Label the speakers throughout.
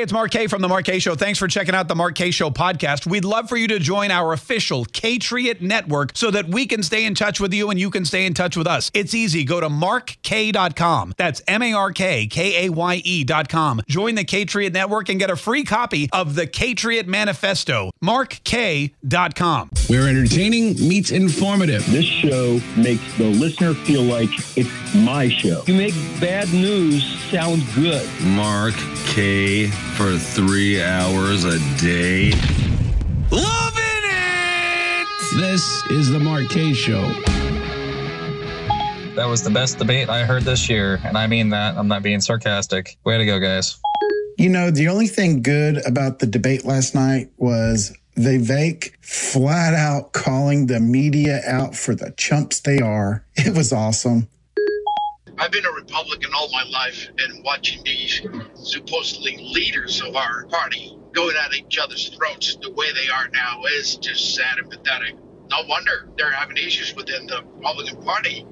Speaker 1: Hey, it's Mark Kaye from The Mark Kaye Show. Thanks for checking out The Mark Kaye Show podcast. We'd love for you to join our official Katriot network so that we can stay in touch with you and you can stay in touch with us. It's easy. Go to markkaye.com. That's M A R K K A Y E.com. Join the Katriot network and get a free copy of the Katriot Manifesto. markkaye.com.
Speaker 2: Where entertaining meets informative.
Speaker 3: This show makes the listener feel like it's my show.
Speaker 4: You make bad news sound good.
Speaker 5: Mark Kaye for three hours a day. Loving it!
Speaker 2: This is the Mark Kaye Show.
Speaker 6: That was the best debate I heard this year, and I mean that. I'm not being sarcastic. Way to go, guys.
Speaker 7: You know, the only thing good about the debate last night was they Vivek flat out calling the media out for the chumps they are. It was awesome.
Speaker 8: I've been a Republican all my life, and watching these supposedly leaders of our party going at each other's throats the way they are now is just sad and pathetic. No wonder they're having issues within the Republican Party.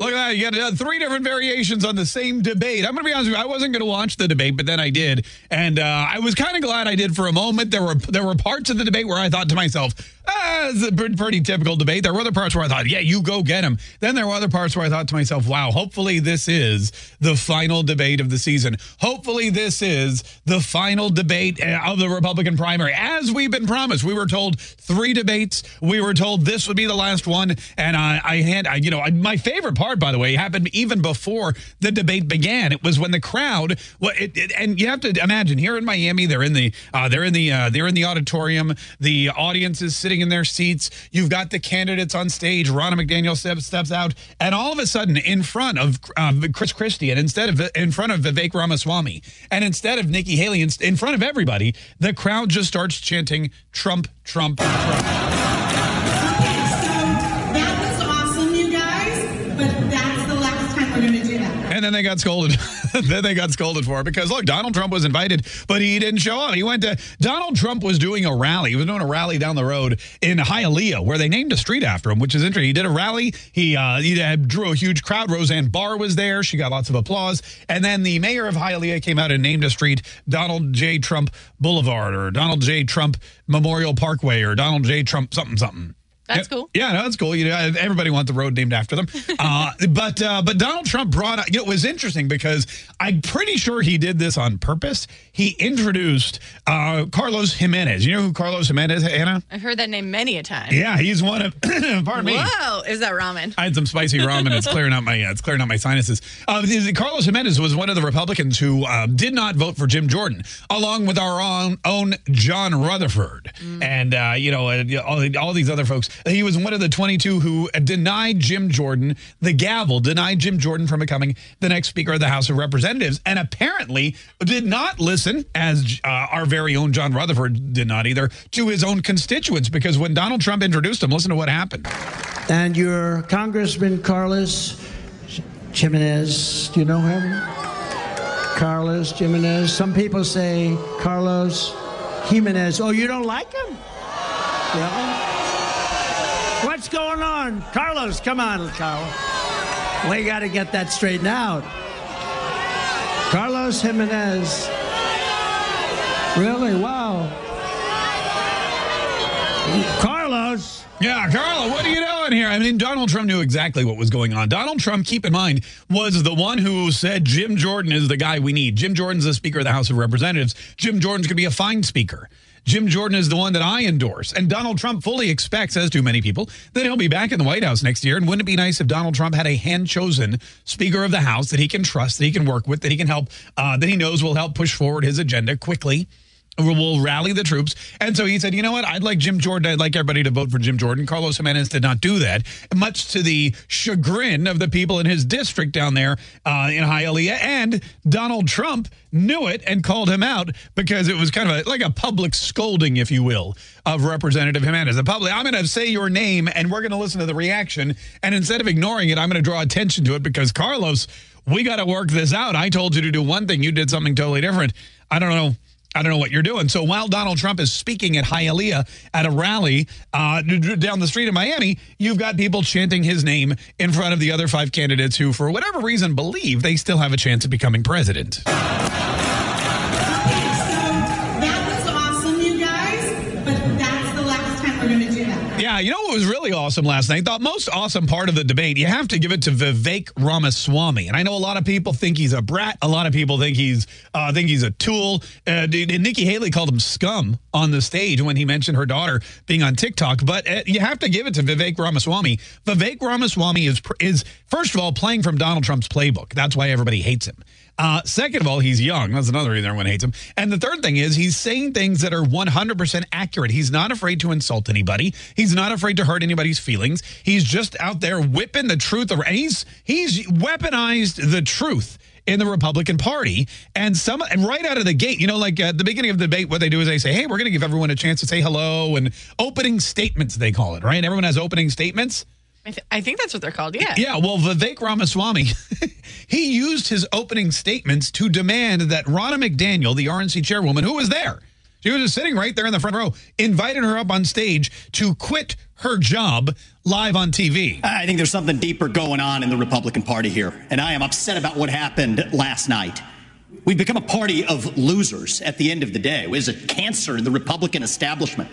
Speaker 1: Look at that. You got uh, three different variations on the same debate. I'm going to be honest with you. I wasn't going to watch the debate, but then I did. And uh, I was kind of glad I did for a moment. There were there were parts of the debate where I thought to myself, ah, it's a pretty, typical debate. There were other parts where I thought, yeah, you go get him. Then there were other parts where I thought to myself, wow, hopefully this is the final debate of the season. Hopefully this is the final debate uh, of the Republican primary. As we've been promised, we were told three debates. We were told this would be the last one. And I, I had, I, you know, I, my favorite part, by the way, happened even before the debate began. It was when the crowd, well, it, it, and you have to imagine here in Miami, they're in the, uh, they're in the, uh, they're in the auditorium. The audience is sitting in their seats. You've got the candidates on stage. Ronna McDaniel steps, steps out, and all of a sudden, in front of uh, Chris Christie, and instead of in front of Vivek Ramaswamy, and instead of Nikki Haley, in, in front of everybody, the crowd just starts chanting Trump, Trump, Trump. Then they got scolded. then they got scolded for it because look, Donald Trump was invited, but he didn't show up. He went to Donald Trump was doing a rally. He was doing a rally down the road in Hialeah, where they named a street after him, which is interesting. He did a rally. He uh, he drew a huge crowd. Roseanne Barr was there. She got lots of applause. And then the mayor of Hialeah came out and named a street Donald J. Trump Boulevard or Donald J. Trump Memorial Parkway or Donald J. Trump something something.
Speaker 9: That's cool.
Speaker 1: Yeah, no, that's cool. You know, everybody wants the road named after them. Uh, but uh, but Donald Trump brought up. You know, it was interesting because I'm pretty sure he did this on purpose. He introduced uh, Carlos Gimenez. You know who Carlos Gimenez is, Anna?
Speaker 9: I've heard that name many a time.
Speaker 1: Yeah, he's one of. pardon me.
Speaker 9: Whoa, is that ramen?
Speaker 1: I had some spicy ramen. It's clearing out my uh, it's clearing out my sinuses. Uh, Carlos Gimenez was one of the Republicans who uh, did not vote for Jim Jordan, along with our own, own John Rutherford, and uh, you know all, all these other folks. He was one of the 22 who denied Jim Jordan the gavel, denied Jim Jordan from becoming the next Speaker of the House of Representatives, and apparently did not listen, as uh, our very own John Rutherford did not either, to his own constituents. Because when Donald Trump introduced him, listen to what happened.
Speaker 10: And your Congressman Carlos Gimenez, do you know him? Carlos Gimenez. Some people say Carlos Gimenez. Oh, you don't like him? Yeah. What's going on? Carlos, come on, Carlos. We got to get that straightened out. Carlos Gimenez. Really? Wow. Carlos.
Speaker 1: Yeah, Carlos, what are you doing here? I mean, Donald Trump knew exactly what was going on. Donald Trump, keep in mind, was the one who said Jim Jordan is the guy we need. Jim Jordan's the Speaker of the House of Representatives. Jim Jordan's going to be a fine speaker. Jim Jordan is the one that I endorse. And Donald Trump fully expects, as do many people, that he'll be back in the White House next year. And wouldn't it be nice if Donald Trump had a hand chosen Speaker of the House that he can trust, that he can work with, that he can help, uh, that he knows will help push forward his agenda quickly? Will rally the troops. And so he said, you know what? I'd like Jim Jordan. I'd like everybody to vote for Jim Jordan. Carlos Gimenez did not do that, much to the chagrin of the people in his district down there uh, in Hialeah. And Donald Trump knew it and called him out because it was kind of a, like a public scolding, if you will, of Representative Gimenez. The public, I'm going to say your name and we're going to listen to the reaction. And instead of ignoring it, I'm going to draw attention to it because Carlos, we got to work this out. I told you to do one thing. You did something totally different. I don't know. I don't know what you're doing. So while Donald Trump is speaking at Hialeah at a rally uh, down the street in Miami, you've got people chanting his name in front of the other five candidates who, for whatever reason, believe they still have a chance of becoming president. Yeah, you know what was really awesome last night? The most awesome part of the debate, you have to give it to Vivek Ramaswamy. And I know a lot of people think he's a brat. A lot of people think he's uh, think he's a tool. Uh, and Nikki Haley called him scum on the stage when he mentioned her daughter being on TikTok. But uh, you have to give it to Vivek Ramaswamy. Vivek Ramaswamy is is first of all playing from Donald Trump's playbook. That's why everybody hates him. Uh, second of all, he's young. That's another reason everyone hates him. And the third thing is he's saying things that are 100% accurate. He's not afraid to insult anybody. He's not afraid to hurt anybody's feelings. He's just out there whipping the truth. Around. He's he's weaponized the truth in the Republican Party. And some and right out of the gate, you know, like at the beginning of the debate, what they do is they say, hey, we're going to give everyone a chance to say hello and opening statements, they call it, right? Everyone has opening statements.
Speaker 9: I, th- I think that's what they're called. Yeah.
Speaker 1: Yeah. Well, Vivek Ramaswamy, he used his opening statements to demand that Ronna McDaniel, the RNC chairwoman, who was there, she was just sitting right there in the front row, invited her up on stage to quit her job live on TV.
Speaker 11: I think there's something deeper going on in the Republican Party here, and I am upset about what happened last night. We've become a party of losers at the end of the day. It is a cancer in the Republican establishment.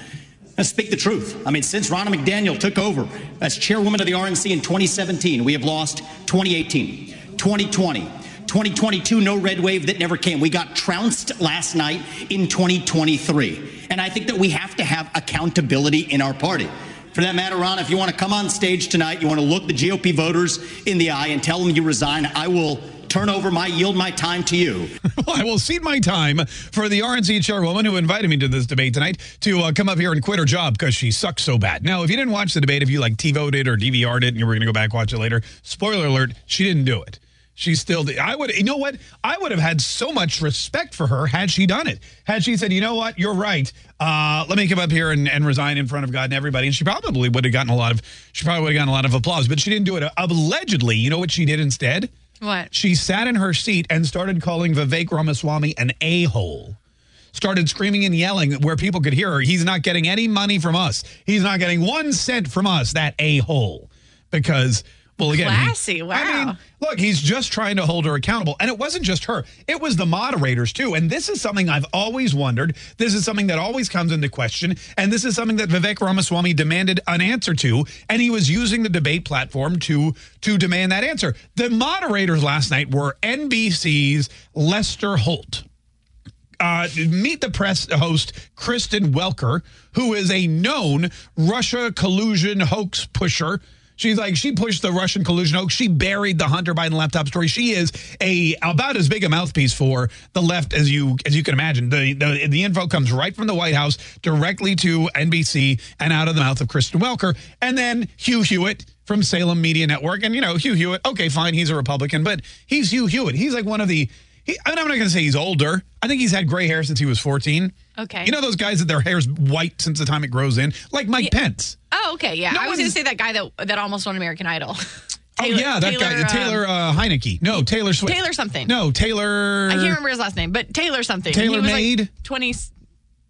Speaker 11: Let's speak the truth. I mean, since Ronna McDaniel took over as chairwoman of the RNC in 2017, we have lost 2018, 2020, 2022, no red wave that never came. We got trounced last night in 2023. And I think that we have to have accountability in our party. For that matter, Ron, if you want to come on stage tonight, you want to look the GOP voters in the eye and tell them you resign, I will turn over my yield my time to you.
Speaker 1: well, I will cede my time for the RNC chairwoman who invited me to this debate tonight to uh, come up here and quit her job because she sucks so bad. Now, if you didn't watch the debate, if you like TiVo'd or DVR'd it and you were going to go back watch it later, spoiler alert, she didn't do it. She still, I would, you know what? I would have had so much respect for her had she done it. Had she said, you know what, you're right. Uh, let me come up here and, and resign in front of God and everybody. And she probably would have gotten a lot of, she probably would have gotten a lot of applause, but she didn't do it. Allegedly, you know what she did instead?
Speaker 9: What?
Speaker 1: She sat in her seat and started calling Vivek Ramaswamy an a-hole. Started screaming and yelling where people could hear her. He's not getting any money from us. He's not getting one cent from us, that a-hole. Because well, again,
Speaker 9: Classy,
Speaker 1: he-
Speaker 9: wow.
Speaker 1: I mean, look, he's just trying to hold her accountable. And it wasn't just her, it was the moderators too. And this is something I've always wondered. This is something that always comes into question. And this is something that Vivek Ramaswamy demanded an answer to. And he was using the debate platform to, to demand that answer. The moderators last night were NBC's Lester Holt uh, meet the press host Kristen Welker, who is a known Russia collusion hoax pusher. She's like she pushed the Russian collusion hoax. She buried the Hunter Biden laptop story. She is a about as big a mouthpiece for the left as you as you can imagine. The the, the info comes right from the White House directly to NBC and out of the mouth of Kristen Welker, and then Hugh Hewitt from Salem Media Network. And you know Hugh Hewitt. Okay, fine, he's a Republican, but he's Hugh Hewitt. He's like one of the he, I'm not going to say he's older. I think he's had gray hair since he was 14.
Speaker 9: Okay.
Speaker 1: You know those guys that their hair's white since the time it grows in, like Mike Pence.
Speaker 9: Oh, okay. Yeah.
Speaker 1: No
Speaker 9: I was going to say that guy that that almost won American Idol.
Speaker 1: oh yeah, that guy,
Speaker 9: um,
Speaker 1: Taylor uh, Heineke. No, Taylor Swift.
Speaker 9: Taylor something.
Speaker 1: No, Taylor.
Speaker 9: I can't remember his last name, but Taylor something.
Speaker 1: Taylor
Speaker 9: he was
Speaker 1: Made?
Speaker 9: Like 20,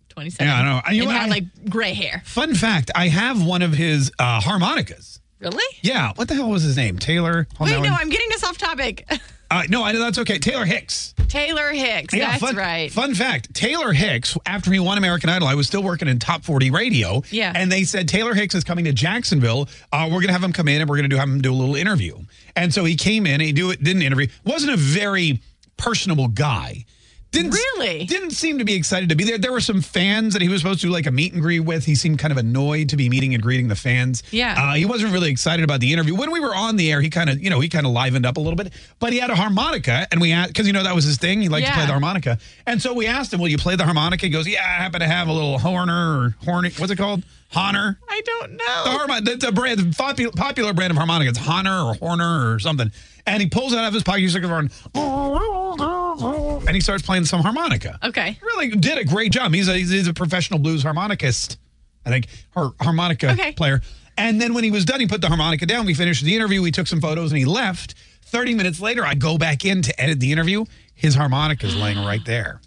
Speaker 9: 27.
Speaker 1: Yeah, I know. I- you
Speaker 9: and
Speaker 1: know
Speaker 9: had like gray hair.
Speaker 1: Fun fact: I have one of his uh, harmonicas.
Speaker 9: Really?
Speaker 1: Yeah. What the hell was his name? Taylor.
Speaker 9: Wait, no, I'm getting us off topic.
Speaker 1: Uh, no, I know that's okay. Taylor Hicks.
Speaker 9: Taylor Hicks.
Speaker 1: Yeah,
Speaker 9: That's
Speaker 1: fun,
Speaker 9: right.
Speaker 1: Fun fact: Taylor Hicks, after he won American Idol, I was still working in Top 40 Radio.
Speaker 9: Yeah.
Speaker 1: And they said Taylor Hicks is coming to Jacksonville. Uh, we're gonna have him come in, and we're gonna do have him do a little interview. And so he came in. He do it. Did an interview. wasn't a very personable guy. Didn't
Speaker 9: Really?
Speaker 1: didn't seem to be excited to be there. There were some fans that he was supposed to do like a meet and greet with. He seemed kind of annoyed to be meeting and greeting the fans.
Speaker 9: Yeah.
Speaker 1: Uh, he wasn't really excited about the interview. When we were on the air, he kind of, you know, he kind of livened up a little bit. But he had a harmonica, and we asked because you know that was his thing. He liked to play the harmonica, and so we asked him, "Will you play the harmonica?" He goes, "Yeah, I happen to have a little horner or hornet. What's it called? Honor."
Speaker 9: I don't know.
Speaker 1: The harmonica, that's a brand, the popular, popular brand of harmonica. It's Honor or Horner or something. And he pulls it out of his pocket. He's around, and he starts playing some harmonica.
Speaker 9: Okay.
Speaker 1: Really did a great job. He's a he's a professional blues harmonicist, I think, or harmonica
Speaker 9: Okay.
Speaker 1: player. And then when he was done, he put the harmonica down. We finished the interview. We took some photos, and he left. Thirty minutes later, I go back in to edit the interview. His harmonica's laying right there,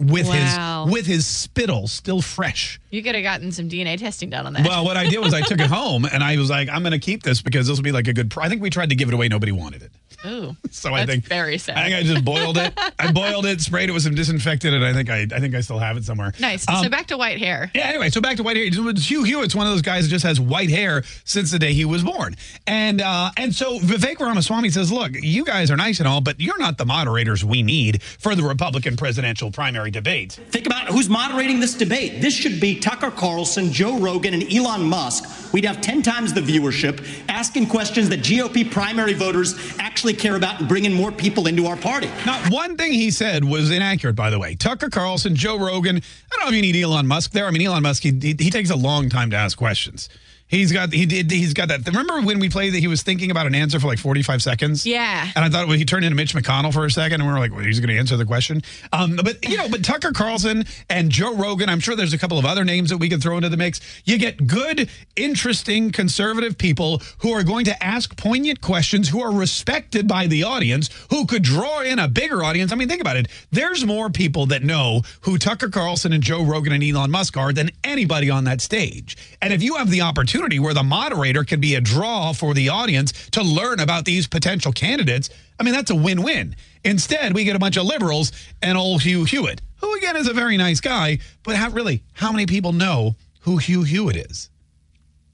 Speaker 1: with
Speaker 9: Wow.
Speaker 1: his with his spittle still fresh.
Speaker 9: You could have gotten some DNA testing done on that.
Speaker 1: Well, what I did was I took it home and I was like, I'm going to keep this because this will be like a good. Pr- I think we tried to give it away. Nobody wanted it.
Speaker 9: Ooh.
Speaker 1: So I think
Speaker 9: very sad.
Speaker 1: I think I just boiled it. I boiled it, sprayed it with some disinfectant, and I think I, I think I still have it somewhere.
Speaker 9: Nice.
Speaker 1: Um,
Speaker 9: so back to white hair.
Speaker 1: yeah, anyway, so back to white hair. Hugh Hewitt's one of those guys that just has white hair since the day he was born. And uh, and so Vivek Ramaswamy says, look, you guys are nice and all, but you're not the moderators we need for the Republican presidential primary debate.
Speaker 11: Think about who's moderating this debate. This should be Tucker Carlson, Joe Rogan, and Elon Musk. We'd have 10 times the viewership, asking questions that GOP primary voters actually care about bringing more people into our party.
Speaker 1: Not one thing he said was inaccurate, by the way. Tucker Carlson, Joe Rogan. I don't know if you need Elon Musk there. I mean, Elon Musk, he, he takes a long time to ask questions. He's got he did he's got that. Remember when we played that he was thinking about an answer for like 45 seconds?
Speaker 9: Yeah.
Speaker 1: And I thought well, he turned into Mitch McConnell for a second, and we were like, well, he's going to answer the question. Um, but you know, but Tucker Carlson and Joe Rogan, I'm sure there's a couple of other names that we could throw into the mix. You get good, interesting, conservative people who are going to ask poignant questions, who are respected by the audience, who could draw in a bigger audience. I mean, think about it. There's more people that know who Tucker Carlson and Joe Rogan and Elon Musk are than anybody on that stage. And if you have the opportunity where the moderator can be a draw for the audience to learn about these potential candidates, I mean, that's a win-win. Instead, we get a bunch of liberals and old Hugh Hewitt, who again is a very nice guy, but how really, how many people know who Hugh Hewitt is?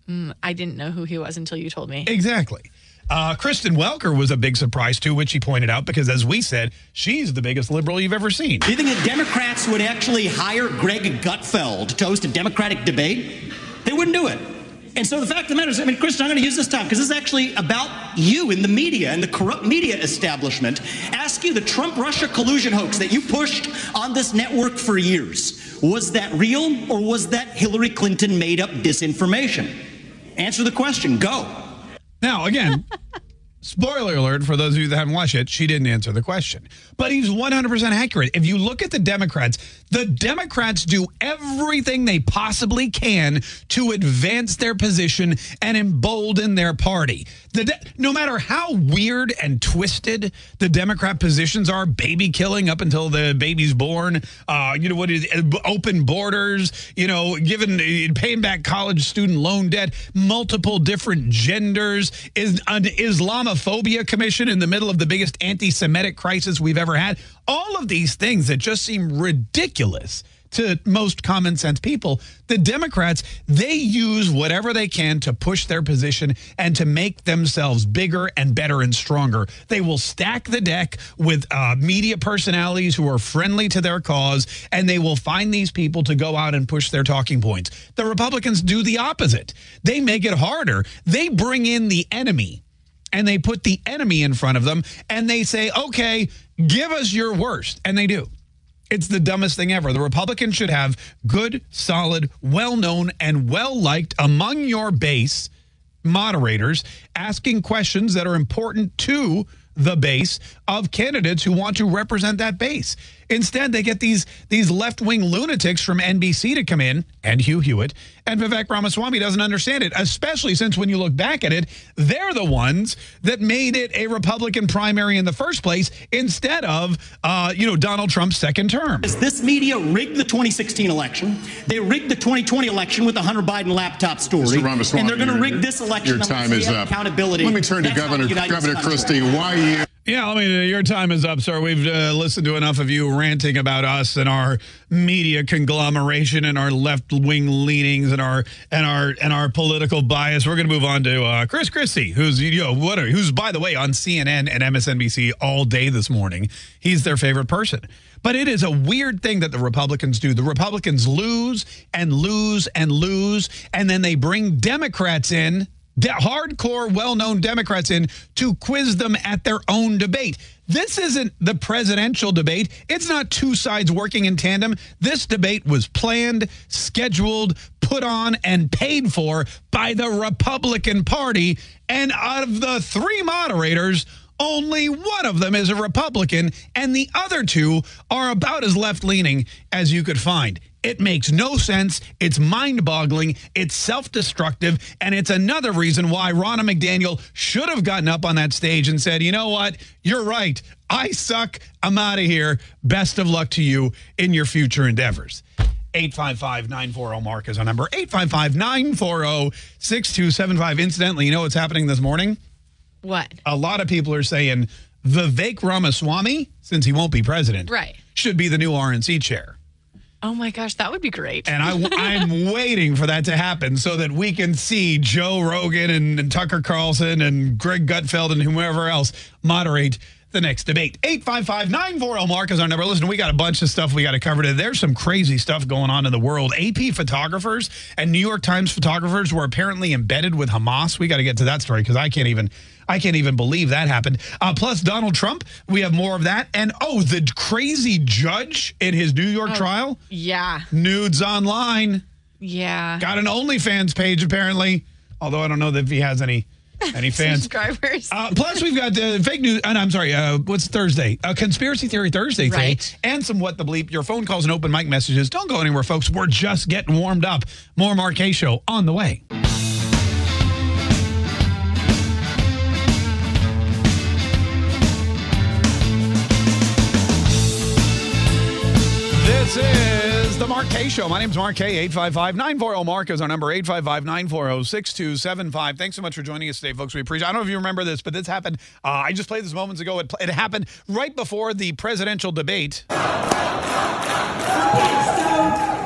Speaker 9: Mm, I didn't know who he was until you told me.
Speaker 1: Exactly. Uh, Kristen Welker was a big surprise too, which he pointed out because, as we said, she's the biggest liberal you've ever seen.
Speaker 11: Do you think that Democrats would actually hire Greg Gutfeld to host a Democratic debate? They wouldn't do it. And so the fact of the matter is, I mean, Kristen, I'm going to use this time because this is actually about you in the media and the corrupt media establishment. Ask you the Trump Russia collusion hoax that you pushed on this network for years. Was that real or was that Hillary Clinton made up disinformation? Answer the question. Go.
Speaker 1: Now, again, spoiler alert for those of you that haven't watched it, she didn't answer the question. But he's 100% accurate. If you look at the Democrats, the Democrats do everything they possibly can to advance their position and embolden their party. The de- no matter how weird and twisted the Democrat positions are, baby killing up until the baby's born, uh, you know what is open borders, you know, giving paying back college student loan debt, multiple different genders, is an Islamophobia commission in the middle of the biggest anti-Semitic crisis we've ever had. All of these things that just seem ridiculous to most common sense people, the Democrats, they use whatever they can to push their position and to make themselves bigger and better and stronger. They will stack the deck with uh, media personalities who are friendly to their cause, and they will find these people to go out and push their talking points. The Republicans do the opposite. They make it harder. They bring in the enemy and they put the enemy in front of them and they say, okay, give us your worst. And they do. It's the dumbest thing ever. The Republicans should have good, solid, well known, and well liked among your base moderators asking questions that are important to the base of candidates who want to represent that base. Instead, they get these these left-wing lunatics from NBC to come in, and Hugh Hewitt, and Vivek Ramaswamy doesn't understand it, especially since when you look back at it, they're the ones that made it a Republican primary in the first place instead of, uh, you know, Donald Trump's second term.
Speaker 11: This media rigged the 2016 election. They rigged the 2020 election with the Hunter Biden laptop story.
Speaker 12: Mr. Ramaswamy,
Speaker 11: and they're going to rig this election
Speaker 12: Your time is up.
Speaker 11: Accountability.
Speaker 12: Let me turn to
Speaker 11: That's
Speaker 12: Governor Governor Christie. Why you?
Speaker 1: Yeah, I mean, your time is up, sir. We've uh, listened to enough of you ranting about us and our media conglomeration and our left-wing leanings and our and our and our political bias. We're going to move on to uh, Chris Christie, who's you know what? Are, who's by the way on CNN and MSNBC all day this morning. He's their favorite person. But it is a weird thing that the Republicans do. The Republicans lose and lose and lose, and then they bring Democrats in de- hardcore, well-known Democrats in to quiz them at their own debate. This isn't the presidential debate. It's not two sides working in tandem. This debate was planned, scheduled, put on, and paid for by the Republican Party. And out of the three moderators, only one of them is a Republican, and the other two are about as left leaning as you could find. It makes no sense. It's mind boggling. It's self destructive. And it's another reason why Ronna McDaniel should have gotten up on that stage and said, you know what? You're right. I suck. I'm out of here. Best of luck to you in your future endeavors. 855 940 Mark is our number. 855 940 6275. Incidentally, you know what's happening this morning?
Speaker 9: What?
Speaker 1: A lot of people are saying Vivek Ramaswamy, since he won't be president,
Speaker 9: Right.
Speaker 1: should be the new RNC chair.
Speaker 9: Oh my gosh, that would be great.
Speaker 1: And I, I'm waiting for that to happen so that we can see Joe Rogan and, and Tucker Carlson and Greg Gutfeld and whoever else moderate the next debate. 855 940 Mark is our number. Listen, we got a bunch of stuff we got to cover today. There's some crazy stuff going on in the world. AP photographers and New York Times photographers were apparently embedded with Hamas. We got to get to that story because I can't even. I can't even believe that happened. Uh, plus, Donald Trump, we have more of that. And oh, the crazy judge in his New York trial,
Speaker 9: Yeah.
Speaker 1: nudes online.
Speaker 9: Yeah.
Speaker 1: Got an OnlyFans page apparently, although I don't know if he has any any fans.
Speaker 9: Subscribers.
Speaker 1: Uh, plus, we've got uh, fake news. And I'm sorry. Uh, what's Thursday? Uh, conspiracy theory Thursday today,
Speaker 9: Right.
Speaker 1: and some what the bleep. Your phone calls and open mic messages. Don't go anywhere, folks. We're just getting warmed up. More Kaye show on the way. This is the Mark Kaye Show. My name's Mark Kaye. 855 940 Mark is our number 855 940 6275. Thanks so much for joining us today, folks. We appreciate I don't know if you remember this, but this happened. Uh, I just played this moments ago. It, it happened right before the presidential debate.
Speaker 13: Okay, so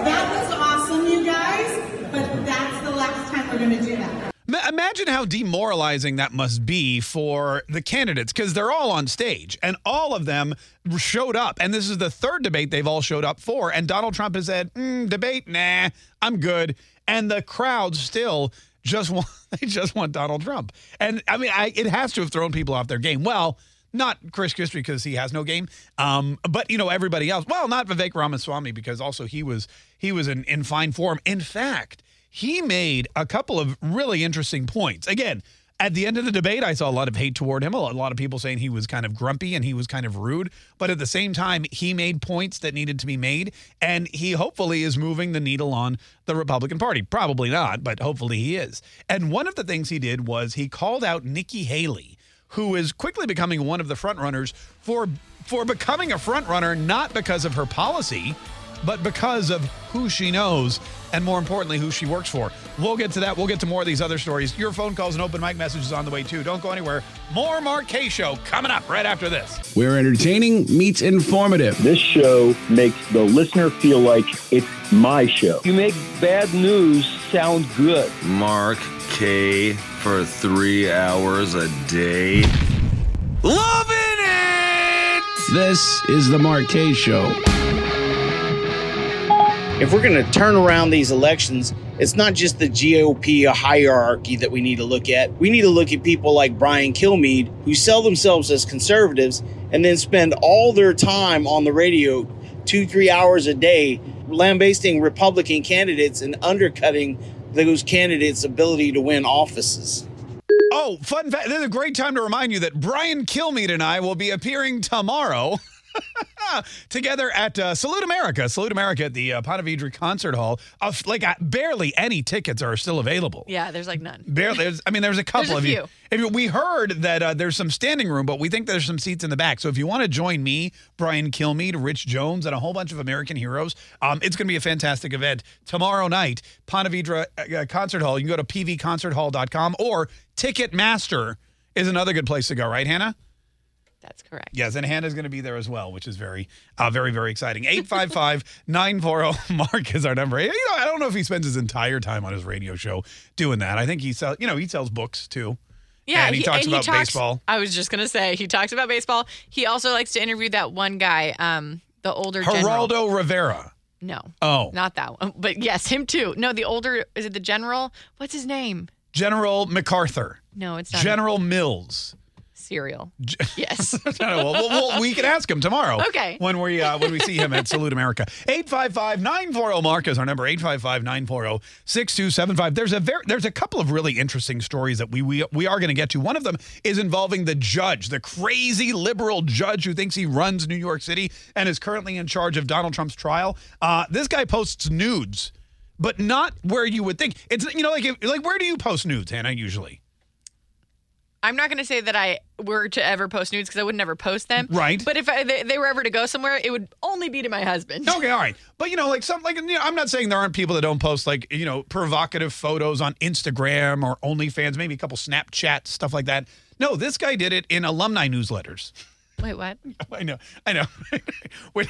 Speaker 13: that was awesome, you guys, but that's the last time we're going to do that.
Speaker 1: Ma- Imagine how demoralizing that must be for the candidates because they're all on stage and all of them showed up. And this is the third debate they've all showed up for. And Donald Trump has said, mm, debate, nah, I'm good. And the crowd still just want, they just want Donald Trump. And I mean, I, it has to have thrown people off their game. Well, not Chris Christie because he has no game, um, but you know everybody else. Well, not Vivek Ramaswamy because also he was he was in, in fine form. In fact, he made a couple of really interesting points. Again, at the end of the debate, I saw a lot of hate toward him. A lot, of people saying he was kind of grumpy and he was kind of rude. But at the same time, he made points that needed to be made. And he hopefully is moving the needle on the Republican Party. Probably not, but hopefully he is. And one of the things he did was he called out Nikki Haley, who is quickly becoming one of the frontrunners for for becoming a frontrunner, not because of her policy, but because of who she knows and more importantly, who she works for. We'll get to that. We'll get to more of these other stories. Your phone calls and open mic messages on the way too. Don't go anywhere. More Mark Kaye Show coming up right after this.
Speaker 2: We're entertaining meets informative.
Speaker 3: This show makes the listener feel like it's my show.
Speaker 4: You make bad news sound good.
Speaker 5: Mark Kaye for three hours a day. Loving it!
Speaker 2: This is the Mark Kaye Show.
Speaker 12: If we're going to turn around these elections, it's not just the GOP hierarchy that we need to look at. We need to look at people like Brian Kilmeade, who sell themselves as conservatives and then spend all their time on the radio, two, three hours a day, lambasting Republican candidates and undercutting those candidates' ability to win offices.
Speaker 1: Oh, fun fact. This is a great time to remind you that Brian Kilmeade and I will be appearing tomorrow together at uh, Salute America. Salute America at the uh, Ponte Vedra Concert Hall. Uh, like uh, barely any tickets are still available.
Speaker 9: Yeah, there's like none.
Speaker 1: Barely, there's, I mean, there's a couple
Speaker 9: There's a
Speaker 1: of you. If you. We heard that uh, there's some standing room, but we think there's some seats in the back. So if you want to join me, Brian Kilmeade, Rich Jones, and a whole bunch of American heroes, um, it's going to be a fantastic event tomorrow night. Ponte Vedra uh, Concert Hall. You can go to pvconcerthall.com or Ticketmaster is another good place to go, right, Hannah?
Speaker 9: That's correct.
Speaker 1: Yes, and Hannah's going to be there as well, which is very, uh, very, very exciting. 855 940 Mark is our number. You know, I don't know if he spends his entire time on his radio show doing that. I think he sells, you know, he sells books too.
Speaker 9: Yeah,
Speaker 1: and he, talks about baseball.
Speaker 9: I was just gonna say he talks about baseball. He also likes to interview that one guy, um, the older general.
Speaker 1: Geraldo Rivera.
Speaker 9: No,
Speaker 1: Oh,
Speaker 9: not that one, but yes, him too. No, the older is it the general? What's his name?
Speaker 1: General MacArthur.
Speaker 9: No, it's not
Speaker 1: General Mills.
Speaker 9: Cereal. Yes.
Speaker 1: well, well, we can ask him tomorrow.
Speaker 9: Okay.
Speaker 1: When we uh, when we see him at Salute America. 855-940 Mark is our number. 855-940-6275. There's a very there's a couple of really interesting stories that we we, we are going to get to. One of them is involving the judge, the crazy liberal judge who thinks he runs New York City and is currently in charge of Donald Trump's trial. Uh, this guy posts nudes, but not where you would think. It's you know like if- like where do you post nudes, Hannah? Usually.
Speaker 9: I'm not going to say that I were to ever post nudes because I would never post them.
Speaker 1: Right.
Speaker 9: But if I, they, they were ever to go somewhere, it would only be to my husband.
Speaker 1: Okay, all right. But you know, like some like you know, I'm not saying there aren't people that don't post like, you know, provocative photos on Instagram or OnlyFans, maybe a couple Snapchat, stuff like that. No, this guy did it in alumni newsletters.
Speaker 9: Wait, what?
Speaker 1: I know, I know. Wait,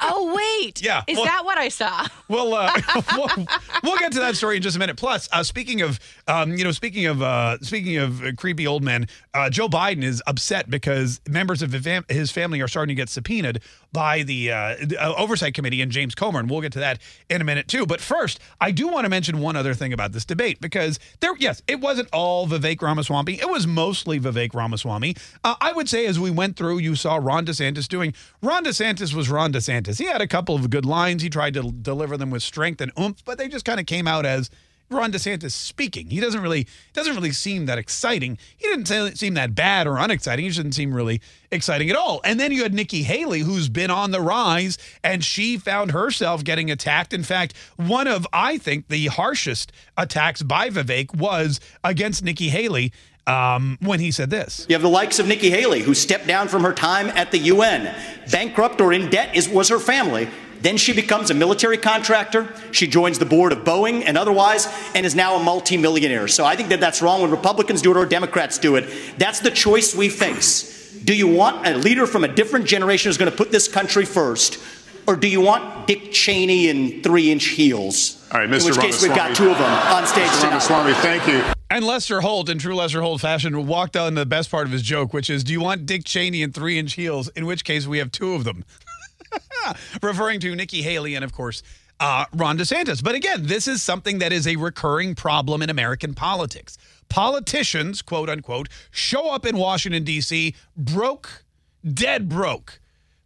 Speaker 9: Oh, wait.
Speaker 1: Yeah,
Speaker 9: Is
Speaker 1: well-
Speaker 9: that what I saw?
Speaker 1: Well, uh, we'll, we'll get to that story in just a minute. Plus, uh, speaking of, um, you know, speaking of, uh, speaking of creepy old men, uh, Joe Biden is upset because members of his family are starting to get subpoenaed by the uh, uh, oversight committee and James Comer, and we'll get to that in a minute too. But first, I do want to mention one other thing about this debate because there, yes, it wasn't all Vivek Ramaswamy. It was mostly Vivek Ramaswamy. Uh, I would say as we went through, you saw Ron DeSantis doing. Ron DeSantis was Ron DeSantis. He had a couple of good lines. He tried to deliver them with strength and oomph, but they just kind of came out as Ron DeSantis speaking. He doesn't really doesn't really seem that exciting. He didn't seem that bad or unexciting. He didn't seem really exciting at all. And then you had Nikki Haley, who's been on the rise, and she found herself getting attacked. In fact, one of I think the harshest attacks by Vivek was against Nikki Haley um, when he said this.
Speaker 11: You have the likes of Nikki Haley, who stepped down from her time at the UN. Bankrupt or in debt is, was her family. Then she becomes a military contractor. She joins the board of Boeing and otherwise, and is now a multimillionaire. So I think that that's wrong when Republicans do it or Democrats do it. That's the choice we face. Do you want a leader from a different generation who's going to put this country first? Or do you want Dick Cheney in three inch heels?
Speaker 14: All right, Mr.
Speaker 11: In which case, we've got two of them on stage
Speaker 14: Mr.
Speaker 11: tonight.
Speaker 14: Ramaswamy, thank you.
Speaker 1: And Lester Holt, in true Lester Holt fashion, walked on to the best part of his joke, which is, "Do you want Dick Cheney in three-inch heels?" In which case, we have two of them, referring to Nikki Haley and, of course, uh, Ron DeSantis. But again, this is something that is a recurring problem in American politics. Politicians, quote unquote, show up in Washington D.C. broke, dead broke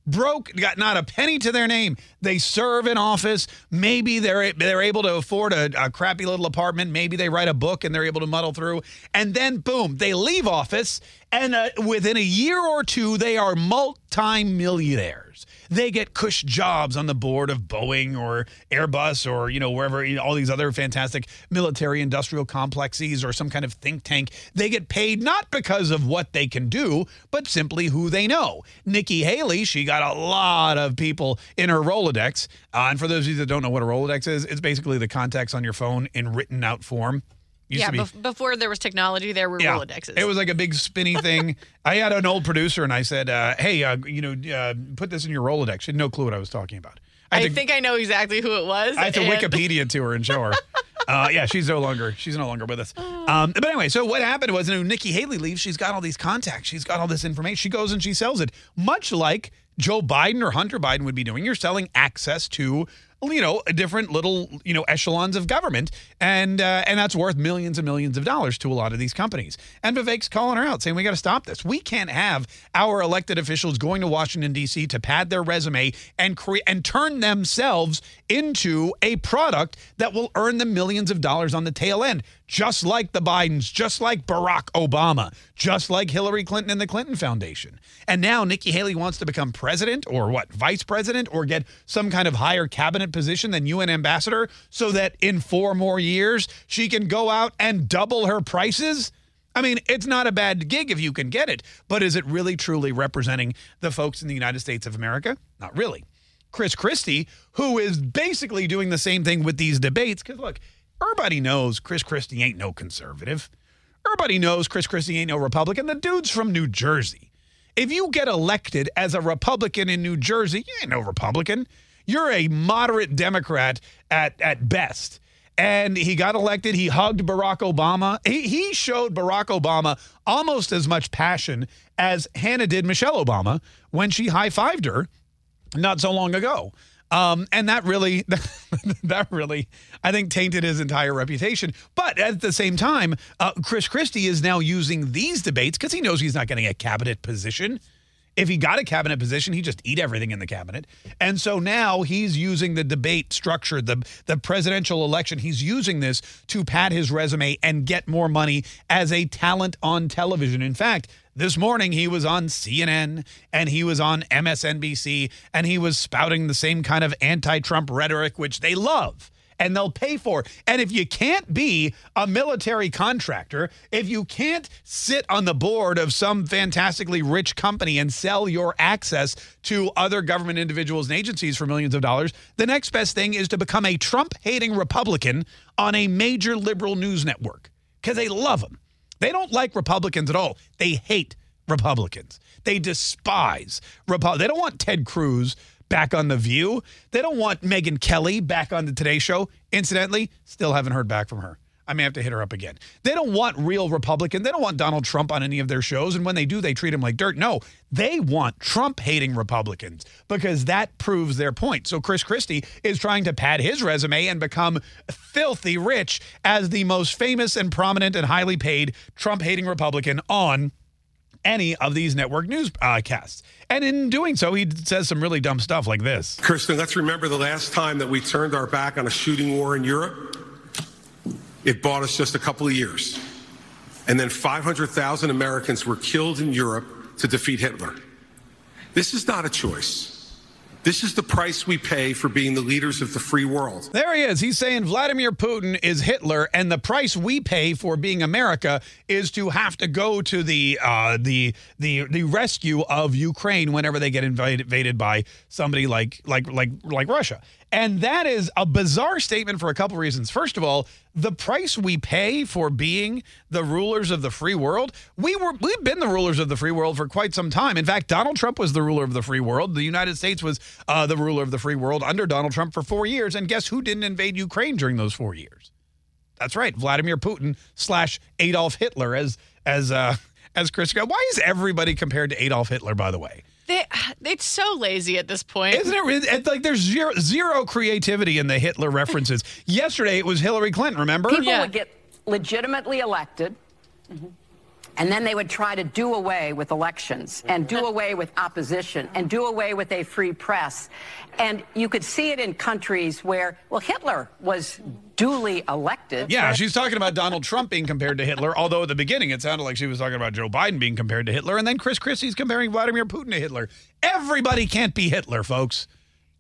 Speaker 1: broke, got not a penny to their name. They serve in office. Maybe they're they're able to afford a, a crappy little apartment. Maybe they write a book and they're able to muddle through. And then boom, they leave office, and uh, within a year or two, they are multi-millionaires. They get cush jobs on the board of Boeing or Airbus or you know wherever you know, all these other fantastic military industrial complexes or some kind of think tank. They get paid not because of what they can do, but simply who they know. Nikki Haley, she got a lot of people in her Rolodex. Uh, and for those of you that don't know what a Rolodex is, it's basically the contacts on your phone in written out form. Used
Speaker 9: yeah,
Speaker 1: be-
Speaker 9: bef- before there was technology, there were Rolodexes.
Speaker 1: it was like a big spinny thing. I had an old producer, and I said, uh, "Hey, uh, you know, uh, put this in your Rolodex." She had no clue what I was talking about.
Speaker 9: I,
Speaker 1: had to-
Speaker 9: think I know exactly who it was.
Speaker 1: I had to
Speaker 9: and-
Speaker 1: Wikipedia to her and show her. Uh, yeah, she's no longer she's no longer with us. Um, but anyway, so what happened was, you know, Nikki Haley leaves. She's got all these contacts. She's got all this information. She goes and she sells it, much like Joe Biden or Hunter Biden would be doing. You're selling access to you know different little you know echelons of government, and uh, and that's worth millions and millions of dollars to a lot of these companies. And Vivek's calling her out, saying we got to stop this. We can't have our elected officials going to Washington D.C. to pad their resume and create and turn themselves into a product that will earn them millions of dollars on the tail end, just like the Bidens, just like Barack Obama, just like Hillary Clinton and the Clinton Foundation. And now Nikki Haley wants to become president or what, vice president or get some kind of higher cabinet position than UN ambassador so that in four more years she can go out and double her prices. I mean, it's not a bad gig if you can get it, but is it really truly representing the folks in the United States of America? Not really. Chris Christie, who is basically doing the same thing with these debates, because look, everybody knows Chris Christie ain't no conservative. Everybody knows Chris Christie ain't no Republican. The dude's from New Jersey. If you get elected as a Republican in New Jersey, you ain't no Republican. You're a moderate Democrat at, at best. And he got elected. He hugged Barack Obama. He, he showed Barack Obama almost as much passion as Hannah did Michelle Obama when she high fived her not so long ago. Um, and that really, that really, I think, tainted his entire reputation. But at the same time, uh, Chris Christie is now using these debates because he knows he's not getting a cabinet position. If he got a cabinet position, he'd just eat everything in the cabinet. And so now he's using the debate structure, the the presidential election. He's using this to pad his resume and get more money as a talent on television. In fact, this morning he was on CNN and he was on MSNBC and he was spouting the same kind of anti-Trump rhetoric which they love and they'll pay for. And if you can't be a military contractor, if you can't sit on the board of some fantastically rich company and sell your access to other government individuals and agencies for millions of dollars, the next best thing is to become a Trump hating Republican on a major liberal news network because they love him. They don't like Republicans at all. They hate Republicans. They despise Repu- They don't want Ted Cruz back on The View. They don't want Megyn Kelly back on the Today Show. Incidentally, still haven't heard back from her. I may have to hit her up again. They don't want real Republican. They don't want Donald Trump on any of their shows. And when they do, they treat him like dirt. No, they want Trump hating Republicans because that proves their point. So Chris Christie is trying to pad his resume and become filthy rich as the most famous and prominent and highly paid Trump hating Republican on any of these network newscasts. Uh, and in doing so, he says some really dumb stuff like this.
Speaker 14: Kristen, let's remember the last time that we turned our back on a shooting war in Europe. It bought us just a couple of years. And then 500,000 Americans were killed in Europe to defeat Hitler. This is not a choice. This is the price we pay for being the leaders of the free world.
Speaker 1: There he is. He's saying Vladimir Putin is Hitler, and the price we pay for being America is to have to go to the uh, the the the rescue of Ukraine whenever they get invaded, by somebody like like like like Russia. And that is a bizarre statement for a couple reasons. First of all, the price we pay for being the rulers of the free world, we were we've been the rulers of the free world for quite some time. In fact, Donald Trump was the ruler of the free world. The United States was uh, the ruler of the free world under Donald Trump for four years. And guess who didn't invade Ukraine during those four years? That's right, Vladimir Putin slash Adolf Hitler, as as uh, as Chris. Why is everybody compared to Adolf Hitler? By the way.
Speaker 9: They, it's so lazy at this point.
Speaker 1: Isn't it? It's like there's zero, zero creativity in the Hitler references. Yesterday it was Hillary Clinton, remember?
Speaker 15: People would get legitimately elected. Mm-hmm. And then they would try to do away with elections and do away with opposition and do away with a free press. And you could see it in countries where, well, Hitler was duly elected.
Speaker 1: Yeah, she's talking about Donald Trump being compared to Hitler, although at the beginning it sounded like she was talking about Joe Biden being compared to Hitler, and then Chris Christie's comparing Vladimir Putin to Hitler. Everybody can't be Hitler, folks.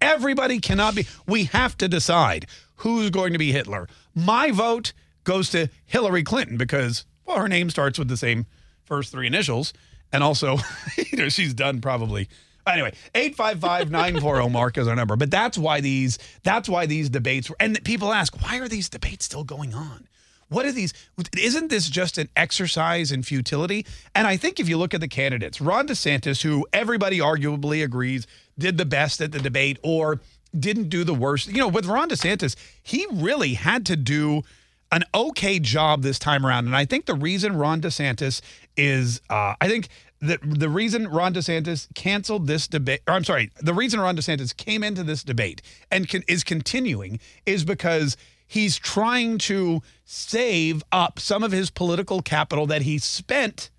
Speaker 1: Everybody cannot be. We have to decide who's going to be Hitler. My vote goes to Hillary Clinton because, well, her name starts with the same first three initials, and also, you know, she's done probably. Anyway, 855-940 Mark is our number. But that's why these that's why these debates were and people ask, why are these debates still going on? What are these? Isn't this just an exercise in futility? And I think if you look at the candidates, Ron DeSantis, who everybody arguably agrees did the best at the debate or didn't do the worst. You know, with Ron DeSantis, he really had to do an okay job this time around. And I think the reason Ron DeSantis is, uh, I think the the reason Ron DeSantis canceled this debate, or I'm sorry, the reason Ron DeSantis came into this debate and is continuing is because he's trying to save up some of his political capital that he spent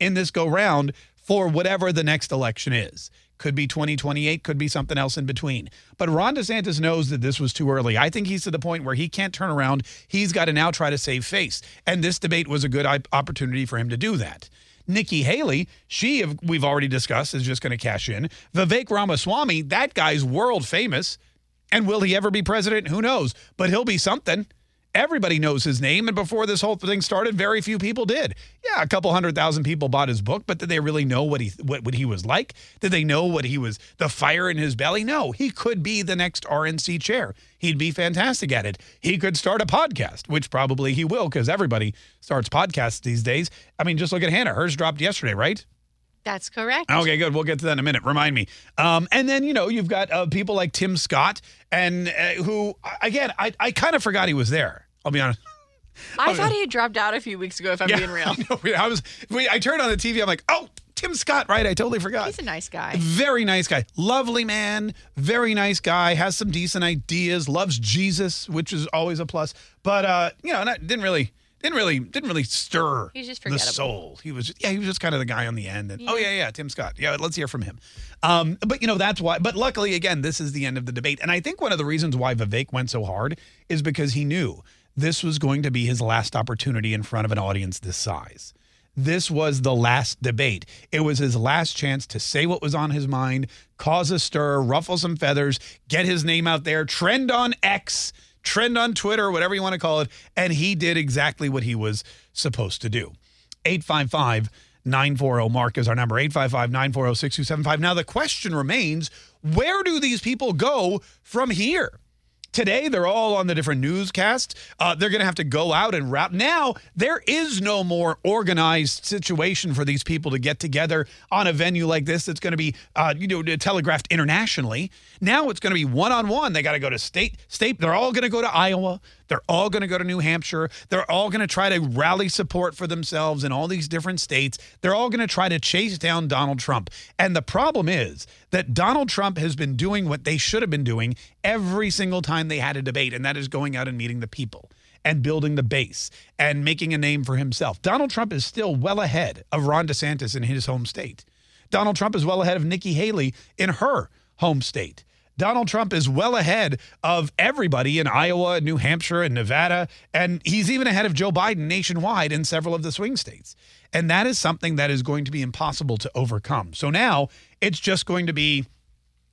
Speaker 1: in this go round for whatever the next election is. Could be 2028, could be something else in between. But Ron DeSantis knows that this was too early. I think he's to the point where he can't turn around. He's got to now try to save face. And this debate was a good opportunity for him to do that. Nikki Haley, she we've already discussed is just going to cash in. Vivek Ramaswamy, that guy's world famous. And will he ever be president? Who knows? But he'll be something. Everybody knows his name. And before this whole thing started, very few people did. Yeah, a couple hundred thousand people bought his book, but did they really know what he what, what he was like? Did they know what he was, the fire in his belly? No, he could be the next RNC chair. He'd be fantastic at it. He could start a podcast, which probably he will, because everybody starts podcasts these days. I mean, just look at Hannah. Hers dropped yesterday, right?
Speaker 9: That's correct.
Speaker 1: Okay, good. We'll get to that in a minute. Remind me. Um, and then you know you've got uh, people like Tim Scott, and uh, who again I I kind of forgot he was there. I'll be honest.
Speaker 9: I thought he had dropped out a few weeks ago. If I'm being real,
Speaker 1: I, I was. I turned on the TV. I'm like, oh, Tim Scott, right? I totally forgot.
Speaker 9: He's a nice guy.
Speaker 1: Very nice guy. Lovely man. Very nice guy. Has some decent ideas. Loves Jesus, which is always a plus. But uh, you know, not, didn't really didn't really didn't really stir
Speaker 9: He's just
Speaker 1: the
Speaker 9: forgettable.
Speaker 1: soul. He was just, yeah, he was just kind of the guy on the end. And oh yeah, yeah, Tim Scott. Yeah, let's hear from him. Um, but you know that's why. But luckily, again, this is the end of the debate, and I think one of the reasons why Vivek went so hard is because he knew this was going to be his last opportunity in front of an audience this size. This was the last debate. It was his last chance to say what was on his mind, cause a stir, ruffle some feathers, get his name out there, trend on X, trend on Twitter, whatever you want to call it. And he did exactly what he was supposed to do. 855 940 Mark is our number 855 940 6275. Now, the question remains where do these people go from here? Today, they're all on the different newscasts. Uh, they're going to have to go out and wrap. Now, there is no more organized situation for these people to get together on a venue like this that's going to be, uh, you know, telegraphed internationally. Now it's going to be one on one. They got to go to state, state. They're all going to go to Iowa. They're all going to go to New Hampshire. They're all going to try to rally support for themselves in all these different states. They're all going to try to chase down Donald Trump. And the problem is that Donald Trump has been doing what they should have been doing every single time they had a debate, and that is going out and meeting the people and building the base and making a name for himself. Donald Trump is still well ahead of Ron DeSantis in his home state. Donald Trump is well ahead of Nikki Haley in her home state. Donald Trump is well ahead of everybody in Iowa, New Hampshire, and Nevada. And he's even ahead of Joe Biden nationwide in several of the swing states. And that is something that is going to be impossible to overcome. So now it's just going to be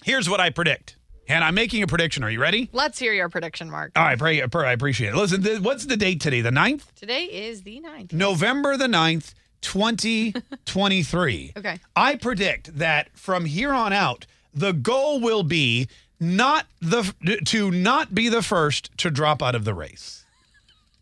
Speaker 1: here's what I predict. And I'm making a prediction. Are you ready?
Speaker 9: Let's hear your prediction, Mark.
Speaker 1: All right, pray, pray, I appreciate it. Listen, th- what's the date today? The 9th?
Speaker 9: Today is the 9th.
Speaker 1: November the 9th, 2023.
Speaker 9: Okay.
Speaker 1: I predict that from here on out, the goal will be not the to not be the first to drop out of the race.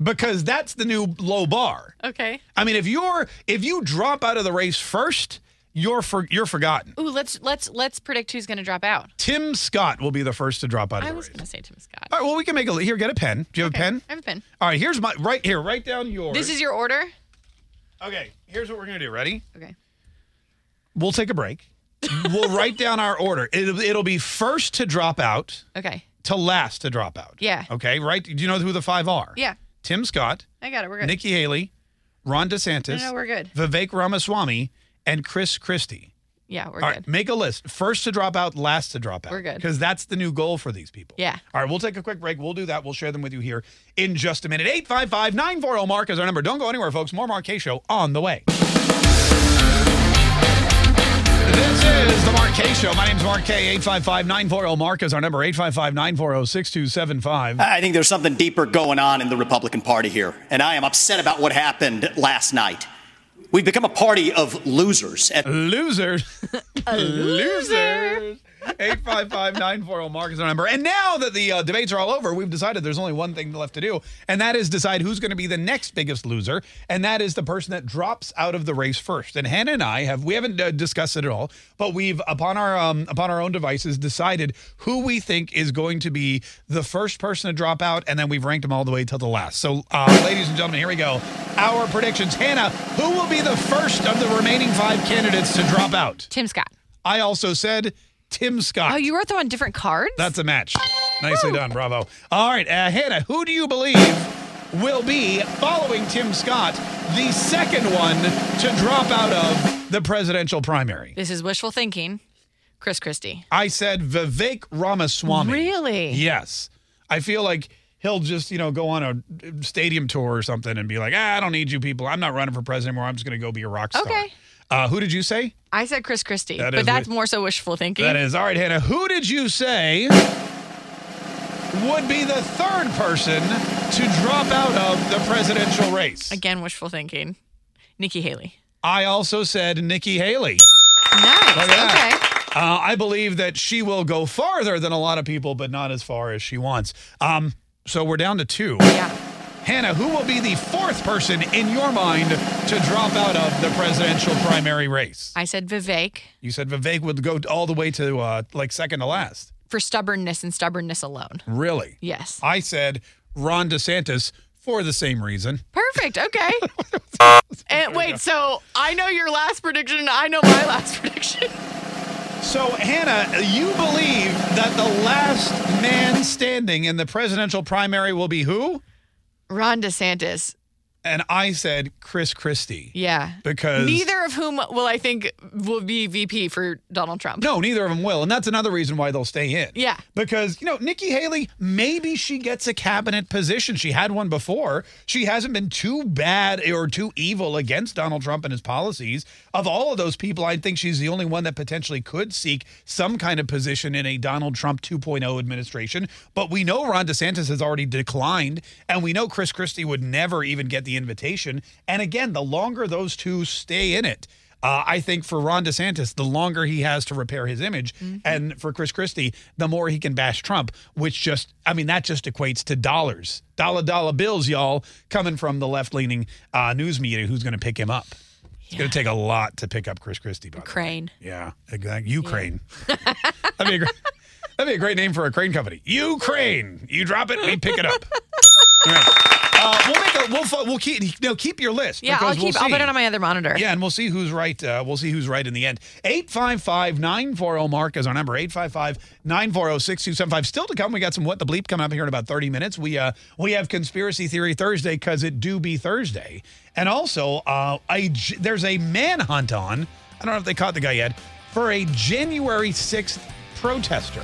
Speaker 1: Because that's the new low bar.
Speaker 9: Okay.
Speaker 1: I mean, if you're if you drop out of the race first, you're for, you're forgotten.
Speaker 9: Ooh, let's let's let's predict who's going to drop out.
Speaker 1: Tim Scott will be the first to drop out of
Speaker 9: I was going to say Tim Scott.
Speaker 1: All right, well, we can make a here. Get a pen. Do you have a pen?
Speaker 9: I have a pen.
Speaker 1: All right, here's my right here. Write down yours.
Speaker 9: This is your order.
Speaker 1: Okay, here's what we're gonna do. Ready?
Speaker 9: Okay.
Speaker 1: We'll take a break. We'll write down our order. It'll, it'll be first to drop out
Speaker 9: Okay.
Speaker 1: to last to drop out.
Speaker 9: Yeah.
Speaker 1: Okay, right? Do you know who the five are?
Speaker 9: Yeah.
Speaker 1: Tim Scott,
Speaker 9: I got it. We're good.
Speaker 1: Nikki Haley, Ron DeSantis,
Speaker 9: No, no, we're good.
Speaker 1: Vivek Ramaswamy, and Chris Christie.
Speaker 9: Yeah, we're
Speaker 1: All
Speaker 9: good.
Speaker 1: right, make a list. First to drop out, last to drop out.
Speaker 9: We're good.
Speaker 1: Because that's the new goal for these people.
Speaker 9: Yeah.
Speaker 1: All right, we'll take a quick break. We'll do that. We'll share them with you here in just a minute. 855 940 Mark is our number. Don't go anywhere, folks. More Mark Kaye Show on the way. This is the Mark Kaye Show. My name's Mark Kaye. 855 940 Mark is our number. 855 940 6275.
Speaker 11: I think there's something deeper going on in the Republican Party here, and I am upset about what happened last night. We've become a party of losers. At-
Speaker 1: losers. Losers. 855 940 Mark is our number. And now that the uh, debates are all over, we've decided there's only one thing left to do, and that is decide who's going to be the next biggest loser, and that is the person that drops out of the race first. And Hannah and I have we haven't uh, discussed it at all, but we've upon our um, upon our own devices decided who we think is going to be the first person to drop out, and then we've ranked them all the way till the last. So, uh, ladies and gentlemen, here we go. Our predictions. Hannah, who will be the first of the remaining five candidates to drop out?
Speaker 9: Tim Scott.
Speaker 1: I also said Tim Scott.
Speaker 9: Oh, you wrote them on different cards?
Speaker 1: That's a match. Nicely done. Bravo. All right, uh, Hannah, who do you believe will be, following Tim Scott, the second one to drop out of the presidential primary?
Speaker 9: This is wishful thinking. Chris Christie.
Speaker 1: I said Vivek Ramaswamy.
Speaker 9: Really?
Speaker 1: Yes. I feel like he'll just, you know, go on a stadium tour or something and be like, ah, I don't need you people. I'm not running for president anymore. I'm just going to go be a rock star.
Speaker 9: Okay.
Speaker 1: Uh, who did you say?
Speaker 9: I said Chris Christie,
Speaker 1: That
Speaker 9: but that's more so wishful thinking.
Speaker 1: That is. All right, Hannah, who did you say would be the third person to drop out of the presidential race?
Speaker 9: Again, wishful thinking. Nikki Haley.
Speaker 1: I also said Nikki Haley.
Speaker 9: Nice.
Speaker 1: Look at
Speaker 9: Okay.
Speaker 1: that. Uh, I believe that she will go farther than a lot of people, but not as far as she wants. Um, so we're down to two.
Speaker 9: Yeah.
Speaker 1: Hannah, who will be the fourth person in your mind to drop out of the presidential primary race?
Speaker 9: I said Vivek
Speaker 1: You said Vivek would go all the way to uh, like second to last.
Speaker 9: for stubbornness and stubbornness alone.
Speaker 1: Really?
Speaker 9: Yes.
Speaker 1: I said Ron DeSantis for the same reason.
Speaker 9: Perfect. Okay. and wait, so I know your last prediction and I know my last prediction.
Speaker 1: So, Hannah, you believe that the last man standing in the presidential primary will be who?
Speaker 9: Ron DeSantis.
Speaker 1: And I said Chris Christie.
Speaker 9: Yeah.
Speaker 1: Because
Speaker 9: neither of whom will I think will be VP for Donald Trump.
Speaker 1: No, neither of them will. And that's another reason why they'll stay in.
Speaker 9: Yeah.
Speaker 1: Because, you know, Nikki Haley, maybe she gets a cabinet position. She had one before. She hasn't been too bad or too evil against Donald Trump and his policies. Of all of those people, I think she's the only one that potentially could seek some kind of position in a Donald Trump 2.0 administration. But we know Ron DeSantis has already declined, and we know Chris Christie would never even get the invitation. And again, the longer those two stay in it, Uh, I think for Ron DeSantis, the longer he has to repair his image, and for Chris Christie, the more he can bash Trump, which just, I mean, that just equates to dollars, dollar dollar bills, y'all, coming from the left leaning uh, news media who's going to pick him up. It's going to take a lot to pick up Chris Christie. By.
Speaker 9: Crane.
Speaker 1: Yeah, exactly. Ukraine. that'd be a great. That'd be a great name for a crane company. Ukraine. You drop it, we pick it up. Uh, we'll make a. We'll fo- we'll keep. No, keep your list.
Speaker 9: Yeah, I'll
Speaker 1: because we'll.
Speaker 9: I'll put it on my other monitor.
Speaker 1: Yeah, and we'll see who's right. Uh, we'll see who's right in the end. 855 940 Mark is our number. 855 940 6275. Still to come, we got some What the Bleep coming up here in about 30 minutes. We uh we have Conspiracy Theory Thursday because it do be Thursday. And also, uh, a, j- there's a manhunt on. I don't know if they caught the guy yet for a January 6th protester.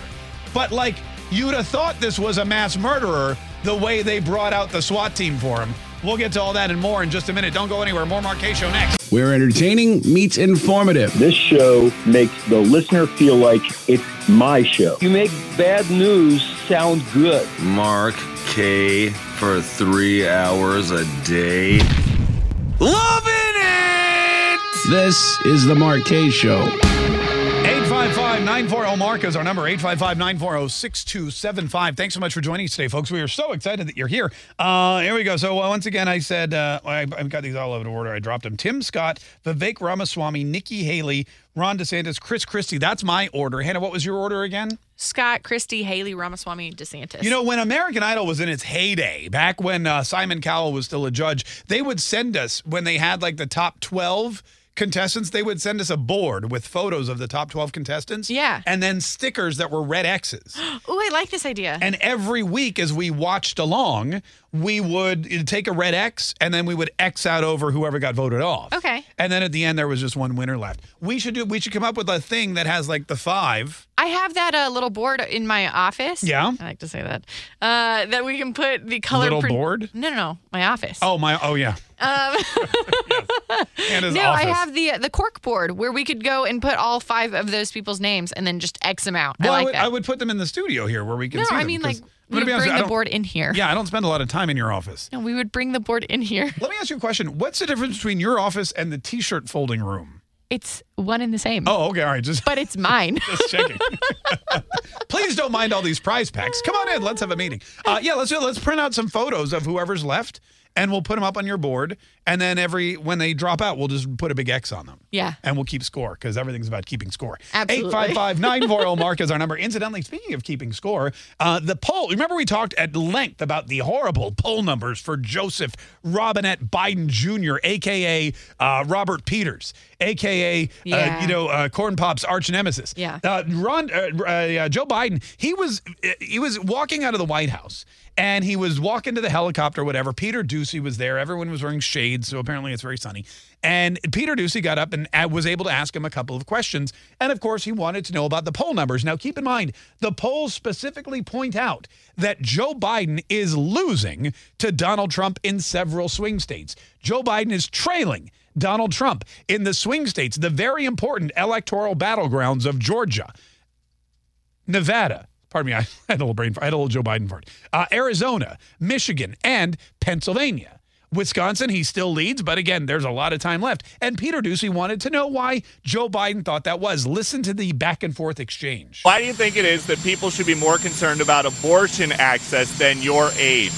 Speaker 1: But like, you'd have thought this was a mass murderer the way they brought out the SWAT team for him. We'll get to all that and more in just a minute. Don't go anywhere. More Mark Kaye Show next.
Speaker 2: Where entertaining meets informative.
Speaker 3: This show makes the listener feel like it's my show.
Speaker 4: You make bad news sound good.
Speaker 5: Mark Kaye for three hours a day. Loving it!
Speaker 2: This is the Mark Kaye Show.
Speaker 1: 855 940 Mark is our number 855 940 6275. Thanks so much for joining us today, folks. We are so excited that you're here. Uh, here we go. So, uh, once again, I said, uh, I, I've got these all over the order. I dropped them. Tim Scott, Vivek Ramaswamy, Nikki Haley, Ron DeSantis, Chris Christie. That's my order. Hannah, what was your order again?
Speaker 9: Scott, Christie, Haley, Ramaswamy, DeSantis.
Speaker 1: You know, when American Idol was in its heyday, back when uh, Simon Cowell was still a judge, they would send us, when they had like the top 12 contestants, they would send us a board with photos of the top 12 contestants.
Speaker 9: Yeah.
Speaker 1: And then stickers that were red X's.
Speaker 9: Oh, I like this idea.
Speaker 1: And every week, as we watched along, we would take a red X and then we would X out over whoever got voted off.
Speaker 9: Okay.
Speaker 1: And then at the end, there was just one winner left. We should do. We should come up with a thing that has like the five.
Speaker 9: I have that uh, little board in my office.
Speaker 1: Yeah?
Speaker 9: I like to say that. Uh, that we can put the color.
Speaker 1: Little board?
Speaker 9: No, no, no. My office.
Speaker 1: Oh my! Oh yeah.
Speaker 9: Um,
Speaker 1: Hannah's
Speaker 9: no,
Speaker 1: office.
Speaker 9: I have the the cork board where we could go and put all five of those people's names and then just X them out.
Speaker 1: Well,
Speaker 9: I like
Speaker 1: would,
Speaker 9: that.
Speaker 1: I would put them in the studio here where we can
Speaker 9: no, I mean like we
Speaker 1: gonna be
Speaker 9: would
Speaker 1: honest,
Speaker 9: bring
Speaker 1: I
Speaker 9: the board in here.
Speaker 1: Yeah, I don't spend a lot of time in your office.
Speaker 9: No, we would bring the board in here.
Speaker 1: Let me ask you a question. What's the difference between your office and the t-shirt folding room?
Speaker 9: It's one and the same.
Speaker 1: Oh, okay, all right. Just
Speaker 9: But it's mine.
Speaker 1: just checking. Please don't mind all these prize packs. Come on in. Let's have a meeting. Uh, yeah, let's do. Let's print out some photos of whoever's left, and we'll put them up on your board. And then every when they drop out, we'll just put a big X on them.
Speaker 9: Yeah.
Speaker 1: And we'll keep score because everything's about keeping score.
Speaker 9: Absolutely.
Speaker 1: 855 940 Mark is our number. Incidentally, speaking of keeping score, uh, the poll, remember we talked at length about the horrible poll numbers for Joseph Robinette Biden Jr., AKA uh, Robert Peters, AKA,
Speaker 9: Yeah.
Speaker 1: uh, you know, uh, Corn Pop's arch nemesis.
Speaker 9: Yeah.
Speaker 1: Uh, Ron, uh, uh, Joe Biden, he was he was walking out of the White House and he was walking to the helicopter, whatever. Peter Doocy was there. Everyone was wearing shades, so apparently it's very sunny. And Peter Doocy got up and uh, was able to ask him a couple of questions. And of course, he wanted to know about the poll numbers. Now, keep in mind, the polls specifically point out that Joe Biden is losing to Donald Trump in several swing states. Joe Biden is trailing Donald Trump in the swing states, the very important electoral battlegrounds of Georgia, Nevada. Pardon me, I had a little brain. I had a little Joe Biden fart. Uh, Arizona, Michigan, and Pennsylvania. Wisconsin, he still leads, but again, there's a lot of time left. And Peter Doocy wanted to know why Joe Biden thought that was. Listen to the back and forth exchange.
Speaker 16: Why do you think it is that people should be more concerned about abortion access than your age?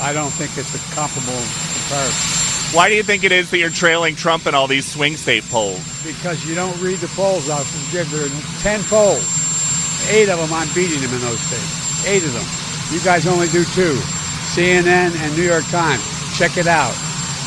Speaker 17: I don't think it's a comparable comparison
Speaker 16: Why do you think it is that you're trailing Trump in all these swing state polls?
Speaker 17: because you don't read the polls out. There are 10 polls. Eight of them, I'm beating him in those states. Eight of them. You guys only do two CNN and New York Times. Check it out.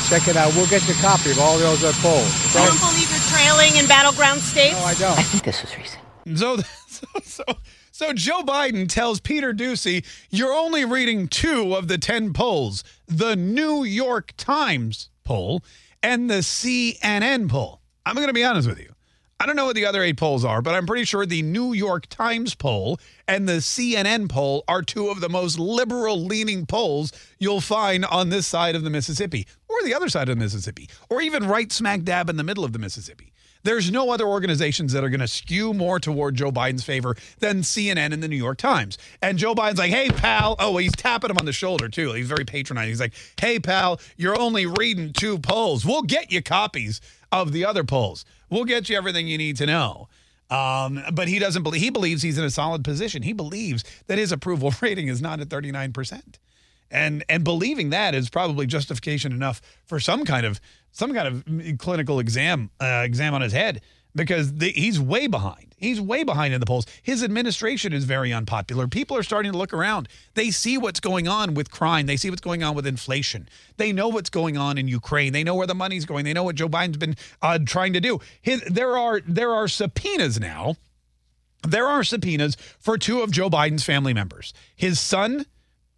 Speaker 17: Check it out. We'll get you a copy of all those other polls.
Speaker 18: You don't believe you're trailing in battleground states?
Speaker 17: No, I don't.
Speaker 18: I think this was recent.
Speaker 1: So, so, so, so Joe Biden tells Peter Doocy, you're only reading two of the 10 polls the New York Times poll and the CNN poll. I'm going to be honest with you. I don't know what the other eight polls are, but I'm pretty sure the New York Times poll and the CNN poll are two of the most liberal leaning polls you'll find on this side of the Mississippi or the other side of the Mississippi or even right smack dab in the middle of the Mississippi. There's no other organizations that are going to skew more toward Joe Biden's favor than CNN and the New York Times. And Joe Biden's like, hey, pal. Oh, he's tapping him on the shoulder, too. He's very patronizing. He's like, hey, pal, you're only reading two polls. We'll get you copies of the other polls. We'll get you everything you need to know. Um, but he doesn't believe, he believes he's in a solid position. He believes that his approval rating is not at 39%. And and believing that is probably justification enough for some kind of some kind of clinical exam uh, exam on his head because the, he's way behind. He's way behind in the polls. His administration is very unpopular. People are starting to look around. They see what's going on with crime. They see what's going on with inflation. They know what's going on in Ukraine. They know where the money's going. They know what Joe Biden's been uh, trying to do. His, there are there are subpoenas now. There are subpoenas for two of Joe Biden's family members. His son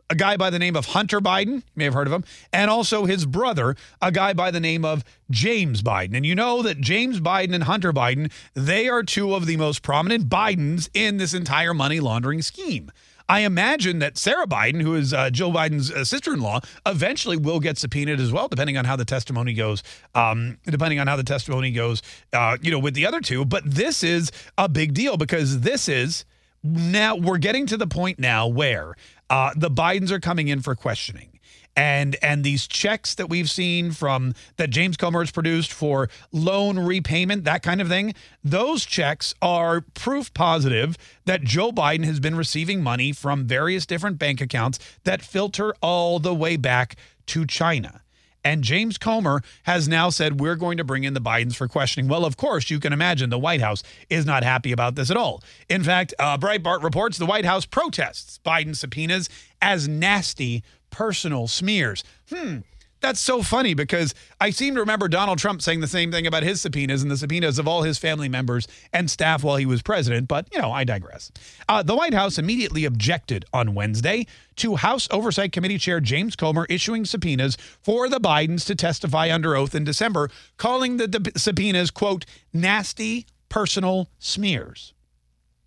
Speaker 1: a guy by the name of Hunter Biden, you may have heard of him, and also his brother, a guy by the name of James Biden. And you know that James Biden and Hunter Biden, they are two of the most prominent Bidens in this entire money laundering scheme. I imagine that Sarah Biden, who is uh, Joe Biden's uh, sister-in-law, eventually will get subpoenaed as well, depending on how the testimony goes. Um, depending on how the testimony goes, uh, you know, with the other two. But this is a big deal because this is now we're getting to the point now where uh, the Bidens are coming in for questioning. And and these checks that we've seen from that James Comer has produced for loan repayment, that kind of thing, those checks are proof positive that Joe Biden has been receiving money from various different bank accounts that filter all the way back to China. And James Comer has now said, we're going to bring in the Bidens for questioning. Well, of course, you can imagine the White House is not happy about this at all. In fact, uh, Breitbart reports the White House protests Biden subpoenas as nasty personal smears. Hmm. That's so funny because I seem to remember Donald Trump saying the same thing about his subpoenas and the subpoenas of all his family members and staff while he was president, but, you know, I digress. Uh, the White House immediately objected on Wednesday to House Oversight Committee Chair James Comer issuing subpoenas for the Bidens to testify under oath in December, calling the subpoenas, quote, nasty personal smears.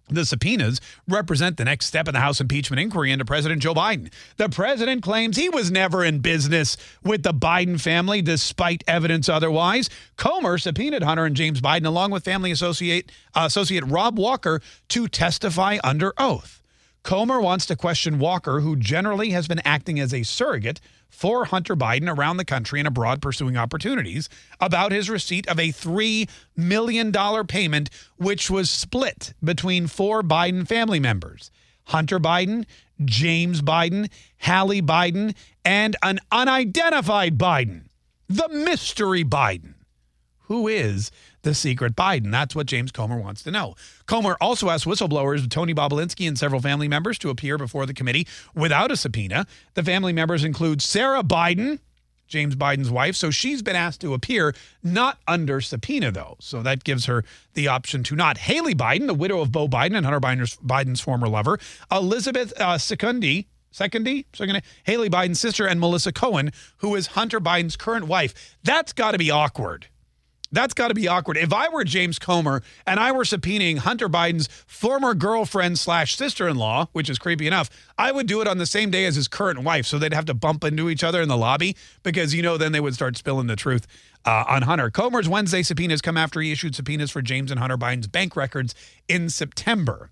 Speaker 1: The subpoenas represent the next step in the House impeachment inquiry into President Joe Biden. The president claims he was never in business with the Biden family, despite evidence otherwise. Comer subpoenaed Hunter and James Biden, along with family associate, uh, associate Rob Walker, to testify under oath. Comer wants to question Walker, who generally has been acting as a surrogate for Hunter Biden around the country and abroad pursuing opportunities, about his receipt of a $3 million payment, which was split between four Biden family members Hunter Biden, James Biden, Hallie Biden, and an unidentified Biden, the mystery Biden. Who is the secret Biden? That's what James Comer wants to know. Comer also asked whistleblowers Tony Bobulinski and several family members to appear before the committee without a subpoena. The family members include Sarah Biden, James Biden's wife. So she's been asked to appear, not under subpoena, though. So that gives her the option to not. Haley Biden, the widow of Beau Biden and Hunter Biden's, Biden's former lover. Elizabeth uh, Secundy, Secundy, Secundy, Haley Biden's sister, and Melissa Cohen, who is Hunter Biden's current wife. That's got to be awkward. That's got to be awkward. If I were James Comer and I were subpoenaing Hunter Biden's former girlfriend slash sister in law, which is creepy enough, I would do it on the same day as his current wife. So they'd have to bump into each other in the lobby because, you know, then they would start spilling the truth uh, on Hunter. Comer's Wednesday subpoenas come after he issued subpoenas for James and Hunter Biden's bank records in September.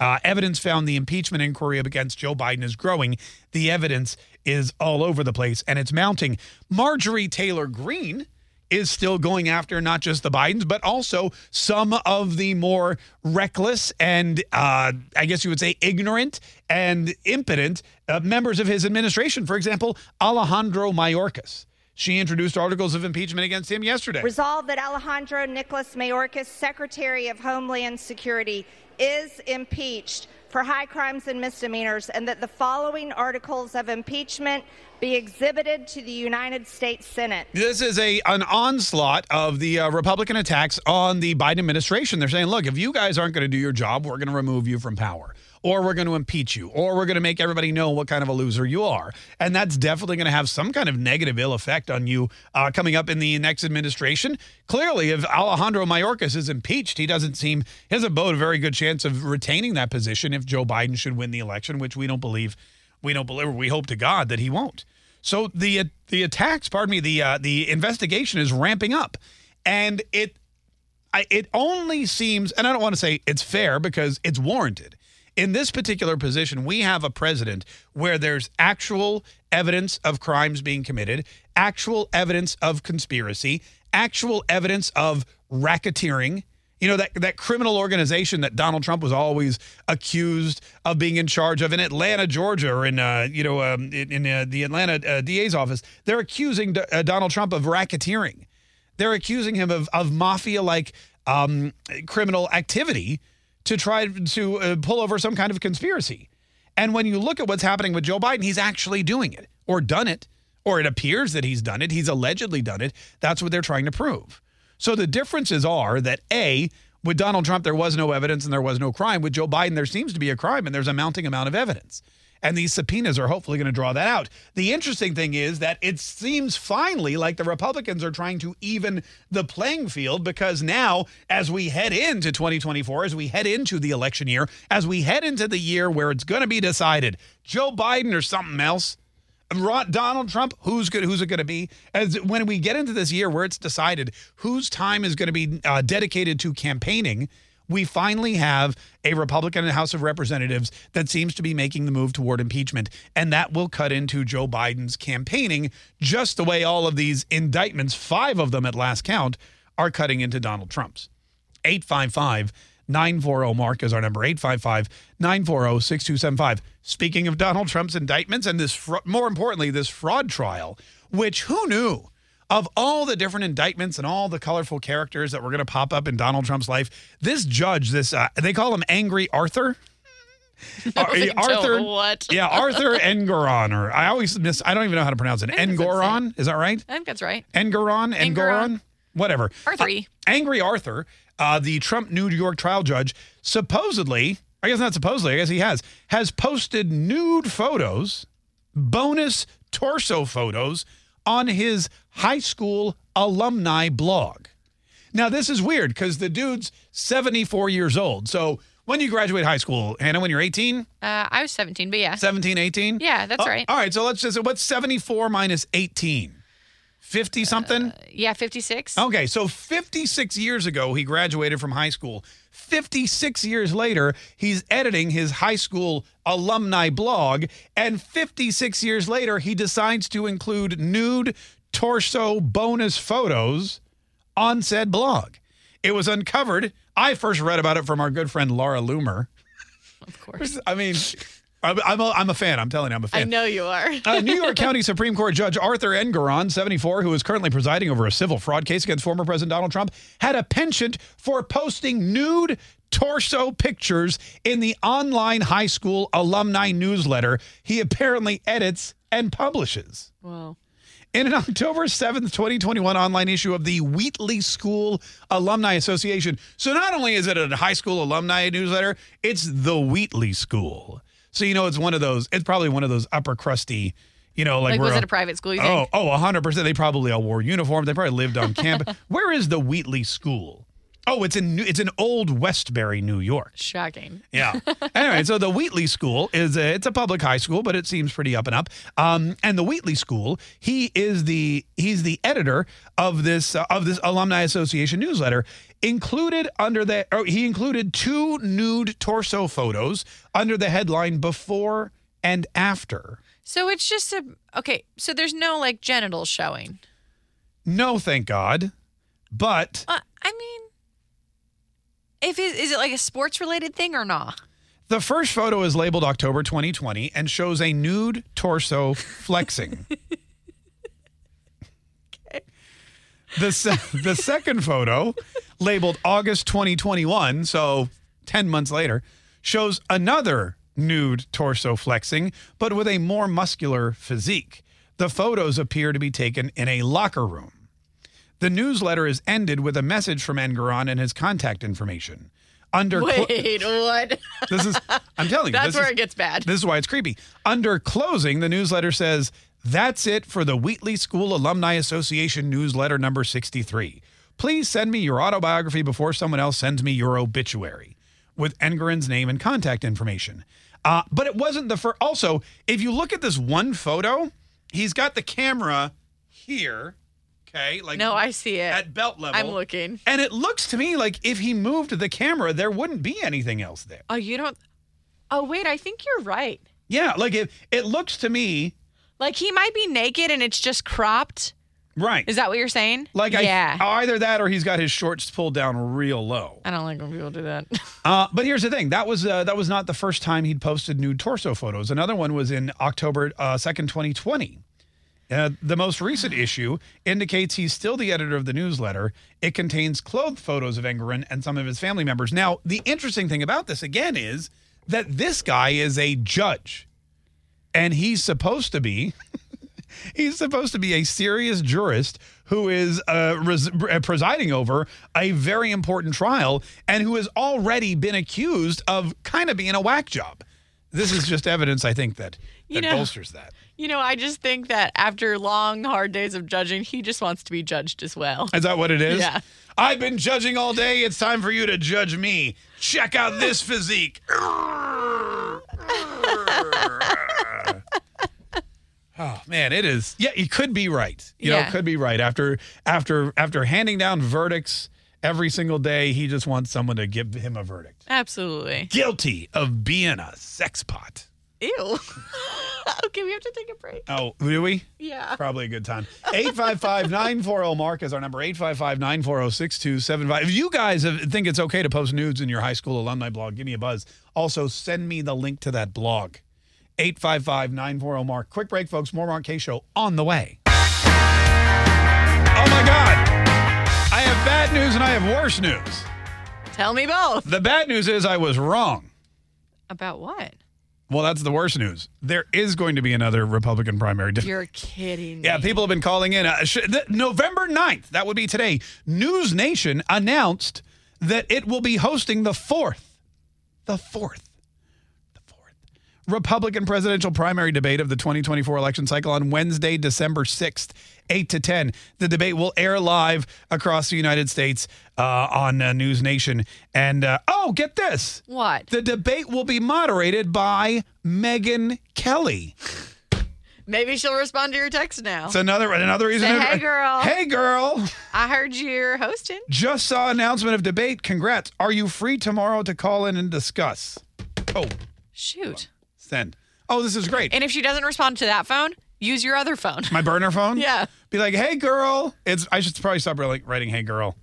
Speaker 1: Uh, evidence found the impeachment inquiry against Joe Biden is growing. The evidence is all over the place and it's mounting. Marjorie Taylor Greene is still going after not just the Bidens, but also some of the more reckless and, uh, I guess you would say, ignorant and impotent uh, members of his administration. For example, Alejandro Mayorkas. She introduced articles of impeachment against him yesterday.
Speaker 19: Resolved that Alejandro Nicholas Mayorkas, Secretary of Homeland Security, is impeached for high crimes and misdemeanors, and that the following articles of impeachment be exhibited to the United States Senate.
Speaker 1: This is a an onslaught of the uh, Republican attacks on the Biden administration. They're saying, look, if you guys aren't going to do your job, we're going to remove you from power or we're going to impeach you, or we're going to make everybody know what kind of a loser you are. And that's definitely going to have some kind of negative ill effect on you uh, coming up in the next administration. Clearly, if Alejandro Mayorkas is impeached, he doesn't seem, he has a very good chance of retaining that position if Joe Biden should win the election, which we don't believe, we don't believe, we hope to God that he won't. So the the attacks, pardon me, the uh, the investigation is ramping up, and it I, it only seems, and I don't want to say it's fair because it's warranted in this particular position, we have a president where there's actual evidence of crimes being committed, actual evidence of conspiracy, actual evidence of racketeering. You know, that, that criminal organization that Donald Trump was always accused of being in charge of in Atlanta, Georgia, or in, uh, you know, um, in, in uh, the Atlanta uh, DA's office. They're accusing D- uh, Donald Trump of racketeering. They're accusing him of, of mafia like um, criminal activity to try to uh, pull over some kind of conspiracy. And when you look at what's happening with Joe Biden, he's actually doing it or done it, or it appears that he's done it. He's allegedly done it. That's what they're trying to prove. So the differences are that A, with Donald Trump, there was no evidence and there was no crime. With Joe Biden, there seems to be a crime and there's a mounting amount of evidence. And these subpoenas are hopefully going to draw that out. The interesting thing is that it seems finally like the Republicans are trying to even the playing field because now, as we head into 2024, as we head into the election year, as we head into the year where it's going to be decided Joe Biden or something else, Donald Trump, who's good? Who's it going to be? As when we get into this year where it's decided whose time is going to be uh, dedicated to campaigning, we finally have a Republican in the House of Representatives that seems to be making the move toward impeachment, and that will cut into Joe Biden's campaigning, just the way all of these indictments, five of them at last count, are cutting into Donald Trump's. 855 940 Mark is our number 855 940 6275. Speaking of Donald Trump's indictments and this, more importantly, this fraud trial, which who knew? Of all the different indictments and all the colorful characters that were going to pop up in Donald Trump's life, this judge, this uh, they call him Angry Arthur. Ar- Arthur,
Speaker 9: what?
Speaker 1: yeah, Arthur Engoron, or I always miss. I don't even know how to pronounce it. Engoron, is that right?
Speaker 9: I think that's right.
Speaker 1: Engoron, Engoron,
Speaker 9: Engoron.
Speaker 1: whatever.
Speaker 9: Arthur.
Speaker 1: Uh, Angry Arthur, uh, the Trump New York trial judge, supposedly, I guess not supposedly, I guess he has, has posted nude photos, bonus torso photos on his high school alumni blog. Now, this is weird because the dude's 74 years old. So when you graduate high school, Hannah, when you're 18,
Speaker 9: Uh, I was 17, but yeah.
Speaker 1: 17, 18?
Speaker 9: Yeah, that's
Speaker 1: Oh,
Speaker 9: right.
Speaker 1: All right, so let's just, what's 74 minus 18? 50 something?
Speaker 9: Yeah, 56.
Speaker 1: Okay, so 56 years ago, he graduated from high school. 56 years later, he's editing his high school alumni blog. And 56 years later, he decides to include nude torso bonus photos on said blog. It was uncovered. I first read about it from our good friend Laura Loomer.
Speaker 9: Of course.
Speaker 1: I mean, I'm, a, I'm a fan. I'm telling you, I'm a fan.
Speaker 9: I know you are.
Speaker 1: Uh, New York County Supreme Court Judge Arthur Engoron, 74, who is currently presiding over a civil fraud case against former President Donald Trump, had a penchant for posting nude torso pictures in the online high school alumni newsletter he apparently edits and publishes.
Speaker 9: Wow.
Speaker 1: In an October 7th, 2021 online issue of the Wheatley School Alumni Association. So not only is it a high school alumni newsletter, it's the Wheatley School. So you know it's one of those, it's probably one of those upper crusty, you know, like,
Speaker 9: Like, was it a private school, you
Speaker 1: Oh,
Speaker 9: think?
Speaker 1: oh, 100%. They probably all wore uniforms. They probably lived on campus. Where is the Wheatley School? Oh, it's in it's in Old Westbury, New York.
Speaker 9: Shocking.
Speaker 1: Yeah. anyway, so the Wheatley School is a, it's a public high school, but it seems pretty up and up. Um, and the Wheatley School, he is the he's the editor of this uh, of this alumni association newsletter. Included under the oh, he included two nude torso photos under the headline before and after.
Speaker 9: So it's just a okay. So there's no like genitals showing.
Speaker 1: No, thank God. But
Speaker 9: Uh, I mean, if it, is it like a sports related thing or not?
Speaker 1: The first photo is labeled October 2020 and shows a nude torso flexing. The, se- the second photo, labeled August 2021, so 10 months later, shows another nude torso flexing, but with a more muscular physique. The photos appear to be taken in a locker room. The newsletter is ended with a message from Engoron and his contact information. Under clo-
Speaker 9: Wait, what?
Speaker 1: this is I'm telling you,
Speaker 9: That's where
Speaker 1: is-
Speaker 9: it gets bad.
Speaker 1: This is why it's creepy. Under closing, the newsletter says, "That's it for the Wheatley School Alumni Association newsletter number 63. Please send me your autobiography before someone else sends me your obituary with Engoron's name and contact information." Uh, but it wasn't the first. Also, if you look at this one photo, he's got the camera here. Okay, like
Speaker 9: no, I see it
Speaker 1: at belt level.
Speaker 9: I'm looking.
Speaker 1: And it looks to me like if he moved the camera, there wouldn't be anything else there.
Speaker 9: Oh, you don't. Oh, wait. I think you're right.
Speaker 1: Yeah, like it, it looks to me.
Speaker 9: Like he might be naked and it's just cropped.
Speaker 1: Right.
Speaker 9: Is that what you're saying?
Speaker 1: Like,
Speaker 9: yeah.
Speaker 1: I, either that or he's got his shorts pulled down real low.
Speaker 9: I don't like when people do that.
Speaker 1: Uh, but here's the thing: that was uh, that was not the first time he'd posted nude torso photos. Another one was in October uh, second, 2020. Uh, the most recent issue indicates he's still the editor of the newsletter. It contains clothed photos of Engoron and some of his family members. Now, the interesting thing about this again is that this guy is a judge, and he's supposed to be. He's supposed to be a serious jurist who is uh, res- uh, presiding over a very important trial and who has already been accused of kind of being a whack job. This is just evidence, I think, that,
Speaker 9: You know-
Speaker 1: bolsters that.
Speaker 9: You know, I just think that after long, hard days of judging, he just wants to be judged as well.
Speaker 1: Is that what it is?
Speaker 9: Yeah.
Speaker 1: I've been judging all day. It's time for you to judge me. Check out this physique. Oh man, it is. Yeah, you could be right. You know,
Speaker 9: Yeah.
Speaker 1: could be right. After after after handing down verdicts every single day, he just wants someone to give him a verdict.
Speaker 9: Absolutely.
Speaker 1: Guilty of being a sex pot.
Speaker 9: Ew. okay, we have to take a break.
Speaker 1: Oh, do we?
Speaker 9: Yeah.
Speaker 1: Probably a good time. 855 940 Mark is our number 855 940 6275. If you guys think it's okay to post nudes in your high school alumni blog, give me a buzz. Also, send me the link to that blog. 855 940 Mark. Quick break, folks. More Mark Kaye Show on the way. Oh my God. I have bad news and I have worse news.
Speaker 9: Tell me both.
Speaker 1: The bad news is I was wrong.
Speaker 9: About what?
Speaker 1: Well, that's the worst news. There is going to be another Republican primary.
Speaker 9: You're kidding me.
Speaker 1: Yeah, people have been calling in. Uh, sh- th- November 9th, that would be today, News Nation announced that it will be hosting the fourth, the fourth, the fourth Republican presidential primary debate of the 2024 election cycle on Wednesday, December 6th, 8 to 10. The debate will air live across the United States uh, on uh, News Nation. And uh, oh, get this.
Speaker 9: What?
Speaker 1: The debate will be moderated by Megyn Kelly.
Speaker 9: Maybe she'll respond to your text now.
Speaker 1: It's another another reason.
Speaker 9: Say,
Speaker 1: to-
Speaker 9: hey, girl.
Speaker 1: Hey, girl.
Speaker 9: I heard you're hosting.
Speaker 1: Just saw announcement of debate. Congrats. Are you free tomorrow to call in and discuss? Oh,
Speaker 9: Shoot.
Speaker 1: Send. Oh, this is great.
Speaker 9: And if she doesn't respond to that phone, use your other phone.
Speaker 1: My burner phone?
Speaker 9: Yeah.
Speaker 1: Be like, hey, girl. It's. I should probably stop writing, writing hey, girl.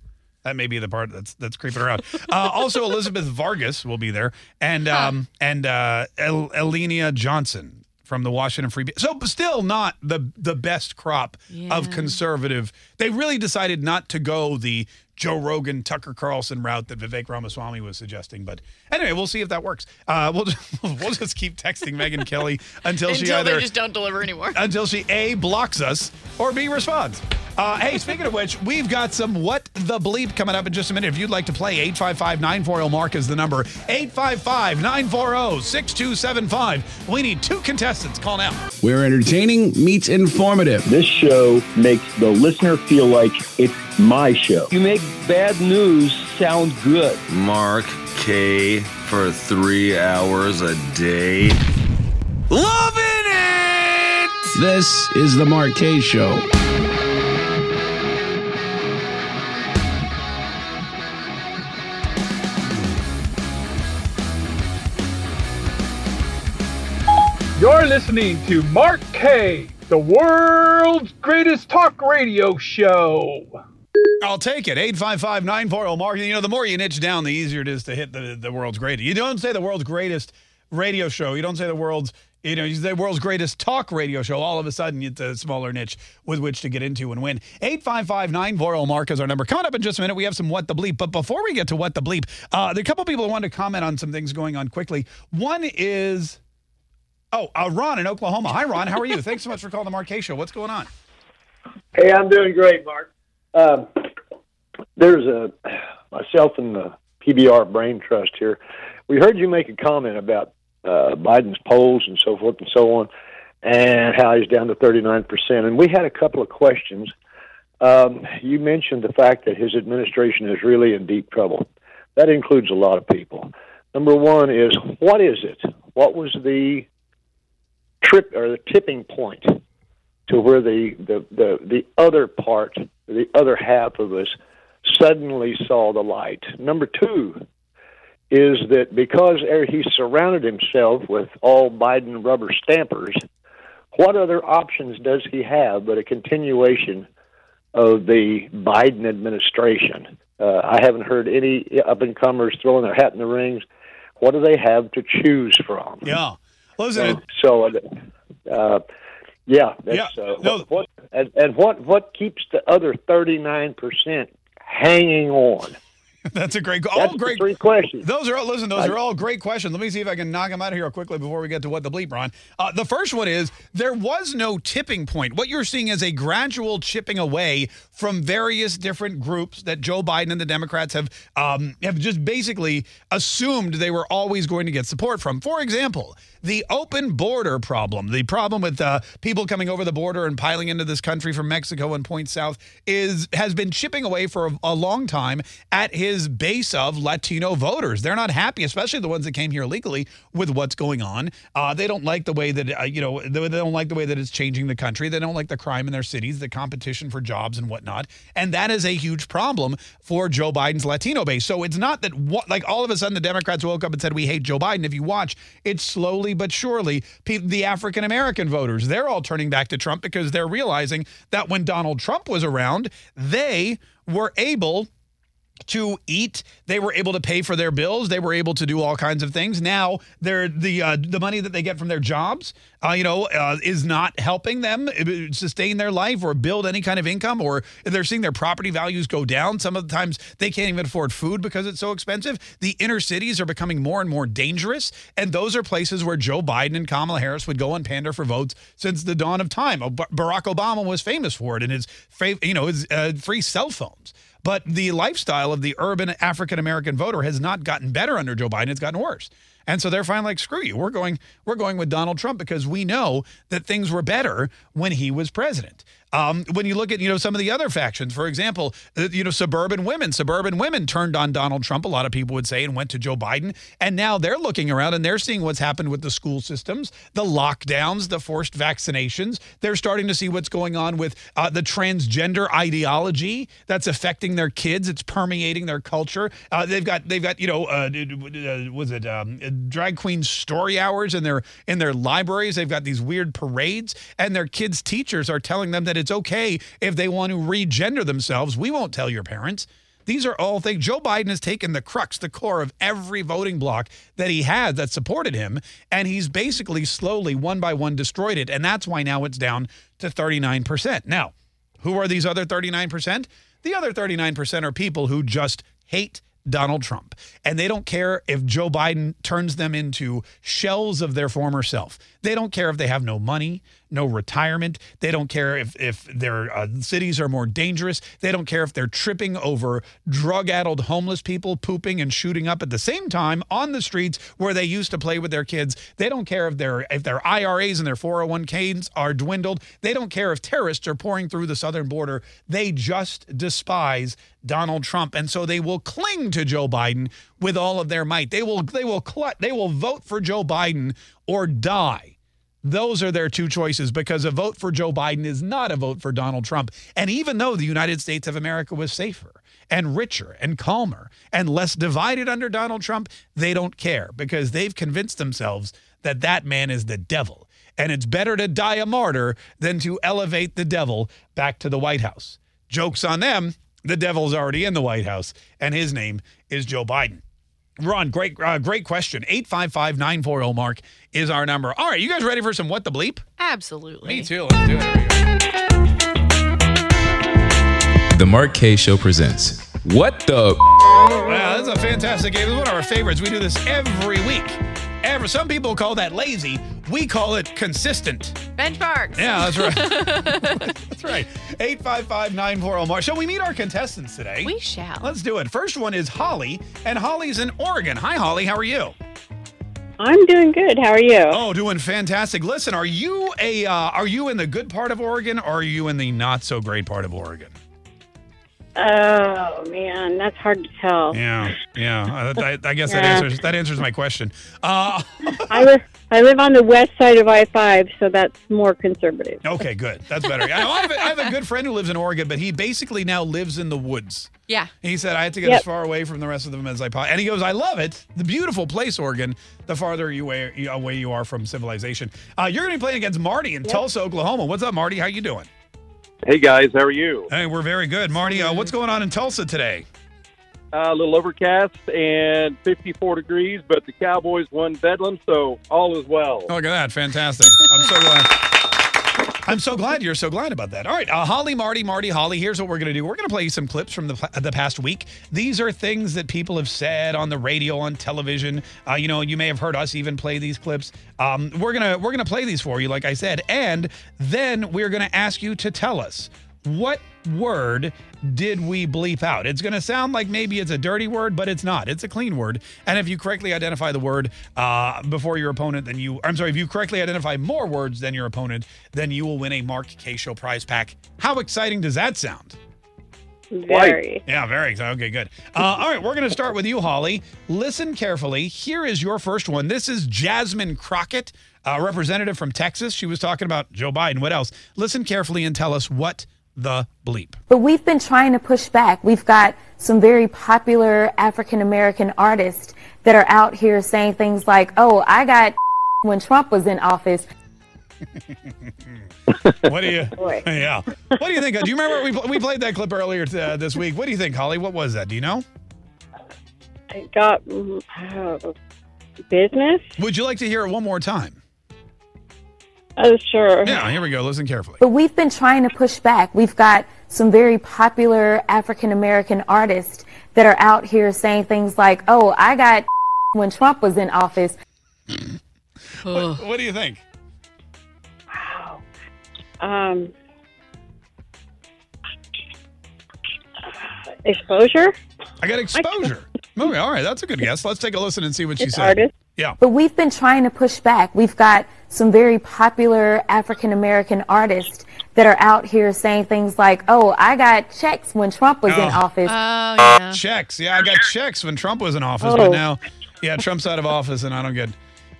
Speaker 1: That may be the part that's that's creeping around. Uh, also, Elizabeth Vargas will be there, and um and uh, El- Eliana Johnson from the Washington Free. Be- so, still not the the best crop of conservative. They really decided not to go the Joe Rogan, Tucker Carlson route that Vivek Ramaswamy was suggesting. But anyway, we'll see if that works. Uh, we'll just, we'll just keep texting Megyn Kelly until, she
Speaker 9: Until
Speaker 1: either
Speaker 9: they just don't deliver anymore.
Speaker 1: until she A, blocks us, or B, responds. Uh, hey, speaking of which, we've got some What the Bleep coming up in just a minute. If you'd like to play, 855 940 Mark is the number. 855 940 6275. We need two contestants. Call now.
Speaker 2: We're entertaining meets informative.
Speaker 3: This show makes the listener feel like it's my show.
Speaker 4: You make bad news sound good.
Speaker 5: Mark Kaye for three hours a day. Loving it!
Speaker 2: This is The Mark Kaye Show.
Speaker 20: You're listening to Mark Kaye, the world's greatest talk radio show.
Speaker 1: I'll take it. 855 940 Mark. You know, the more you niche down, the easier it is to hit the, the world's greatest. You don't say the world's greatest radio show. You don't say the world's, you know, you say the world's greatest talk radio show. All of a sudden, it's a smaller niche with which to get into and win. 855 940 Mark is our number. Coming up in just a minute, we have some What the Bleep. But before we get to What the Bleep, uh, there are a couple people who wanted to comment on some things going on quickly. One is, oh, uh, Ron in Oklahoma. Hi, Ron. How are you? Thanks so much for calling the Mark Show. What's going on?
Speaker 21: Hey, I'm doing great, Mark. Um, there's a myself and the PBR Brain Trust here. We heard you make a comment about uh, Biden's polls and so forth and so on, and how he's down to 39 percent. And we had a couple of questions. Um, you mentioned the fact that his administration is really in deep trouble. That includes a lot of people. Number one is what is it? What was the trip or the tipping point to where the, the, the, the other part, the other half of us, suddenly saw the light. Number two is that because he surrounded himself with all Biden rubber stampers, what other options does he have but a continuation of the Biden administration. Uh, I haven't heard any up and comers throwing their hat in the rings. What do they have to choose from?
Speaker 1: Yeah. Listen,
Speaker 21: And so, uh, yeah, that's, uh, what, what and, and what what keeps the other thirty nine percent hanging on?
Speaker 1: That's a great.
Speaker 21: That's
Speaker 1: all
Speaker 21: the
Speaker 1: great
Speaker 21: three questions.
Speaker 1: Those are all. Listen, those are all great questions. Let me see if I can knock them out of here quickly before we get to what the bleep, Ron. Uh, the first one is there was no tipping point. What you're seeing is a gradual chipping away from various different groups that Joe Biden and the Democrats have um, have just basically assumed they were always going to get support from. For example, the open border problem, the problem with uh, people coming over the border and piling into this country from Mexico and points south, is has been chipping away for a, a long time at his base of Latino voters. They're not happy, especially the ones that came here legally, with what's going on. Uh, they don't like the way that uh, you know they, they don't like the way that it's changing the country. They don't like the crime in their cities, the competition for jobs and whatnot, and that is a huge problem for Joe Biden's Latino base. So it's not that like all of a sudden the Democrats woke up and said we hate Joe Biden. If you watch, it's slowly but surely the African American voters they're all turning back to Trump because they're realizing that when Donald Trump was around, they were able to eat. They were able to pay for their bills. They were able to do all kinds of things. Now, they're the uh, the money that they get from their jobs, uh, you know, uh, is not helping them uh, sustain their life or build any kind of income. Or they're seeing their property values go down. Some of the times they can't even afford food because it's so expensive. The inner cities are becoming more and more dangerous, and those are places where Joe Biden and Kamala Harris would go and pander for votes since the dawn of time. Barack Obama was famous for it, and his, you know, his uh, free cell phones. But the lifestyle of the urban African American voter has not gotten better under Joe Biden. It's gotten worse. And so they're finally like, screw you. We're going, we're going with Donald Trump because we know that things were better when he was president. Um, when you look at, you know, some of the other factions, for example, uh, you know, suburban women, suburban women turned on Donald Trump, a lot of people would say, and went to Joe Biden. And now they're looking around and they're seeing what's happened with the school systems, the lockdowns, the forced vaccinations. They're starting to see what's going on with uh, the transgender ideology that's affecting their kids. It's permeating their culture. Uh, they've got, they've got, you know, uh, uh, was it um, drag queen story hours in their in their libraries? They've got these weird parades, and their kids' teachers are telling them that it's okay if they want to regender themselves. We won't tell your parents. These are all things. Joe Biden has taken the crux, the core of every voting block that he had that supported him, and he's basically slowly, one by one, destroyed it. And that's why now it's down to 39%. Now, who are these other 39%? The other 39% are people who just hate Donald Trump. And they don't care if Joe Biden turns them into shells of their former self. They don't care if they have no money, no retirement. They don't care if, if their uh, cities are more dangerous. They don't care if they're tripping over drug addled homeless people pooping and shooting up at the same time on the streets where they used to play with their kids. They don't care if their if their IRAs and their 401ks are dwindled. They don't care if terrorists are pouring through the southern border. They just despise Donald Trump. And so they will cling to Joe Biden with all of their might. They will they will clut, they will vote for Joe Biden or die. Those are their two choices because a vote for Joe Biden is not a vote for Donald Trump. And even though the United States of America was safer and richer and calmer and less divided under Donald Trump, they don't care because they've convinced themselves that that man is the devil. And it's better to die a martyr than to elevate the devil back to the White House. Joke's on them. The devil's already in the White House, and his name is Joe Biden. Ron, great, uh, great question. 855 940 Mark is our number. All right, you guys ready for some What the Bleep?
Speaker 9: Absolutely.
Speaker 1: Me too. Let's do it. Here we go.
Speaker 22: The Mark Kaye Show presents What the?
Speaker 1: Wow, that's a fantastic game. It's one of our favorites. We do this every week. Ever. Some people call that lazy. We call it consistent.
Speaker 9: Benchmarks.
Speaker 1: Yeah, that's right. that's right. 855 940 Mark. Shall we meet our contestants today?
Speaker 9: We shall.
Speaker 1: Let's do it. First one is Holly, and Holly's in Oregon. Hi, Holly. How are you?
Speaker 23: I'm doing good. How are you?
Speaker 1: Oh, doing fantastic. Listen, are you a uh, are you in the good part of Oregon or are you in the not so great part of Oregon?
Speaker 23: Oh man, that's hard to tell.
Speaker 1: Yeah, yeah. I, I, I guess that answers that answers my question. Uh,
Speaker 23: I live I live on the west side of I five, so that's more conservative.
Speaker 1: okay, good. That's better. I, I have a, I have a good friend who lives in Oregon, but he basically now lives in the woods.
Speaker 9: Yeah.
Speaker 1: He said I had to get
Speaker 23: Yep.
Speaker 1: as far away from the rest of them as I possibly. And he goes, I love it. The beautiful place, Oregon. The farther you away, away you are from civilization. Uh, you're going to be playing against Marty in Tulsa, Oklahoma. What's up, Marty? How you doing?
Speaker 24: Hey guys, how are you?
Speaker 1: Hey, we're very good. Marty, uh, what's going on in Tulsa today?
Speaker 24: Uh, a little overcast and 54 degrees, but the Cowboys won Bedlam, so all is well.
Speaker 1: Oh, look at that. Fantastic. I'm so glad. I'm so glad you're so glad about that. All right, uh, Holly, Marty, Marty, Holly. Here's what we're to do. We're to play you some clips from the, the past week. These are things that people have said on the radio, on television. Uh, you know, you may have heard us even play these clips. Um, we're gonna we're gonna play these for you, like I said, and then we're to ask you to tell us what word did we bleep out? It's going to sound like maybe it's a dirty word, but it's not. It's a clean word. And if you correctly identify the word uh, before your opponent, then you, I'm sorry, if you correctly identify more words than your opponent, then you will win a Mark Kaye Show prize pack. How exciting does that sound?
Speaker 23: Very.
Speaker 1: Yeah, very exciting. Okay, good. Uh, all right, we're going to start with you, Holly. Listen carefully. Here is your first one. This is Jasmine Crockett, a representative from Texas. She was talking about Joe Biden. What else? Listen carefully and tell us what the bleep.
Speaker 25: But we've been trying to push back. We've got some very popular African American artists that are out here saying things like, oh, I got when Trump was in office.
Speaker 1: What do you? yeah. What do you think? Do you remember we, we played that clip earlier uh, this week? What do you think, Holly? What was that? Do you know?
Speaker 23: I got uh, business.
Speaker 1: Would you like to hear it one more time?
Speaker 23: Oh, sure.
Speaker 1: Yeah, here we go. Listen carefully.
Speaker 25: But we've been trying to push back. We've got some very popular African American artists that are out here saying things like, oh, I got when Trump was in office.
Speaker 1: What, what do you think? Wow.
Speaker 23: Um, exposure.
Speaker 1: I got exposure. Okay, all right, that's a good guess. Let's take a listen and see what she
Speaker 23: It's
Speaker 1: said.
Speaker 23: artist.
Speaker 1: Yeah.
Speaker 25: But we've been trying to push back. We've got some very popular African American artists that are out here saying things like, oh, I got checks when Trump was in
Speaker 1: Oh.
Speaker 25: office.
Speaker 9: Oh, yeah.
Speaker 1: Checks. Yeah, I got checks when Trump was in office,
Speaker 25: Oh.
Speaker 1: but now, yeah, Trump's out of office, and I don't get,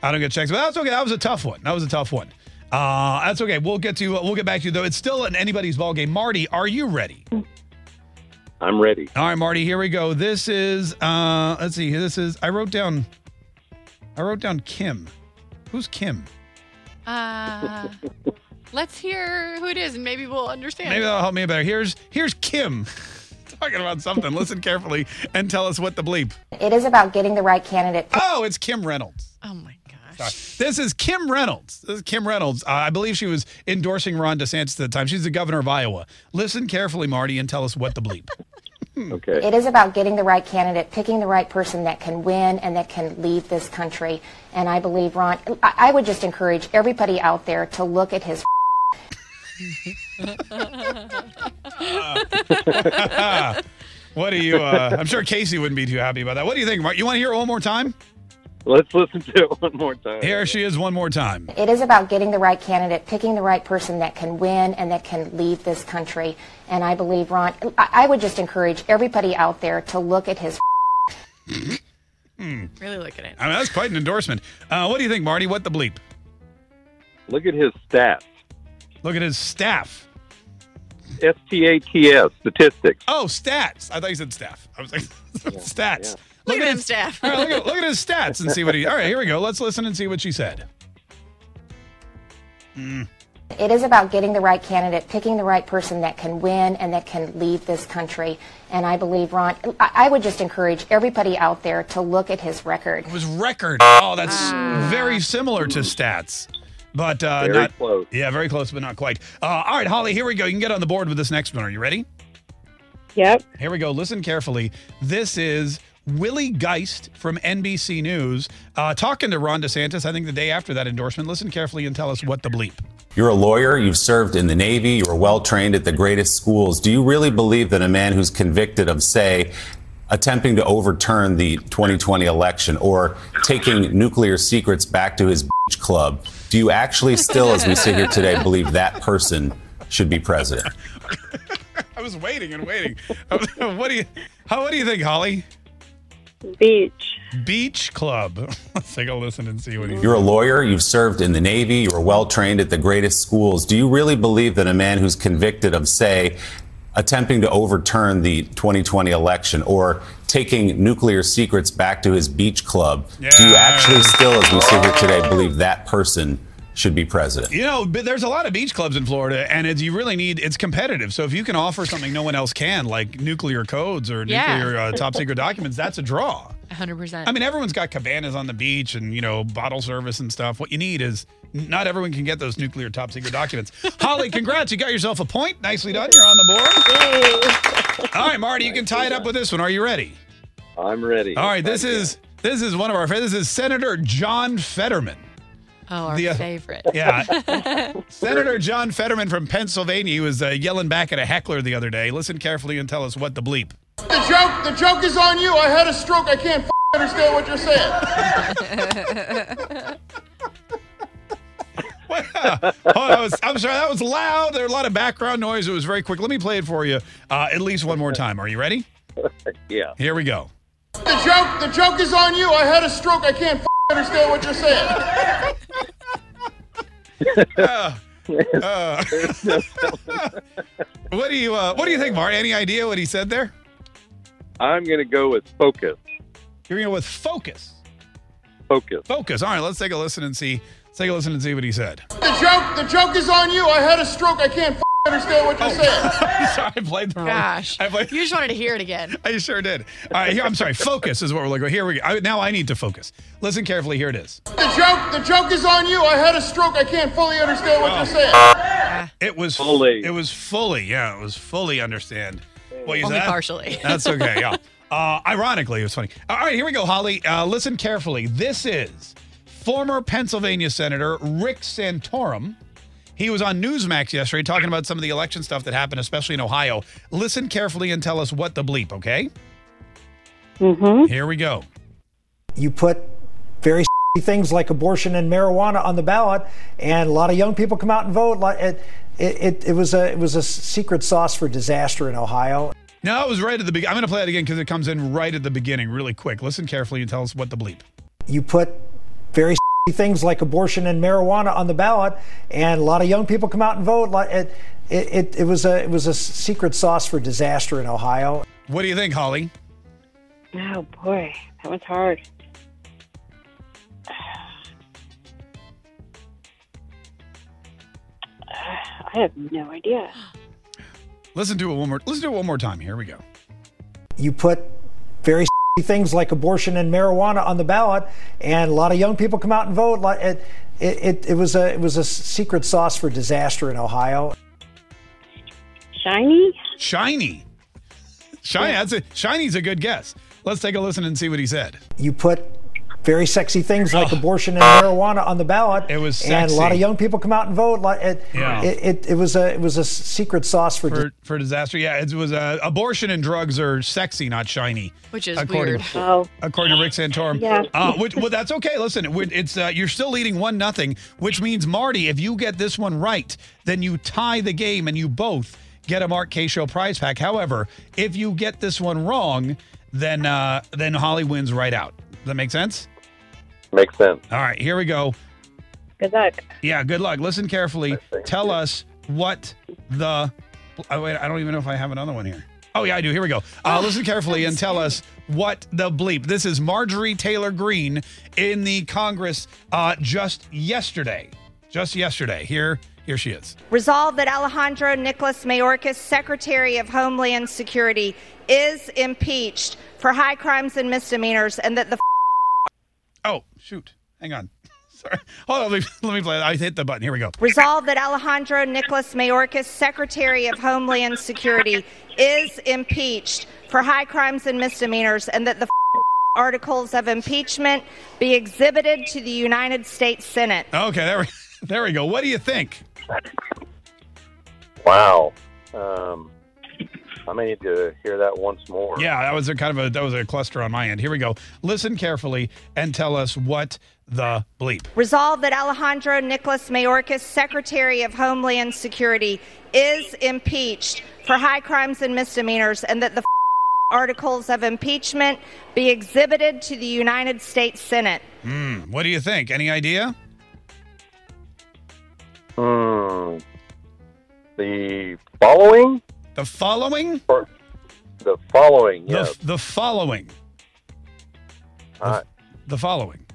Speaker 1: I don't get checks. But that's okay. That was a tough one. That was a tough one. Uh, that's okay. We'll get to, we'll get back to you though. It's still an anybody's ball game. Marty, are you ready?
Speaker 24: I'm ready.
Speaker 1: All right, Marty. Here we go. This is, uh, let's see. This is. I wrote down, I wrote down Kim. Who's Kim?
Speaker 9: Uh, let's hear who it is, and maybe we'll understand.
Speaker 1: Maybe that'll help me better. Here's, here's Kim. Talking about something. Listen carefully and tell us what the bleep.
Speaker 25: It is about getting the right candidate.
Speaker 1: Oh, it's Kim Reynolds.
Speaker 9: Oh my
Speaker 1: Sorry. This is Kim Reynolds. This is Kim Reynolds. Uh, I believe she was endorsing Ron DeSantis at the time. She's the governor of Iowa. Listen carefully, Marty, and tell us what the bleep.
Speaker 24: Okay.
Speaker 25: It is about getting the right candidate, picking the right person that can win and that can lead this country. And I believe, Ron, I, I would just encourage everybody out there to look at his.
Speaker 1: what do you? Uh, I'm sure Casey wouldn't be too happy about that. What do you think, Mark? You want to hear it one more time?
Speaker 24: Let's listen to it one more time.
Speaker 1: Here she is, one more time.
Speaker 25: It is about getting the right candidate, picking the right person that can win and that can lead this country. And I believe, Ron, I, I would just encourage everybody out there to look at his.
Speaker 1: Hmm.
Speaker 9: Really look at it.
Speaker 1: I mean, that's quite an endorsement. Uh, what do you think, Marty? What the bleep?
Speaker 24: Look at his stats.
Speaker 1: Look at his staff.
Speaker 24: S T A T S statistics.
Speaker 1: Oh, stats. I thought you said staff. I was like, stats.
Speaker 9: Look at him,
Speaker 1: his,
Speaker 9: staff.
Speaker 1: all right, look, at, look at his stats and see what he. All right, here we go. Let's listen and see what she said. Mm.
Speaker 25: It is about getting the right candidate, picking the right person that can win and that can lead this country. And I believe, Ron, I, I would just encourage everybody out there to look at his record.
Speaker 1: It was record. Oh, that's very similar to stats. But uh,
Speaker 24: Very
Speaker 1: not
Speaker 24: close.
Speaker 1: Yeah, very close, but not quite. Uh, all right, Holly, here we go. You can get on the board with this next one. Are you ready?
Speaker 23: Yep.
Speaker 1: Here we go. Listen carefully. This is Willie Geist from NBC News uh, talking to Ron DeSantis. I think the day after that endorsement. Listen carefully and tell us what the bleep.
Speaker 26: You're a lawyer, you've served in the Navy, you were well trained at the greatest schools. Do you really believe that a man who's convicted of, say, attempting to overturn the 2020 election or taking nuclear secrets back to his beach club, do you actually still, as we sit here today, believe that person should be president?
Speaker 1: I was waiting and waiting. what do you? How? What do you think, Holly?
Speaker 23: Beach.
Speaker 1: Beach Club. Let's take a listen and see what he.
Speaker 26: You're a lawyer, you've served in the Navy, you were well trained at the greatest schools. Do you really believe that a man who's convicted of, say, attempting to overturn the 2020 election or taking nuclear secrets back to his beach club, do you actually still, as we sit here today, believe that person should be president.
Speaker 1: You know, but there's a lot of beach clubs in Florida, and it's, you really need it's competitive. So if you can offer something no one else can, like nuclear codes or
Speaker 9: Yeah.
Speaker 1: nuclear uh, top secret documents, that's a draw.
Speaker 9: 100%.
Speaker 1: I mean, everyone's got cabanas on the beach and you know bottle service and stuff. What you need is not everyone can get those nuclear top secret documents. Holly, congrats! You got yourself a point. Nicely done. You're on the board. All right, Marty, you can tie it up with this one. Are you ready?
Speaker 24: I'm ready.
Speaker 1: All right, this is this is one of our friends. this is Senator John Fetterman.
Speaker 9: Oh, our
Speaker 1: the, uh,
Speaker 9: favorite.
Speaker 1: Yeah. Senator John Fetterman from Pennsylvania he was uh, yelling back at a heckler the other day. Listen carefully and tell us what the bleep.
Speaker 27: The joke, the joke is on you. I had a stroke. I can't f- understand what you're saying.
Speaker 1: oh, that was, I'm sorry, that was loud. There were a lot of background noise. It was very quick. Let me play it for you uh, at least one more time. Are you ready?
Speaker 24: yeah.
Speaker 1: Here we go.
Speaker 27: The joke, the joke is on you. I had a stroke. I can't f- understand what you're saying.
Speaker 1: Uh, uh, what do you uh, What do you think, Marty? Any idea what he said there?
Speaker 24: I'm going to go with focus.
Speaker 1: You're going to go with focus.
Speaker 24: Focus.
Speaker 1: Focus. All right, let's take a listen and see. Let's take a listen and see what he said.
Speaker 27: The joke, the joke is on you. I had a stroke. I can't f- understand what you're saying.
Speaker 1: sorry, I played the wrong.
Speaker 9: Gosh.
Speaker 1: I played,
Speaker 9: You just wanted to hear it again.
Speaker 1: I sure did. All right, here, I'm sorry. Focus is what we're looking. Here we go. I, now I need to focus. Listen carefully. Here it is.
Speaker 27: The joke, the joke is on you. I had a stroke. I can't fully understand what you're saying.
Speaker 1: It was
Speaker 24: Fully.
Speaker 1: It was fully. Yeah, it was fully understand what you
Speaker 9: Only
Speaker 1: said.
Speaker 9: partially.
Speaker 1: That's okay. Yeah. Uh, ironically, it was funny. All right, here we go, Holly. Uh, listen carefully. This is former Pennsylvania Senator Rick Santorum. He was on Newsmax yesterday talking about some of the election stuff that happened, especially in Ohio. Listen carefully and tell us what the bleep, okay?
Speaker 23: Mm-hmm.
Speaker 1: Here we go.
Speaker 28: You put very things like abortion and marijuana on the ballot, and a lot of young people come out and vote. It, it, it, it was a it was a secret sauce for disaster in Ohio.
Speaker 1: No, it was right at the beginning. I'm going to play it again because it comes in right at the beginning, really quick. Listen carefully and tell us what the bleep.
Speaker 28: You put very things like abortion and marijuana on the ballot, and a lot of young people come out and vote. It, it, it, it was a it was a secret sauce for disaster in Ohio.
Speaker 1: What do you think, Holly?
Speaker 23: Oh boy, that was hard. I have no idea.
Speaker 1: Listen to it one more. Listen to it one more time. Here we go.
Speaker 28: You put very things like abortion and marijuana on the ballot, and a lot of young people come out and vote. It, it, it, it was a it was a secret sauce for disaster in Ohio.
Speaker 23: Shiny?
Speaker 1: Shiny. Shiny. That's a Shiny's a good guess. Let's take a listen and see what he said.
Speaker 28: You put very sexy things like abortion and marijuana on the ballot.
Speaker 1: It was sexy.
Speaker 28: and a lot of young people come out and vote. It,
Speaker 1: Yeah.
Speaker 28: it, it, it was a it was a secret sauce for.
Speaker 1: For, for disaster, yeah, it was uh, abortion and drugs are sexy, not shiny.
Speaker 9: Which is
Speaker 1: according,
Speaker 9: weird.
Speaker 23: Oh.
Speaker 1: According to Rick Santorum.
Speaker 23: Yeah.
Speaker 1: Uh, which, well, that's okay. Listen, it's uh, you're still leading one nothing, which means Marty, if you get this one right, then you tie the game and you both get a Mark Kaye Show prize pack. However, if you get this one wrong, then uh, then Holly wins right out. Does that make sense?
Speaker 24: Makes sense.
Speaker 1: All right, here we go.
Speaker 23: Good luck.
Speaker 1: Yeah, good luck. Listen carefully. Tell us what the. Oh, wait, I don't even know if I have another one here. Oh, yeah, I do. Here we go. Uh, listen carefully and tell us what the bleep. This is Marjorie Taylor Greene in the Congress uh, just yesterday. Just yesterday. Here, here she is.
Speaker 19: Resolved that Alejandro Nicholas Mayorkas, Secretary of Homeland Security, is impeached for high crimes and misdemeanors, and that the
Speaker 1: Oh, shoot. Hang on. Sorry. Hold on. Let me, let me play. I hit the button. Here we go.
Speaker 19: Resolved that Alejandro Nicholas Mayorkas, Secretary of Homeland Security, is impeached for high crimes and misdemeanors, and that the articles of impeachment be exhibited to the United States Senate.
Speaker 1: Okay, there we, there we go. What do you think?
Speaker 24: Wow. Um, I may need to hear that once more.
Speaker 1: Yeah, that was a kind of a that was a cluster on my end. Here we go. Listen carefully and tell us what the bleep.
Speaker 19: Resolved that Alejandro Nicholas Mayorkas, Secretary of Homeland Security, is impeached for high crimes and misdemeanors, and that the articles of impeachment be exhibited to the United States Senate.
Speaker 1: Hmm. What do you think? Any idea?
Speaker 24: Hmm. The following?
Speaker 1: The following?
Speaker 24: Or the following,
Speaker 1: The,
Speaker 24: yes.
Speaker 1: the following.
Speaker 24: I,
Speaker 1: The following.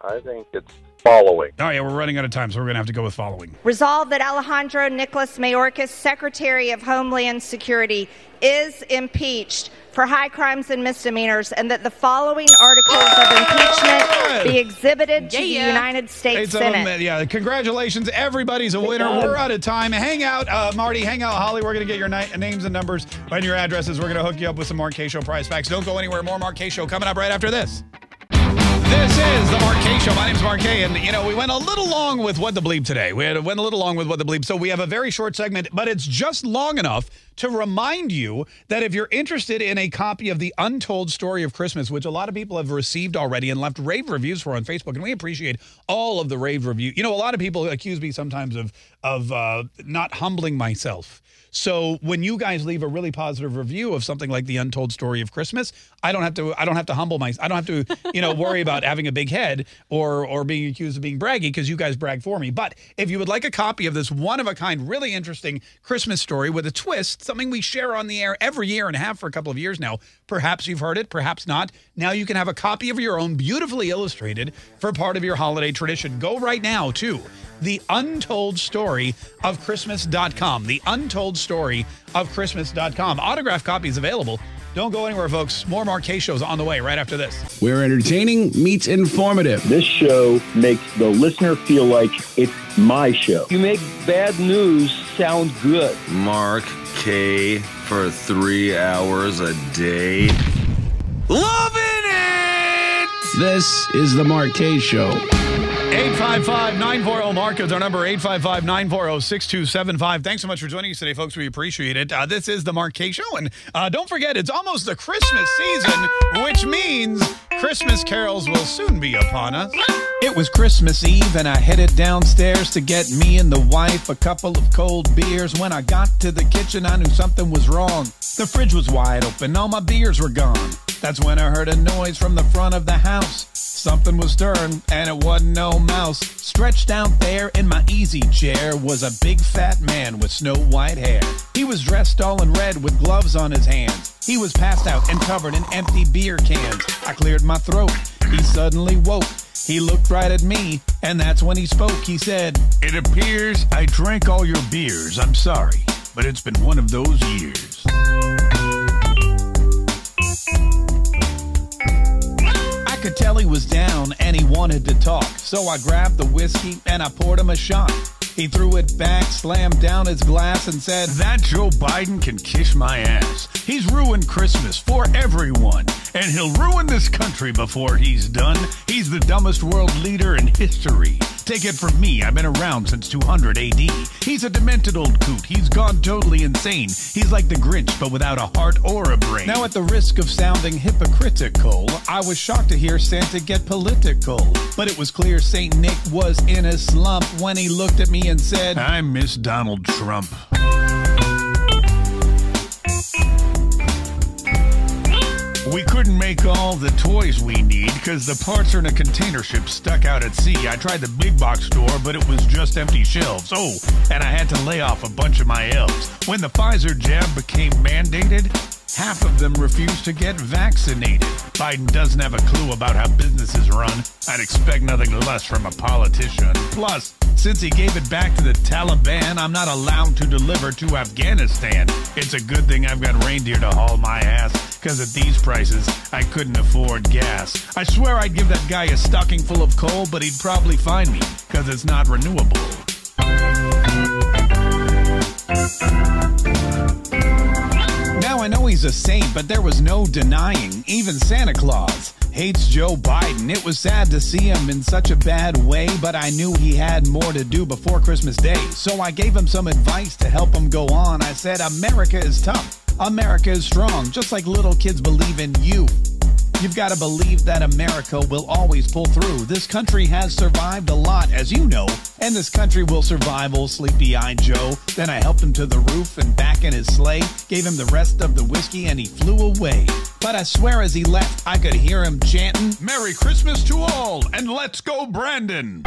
Speaker 24: I think it's
Speaker 21: following.
Speaker 1: Oh, yeah, we're running out of time, so we're going to have to go with following.
Speaker 19: Resolved that Alejandro Nicholas Mayorkas, Secretary of Homeland Security, is impeached for high crimes and misdemeanors, and that the following articles of impeachment be exhibited to the United States
Speaker 1: Eight of them,
Speaker 19: Senate.
Speaker 1: yeah, congratulations. Everybody's a winner. We're out of time. Hang out, uh, Marty. Hang out, Holly. We're going to get your ni- names and numbers and your addresses. We're going to hook you up with some Mark Kaye Show prize packs. Don't go anywhere. More Mark Kaye Show coming up right after this. This is the Mark Show. My name's Mark and you know we went a little long with what the bleep today. We went a little long with what the bleep, so we have a very short segment, but it's just long enough to remind you that if you're interested in a copy of the Untold Story of Christmas, which a lot of people have received already and left rave reviews for on Facebook, and we appreciate all of the rave review. You know, a lot of people accuse me sometimes of of uh, not humbling myself. So when you guys leave a really positive review of something like the Untold Story of Christmas, I don't have to I don't have to humble myself. I don't have to you know worry about having a big head or or being accused of being braggy because you guys brag for me. But if you would like a copy of this one of a kind, really interesting Christmas story with a twist, something we share on the air every year and have for a couple of years now, perhaps you've heard it, perhaps not. Now you can have a copy of your own, beautifully illustrated, for part of your holiday tradition. Go right now to the untold story of Christmas.com. The untold story of Christmas.com. Autograph copies available. Don't go anywhere, folks. More Mark Kaye shows on the way right after this.
Speaker 2: We're entertaining meets informative.
Speaker 3: This show makes the listener feel like it's my show.
Speaker 4: You make bad news sound good.
Speaker 5: Mark Kaye for three hours a day. Loving it!
Speaker 2: This is the Kaye Show.
Speaker 1: 855-940 Mark is our number 855-940-6275 thanks so much for joining us today folks we appreciate it uh, this is the Kaye show and uh, don't forget it's almost the Christmas season which means Christmas carols will soon be upon us
Speaker 29: It was Christmas Eve and I headed downstairs to get me and the wife a couple of cold beers. When I got to the kitchen, I knew something was wrong. The fridge was wide open, all my beers were gone. That's when I heard a noise from the front of the house. Something was stirring, and it wasn't no mouse. Stretched out there in my easy chair was a big fat man with snow white hair. He was dressed all in red with gloves on his hands. He was passed out and covered in empty beer cans. I cleared my throat. He suddenly woke. He looked right at me, and that's when he spoke. He said,
Speaker 30: It appears I drank all your beers. I'm sorry, but it's been one of those years.
Speaker 29: I could tell he was down and he wanted to talk. So I grabbed the whiskey and I poured him a shot. He threw it back, slammed down his glass, and said,
Speaker 30: That Joe Biden can kiss my ass. He's ruined Christmas for everyone, and he'll ruin this country before he's done. He's the dumbest world leader in history. Take it from me, I've been around since 200 AD. He's a demented old coot. He's gone totally insane. He's like the Grinch, but without a heart or a brain.
Speaker 29: Now, at the risk of sounding hypocritical, I was shocked to hear Santa get political. But it was clear St. Nick was in a slump when he looked at me and said,
Speaker 30: I miss Donald Trump. We couldn't make all the toys we need because the parts are in a container ship stuck out at sea. I tried the big box store, but it was just empty shelves. Oh, and I had to lay off a bunch of my elves. When the Pfizer jab became mandated, half of them refused to get vaccinated. Biden doesn't have a clue about how businesses run. I'd expect nothing less from a politician. Plus, since he gave it back to the Taliban, I'm not allowed to deliver to Afghanistan. It's a good thing I've got reindeer to haul my ass, because at these prices, I couldn't afford gas. I swear I'd give that guy a stocking full of coal, but he'd probably find me, because it's not renewable.
Speaker 29: Now I know he's a saint, but there was no denying, even Santa Claus hates Joe Biden. It was sad to see him in such a bad way, but I knew he had more to do before Christmas Day. So I gave him some advice to help him go on. I said, America is tough. America is strong, just like little kids believe in you. You've got to believe that America will always pull through. This country has survived a lot, as you know, and this country will survive old sleepy eyed Joe. Then I helped him to the roof and back in his sleigh, gave him the rest of the whiskey, and he flew away. But I swear as he left, I could hear him chanting,
Speaker 30: Merry Christmas to all, and let's go, Brandon!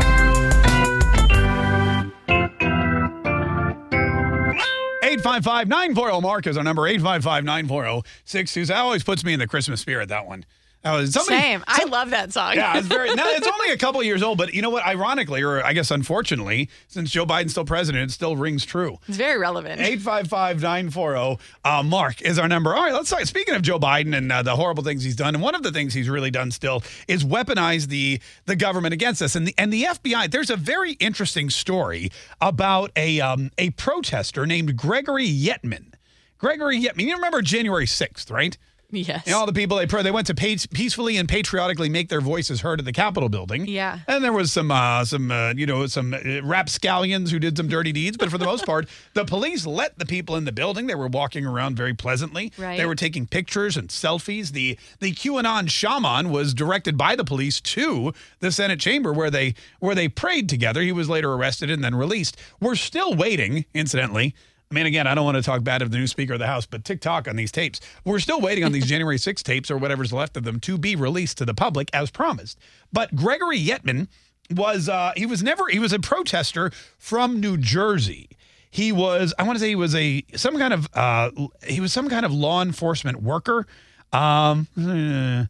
Speaker 1: 855-940 Mark is our number 855-940-62. That always puts me in the Christmas spirit that one. Oh, somebody-
Speaker 9: Same. I love that song.
Speaker 1: Yeah, it's very. Now it's only a couple years old, but you know what? Ironically, or I guess unfortunately, since Joe Biden's still president, it still rings true.
Speaker 9: It's very relevant.
Speaker 1: 855-940 uh, Mark is our number. All right, let's talk. Speaking of Joe Biden and uh, the horrible things he's done, and one of the things he's really done still is weaponize the the government against us. And the and the FBI. There's a very interesting story about a um, a protester named Gregory Yetman. Gregory Yetman. You remember January 6th, right?
Speaker 9: Yes.
Speaker 1: And all the people they prayed, they went to peacefully and patriotically make their voices heard at the Capitol building.
Speaker 9: Yeah.
Speaker 1: And there was some uh, some uh, you know some uh, rapscallions who did some dirty deeds, but for the most part, the police let the people in the building. They were walking around very pleasantly.
Speaker 9: Right.
Speaker 1: They were taking pictures and selfies. The the QAnon shaman was directed by the police to the Senate chamber where they where they prayed together. He was later arrested and then released. We're still waiting, incidentally. I mean, again, I don't want to talk bad of the new Speaker of the House, but TikTok on these tapes. We're still waiting on these January 6 tapes or whatever's left of them to be released to the public as promised. But Gregory Yetman was uh, he was never he was a protester from New Jersey. He was I want to say he was a some kind of uh, he was some kind of law enforcement worker. Um, eh,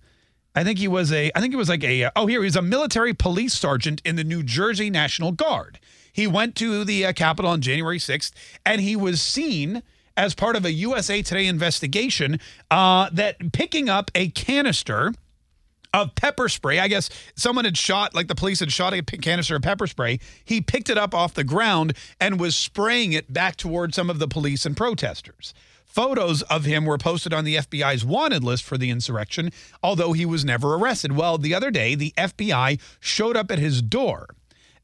Speaker 1: I think he was a I think he was like a oh here he was a military police sergeant in the New Jersey National Guard. He went to the uh, Capitol on January 6th and he was seen as part of a USA Today investigation uh, that picking up a canister of pepper spray. I guess someone had shot, like the police had shot a canister of pepper spray. He picked it up off the ground and was spraying it back toward some of the police and protesters. Photos of him were posted on the FBI's wanted list for the insurrection, although he was never arrested. Well, the other day, the FBI showed up at his door.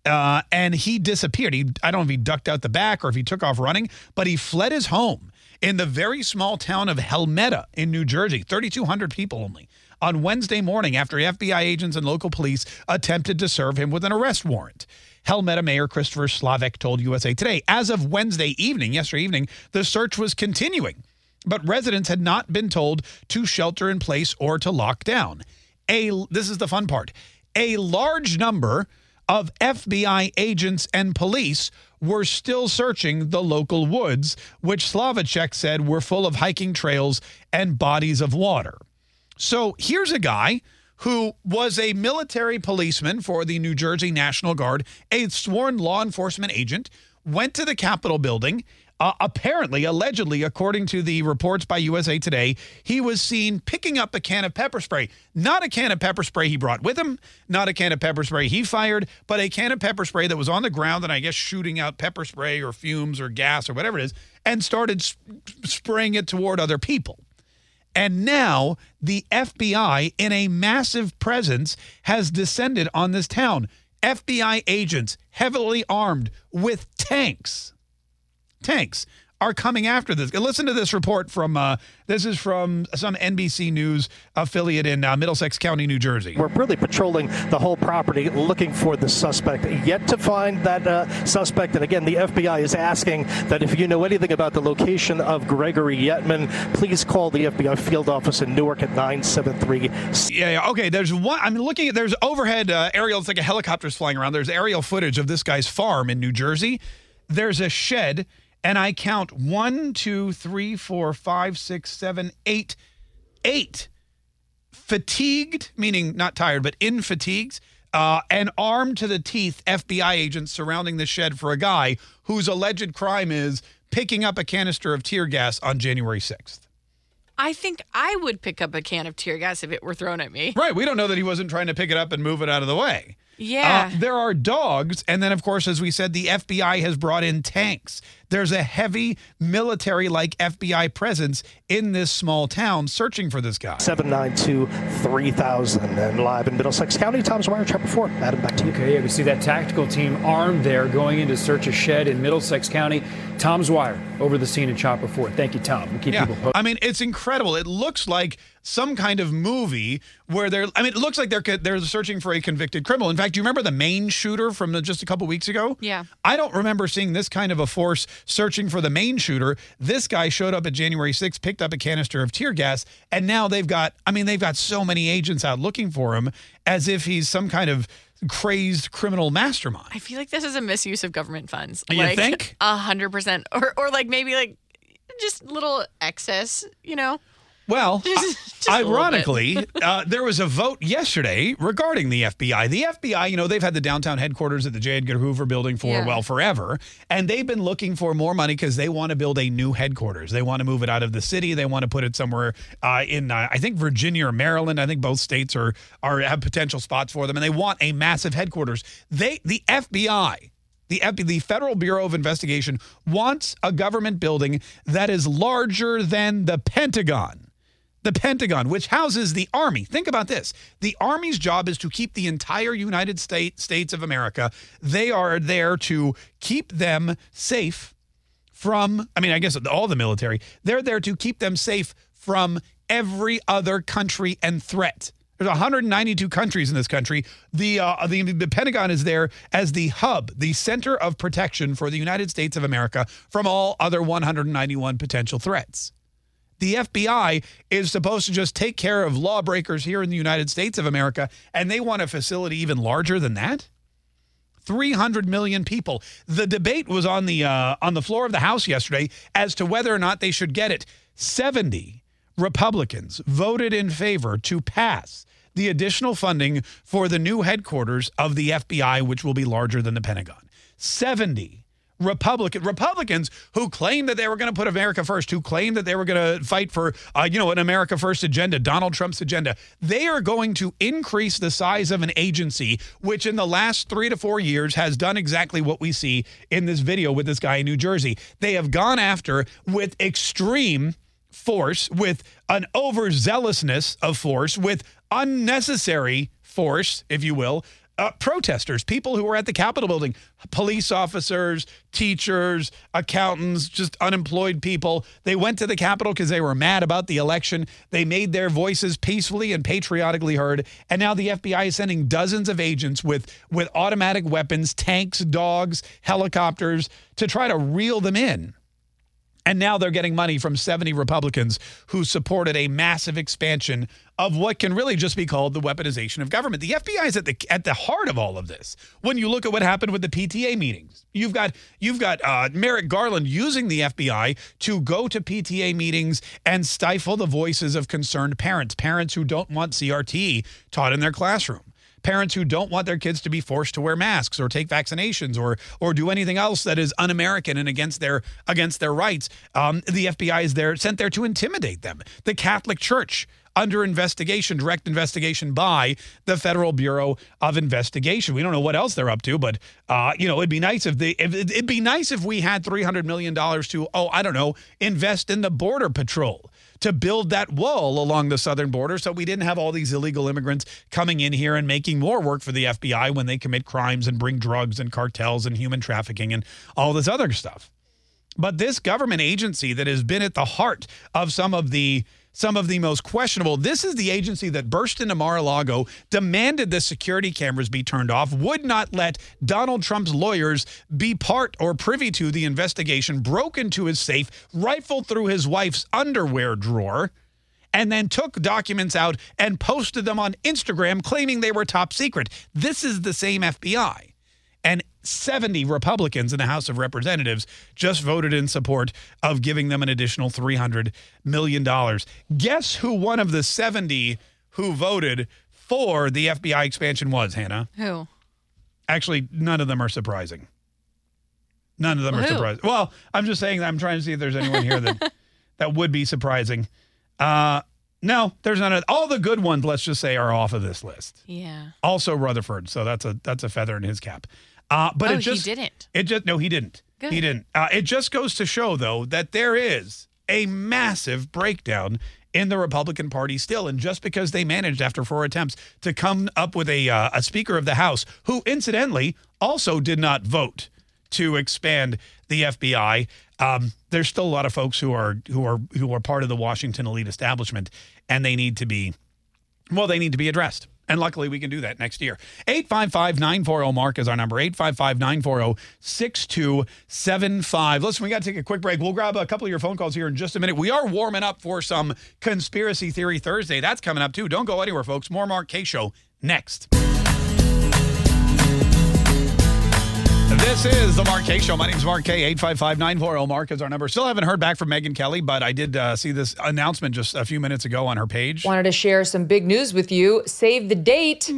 Speaker 1: Uh, and he disappeared. He, I don't know if he ducked out the back or if he took off running, but he fled his home in the very small town of Helmetta in New Jersey, 3,200 people only, on Wednesday morning after FBI agents and local police attempted to serve him with an arrest warrant. Helmetta Mayor Christopher Slavicek told USA Today. As of Wednesday evening, yesterday evening, the search was continuing, but residents had not been told to shelter in place or to lock down. A this is the fun part. A large number of FBI agents and police were still searching the local woods, which Slavicek said were full of hiking trails and bodies of water. So here's a guy who was a military policeman for the New Jersey National Guard, a sworn law enforcement agent, went to the Capitol building. Uh, apparently, allegedly, according to the reports by USA Today, he was seen picking up a can of pepper spray. Not a can of pepper spray he brought with him, not a can of pepper spray he fired, but a can of pepper spray that was on the ground and I guess shooting out pepper spray or fumes or gas or whatever it is, and started sp- spraying it toward other people. And now the FBI, in a massive presence, has descended on this town. FBI agents, heavily armed with tanks, tanks are coming after this. Listen to this report from uh, this is from some NBC News affiliate in uh, Middlesex County, New Jersey.
Speaker 31: We're really patrolling the whole property looking for the suspect. Yet to find that uh, suspect. And again, the FBI is asking that if you know anything about the location of Gregory Yetman, please call the FBI field office in Newark at 973.
Speaker 1: Yeah, yeah, okay. There's one. I'm looking at. There's overhead uh, aerial. It's like a helicopter's flying around. There's aerial footage of this guy's farm in New Jersey. There's a shed, and I count one, two, three, four, five, six, seven, eight, eight fatigued, meaning not tired, but in fatigues, uh, and armed to the teeth FBI agents surrounding the shed for a guy whose alleged crime is picking up a canister of tear gas on January 6th.
Speaker 9: I think I would pick up a can of tear gas if it were thrown at me.
Speaker 1: Right. We don't know that he wasn't trying to pick it up and move it out of the way.
Speaker 9: Yeah.
Speaker 1: Uh, there are dogs. And then, of course, as we said, the FBI has brought in tanks. There's a heavy military like FBI presence in this small town searching for this guy.
Speaker 31: 792 3000. And live in Middlesex County, Tom's Wire, Chopper 4. Adam, back to you.
Speaker 32: Okay, yeah, we see that tactical team armed there going in to search a shed in Middlesex County. Tom's Wire over the scene in Chopper 4. Thank you, Tom. We'll keep
Speaker 1: Yeah.
Speaker 32: people posted.
Speaker 1: I mean, it's incredible. It looks like some kind of movie where they're. I mean, it looks like they're they're searching for a convicted criminal. In fact, do you remember the main shooter from the, just a couple weeks ago?
Speaker 9: Yeah.
Speaker 1: I don't remember seeing this kind of a force searching for the main shooter. This guy showed up at January 6th, picked up a canister of tear gas, and now they've got. I mean, they've got so many agents out looking for him, as if he's some kind of crazed criminal mastermind.
Speaker 9: I feel like this is a misuse of government funds.
Speaker 1: You
Speaker 9: like,
Speaker 1: think?
Speaker 9: A hundred percent. Or or like maybe like just little excess, you know?
Speaker 1: Well,
Speaker 9: Just little
Speaker 1: ironically, uh, there was a vote yesterday regarding the FBI. The FBI, you know, they've had the downtown headquarters at the J. Edgar Hoover building for,
Speaker 9: Yeah.
Speaker 1: well, forever. And they've been looking for more money because they want to build a new headquarters. They want to move it out of the city. They want to put it somewhere uh, in, uh, I think, Virginia or Maryland. I think both states are, are have potential spots for them. And they want a massive headquarters. They, the FBI, the, F- the Federal Bureau of Investigation wants a government building that is larger than the Pentagon. The Pentagon, which houses the Army. Think about this. The Army's job is to keep the entire United States, States of America. They are there to keep them safe from, I mean, I guess all the military, they're there to keep them safe from every other country and threat. There's 192 countries in this country. The, uh, the the Pentagon is there as the hub, the center of protection for the United States of America from all other 191 potential threats. The FBI is supposed to just take care of lawbreakers here in the United States of America, and they want a facility even larger than that. 300 million people. The debate was on the uh, on the floor of the House yesterday as to whether or not they should get it. 70 Republicans voted in favor to pass the additional funding for the new headquarters of the FBI, which will be larger than the Pentagon. 70 Republican Republicans who claimed that they were going to put America first, who claimed that they were going to fight for, uh, you know, an America first agenda, Donald Trump's agenda. They are going to increase the size of an agency, which in the last three to four years has done exactly what we see in this video with this guy in New Jersey. They have gone after with extreme force, with an overzealousness of force, with unnecessary force, if you will, uh, protesters, people who were at the Capitol building, police officers, teachers, accountants, just unemployed people. They went to the Capitol because they were mad about the election. They made their voices peacefully and patriotically heard. And now the FBI is sending dozens of agents with, with automatic weapons, tanks, dogs, helicopters to try to reel them in. And now they're getting money from 70 Republicans who supported a massive expansion of what can really just be called the weaponization of government. The FBI is at the at the heart of all of this. When you look at what happened with the PTA meetings, you've got you've got uh, Merrick Garland using the FBI to go to PTA meetings and stifle the voices of concerned parents, parents who don't want CRT taught in their classroom parents who don't want their kids to be forced to wear masks or take vaccinations or or do anything else that is un-American and against their against their rights. Um, the FBI is there sent there to intimidate them. The Catholic Church under investigation, direct investigation by the Federal Bureau of Investigation. We don't know what else they're up to, but uh, you know, it'd be nice if they if, it'd be nice if we had three hundred million dollars to oh I don't know invest in the border patrol to build that wall along the southern border so we didn't have all these illegal immigrants coming in here and making more work for the FBI when they commit crimes and bring drugs and cartels and human trafficking and all this other stuff. But this government agency that has been at the heart of some of the some of the most questionable. This is the agency that burst into Mar-a-Lago, demanded the security cameras be turned off, would not let Donald Trump's lawyers be part or privy to the investigation, broke into his safe, rifled through his wife's underwear drawer, and then took documents out and posted them on Instagram claiming they were top secret. This is the same FBI. And 70 Republicans in the House of Representatives just voted in support of giving them an additional $300 million. Guess who one of the 70 who voted for the FBI expansion was, Hannah?
Speaker 9: Who?
Speaker 1: Actually, none of them are surprising. None of them
Speaker 9: Well,
Speaker 1: are
Speaker 9: who?
Speaker 1: surprising. Well, I'm just saying that I'm trying to see if there's anyone here that that would be surprising. Uh, no, there's none of all the good ones. Let's just say are off of this list.
Speaker 9: Yeah.
Speaker 1: Also Rutherford, so that's a that's a feather in his cap. Uh, but
Speaker 9: Oh,
Speaker 1: it
Speaker 9: he
Speaker 1: just
Speaker 9: didn't.
Speaker 1: It just no, he didn't.
Speaker 9: Good.
Speaker 1: He didn't. Uh, it just goes to show though that there is a massive breakdown in the Republican Party still, and just because they managed after four attempts to come up with a uh, a Speaker of the House who, incidentally, also did not vote to expand the FBI. Um, there's still a lot of folks who are who are who are part of the Washington elite establishment, and they need to be well, they need to be addressed. And luckily, we can do that next year. 855 940 Mark is our number 855 940 6275. Listen, we got to take a quick break. We'll grab a couple of your phone calls here in just a minute. We are warming up for some Conspiracy Theory Thursday. That's coming up too. Don't go anywhere, folks. More Mark Kaye Show next. This is the Mark Kaye Show. My name is Mark Kaye. 855-940. Mark is our number. Still haven't heard back from Megyn Kelly, but I did uh, see this announcement just a few minutes ago on her page.
Speaker 33: Wanted to share some big news with you. Save the date.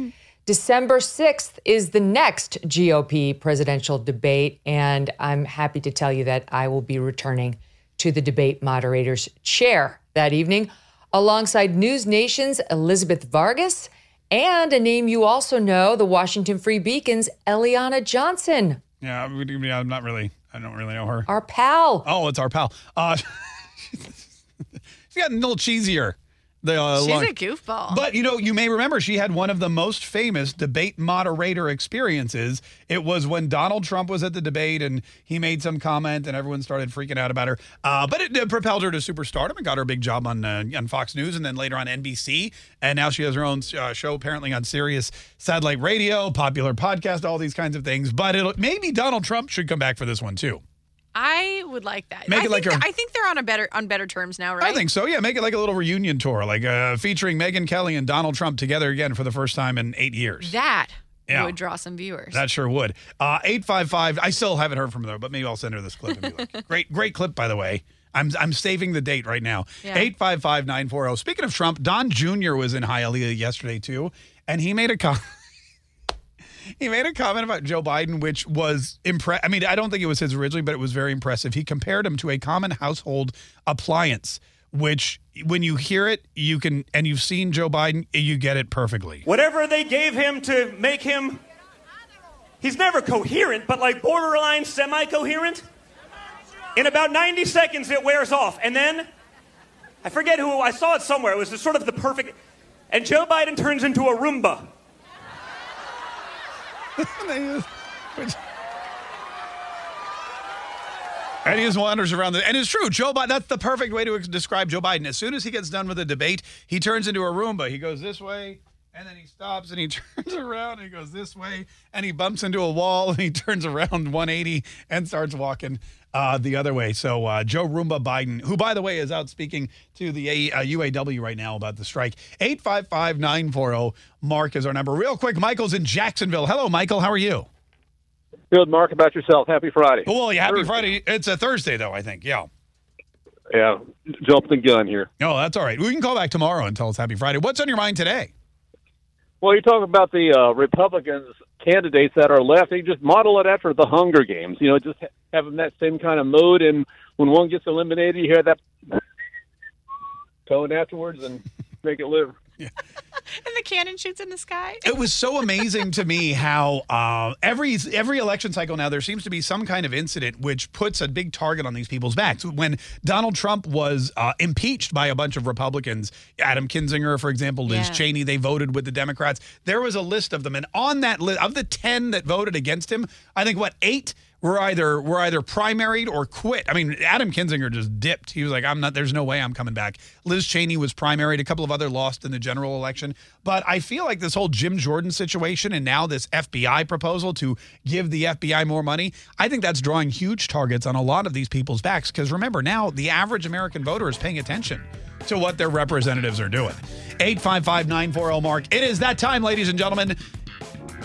Speaker 33: December 6th is the next GOP presidential debate, and I'm happy to tell you that I will be returning to the debate moderator's chair that evening alongside News Nation's Elizabeth Vargas and a name you also know, the Washington Free Beacon's Eliana Johnson,
Speaker 1: Yeah, I'm not really. I don't really know her.
Speaker 33: our pal.
Speaker 1: Oh, it's our pal. Uh, she's gotten a little cheesier. The, uh,
Speaker 9: She's
Speaker 1: long-
Speaker 9: a goofball.
Speaker 1: But you know, you may remember she had one of the most famous debate moderator experiences. It was when Donald Trump was at the debate and he made some comment and everyone started freaking out about her. Uh, but it uh, propelled her to superstardom and got her a big job on uh, on Fox News and then later on NBC. And now she has her own uh, show apparently on Sirius satellite radio, popular podcast, all these kinds of things. But it'll, maybe Donald Trump should come back for this one too.
Speaker 9: I would like that.
Speaker 1: Make
Speaker 9: I
Speaker 1: it like
Speaker 9: think
Speaker 1: a-
Speaker 9: I think they're on a better on better terms now, right?
Speaker 1: I think so. Yeah, make it like a little reunion tour, like uh, featuring Megyn Kelly and Donald Trump together again for the first time in eight years.
Speaker 9: that
Speaker 1: Yeah.
Speaker 9: would draw some viewers.
Speaker 1: That sure would. Uh, 855. I still haven't heard from her, but maybe I'll send her this clip and be like, great, great clip, by the way. I'm, I'm saving the date right now.
Speaker 9: Yeah.
Speaker 1: 855 940. Speaking of Trump, Don Jr. was in Hialeah yesterday, too, and he made a comment. He made a comment about Joe Biden, which was impress. I mean, I don't think it was his originally, but it was very impressive. He compared him to a common household appliance, which, when you hear it, you can, and you've seen Joe Biden, you get it perfectly.
Speaker 34: Whatever they gave him to make him, he's never coherent, but like borderline semi coherent. In about 90 seconds, it wears off. And then, I forget who, I saw it somewhere. It was sort of the perfect. And Joe Biden turns into a Roomba.
Speaker 1: And he just wanders around the, and it's true. Joe Biden, that's the perfect way to describe Joe Biden. As soon as he gets done with the debate, he turns into a Roomba. He goes this way, and then he stops and he turns around and he goes this way, and he bumps into a wall and he turns around 180 and starts walking uh, the other way. So uh, Joe Roomba Biden, who by the way is out speaking to the A, uh, UAW right now about the strike. 855 940 Mark is our number. Real quick, Michael's in Jacksonville. Hello, Michael. How are you?
Speaker 24: Good, Mark. About yourself. Happy Friday.
Speaker 1: Well, yeah, happy
Speaker 24: Thursday.
Speaker 1: Friday. It's a Thursday though, I think. Yeah.
Speaker 24: Yeah, jump the gun here.
Speaker 1: Oh, that's all right. We can call back tomorrow and tell us Happy Friday. What's on your mind today?
Speaker 24: Well, you're talking about the uh, Republicans candidates that are left. They just model it after the Hunger Games. You know, just ha- have them that same kind of mood. And when one gets eliminated, you hear that tone afterwards and make it live.
Speaker 9: and the cannon shoots in the sky.
Speaker 1: It was so amazing to me how uh, every every election cycle now there seems to be some kind of incident which puts a big target on these people's backs. When Donald Trump was uh, impeached by a bunch of Republicans, Adam Kinzinger, for example, Liz
Speaker 35: Yeah.
Speaker 1: Cheney, they voted with the Democrats. There was a list of them, and on that list of the ten that voted against him, I think what eight were either were either primaried or quit. I mean, Adam Kinzinger just dipped. He was like, "I'm not. There's no way I'm coming back." Liz Cheney was primaried. A couple of other lost in the general election. But I feel like this whole Jim Jordan situation and now this FBI proposal to give the FBI more money, I think that's drawing huge targets on a lot of these people's backs. Because remember, now the average American voter is paying attention to what their representatives are doing. 855 940 Mark. It is that time, ladies and gentlemen.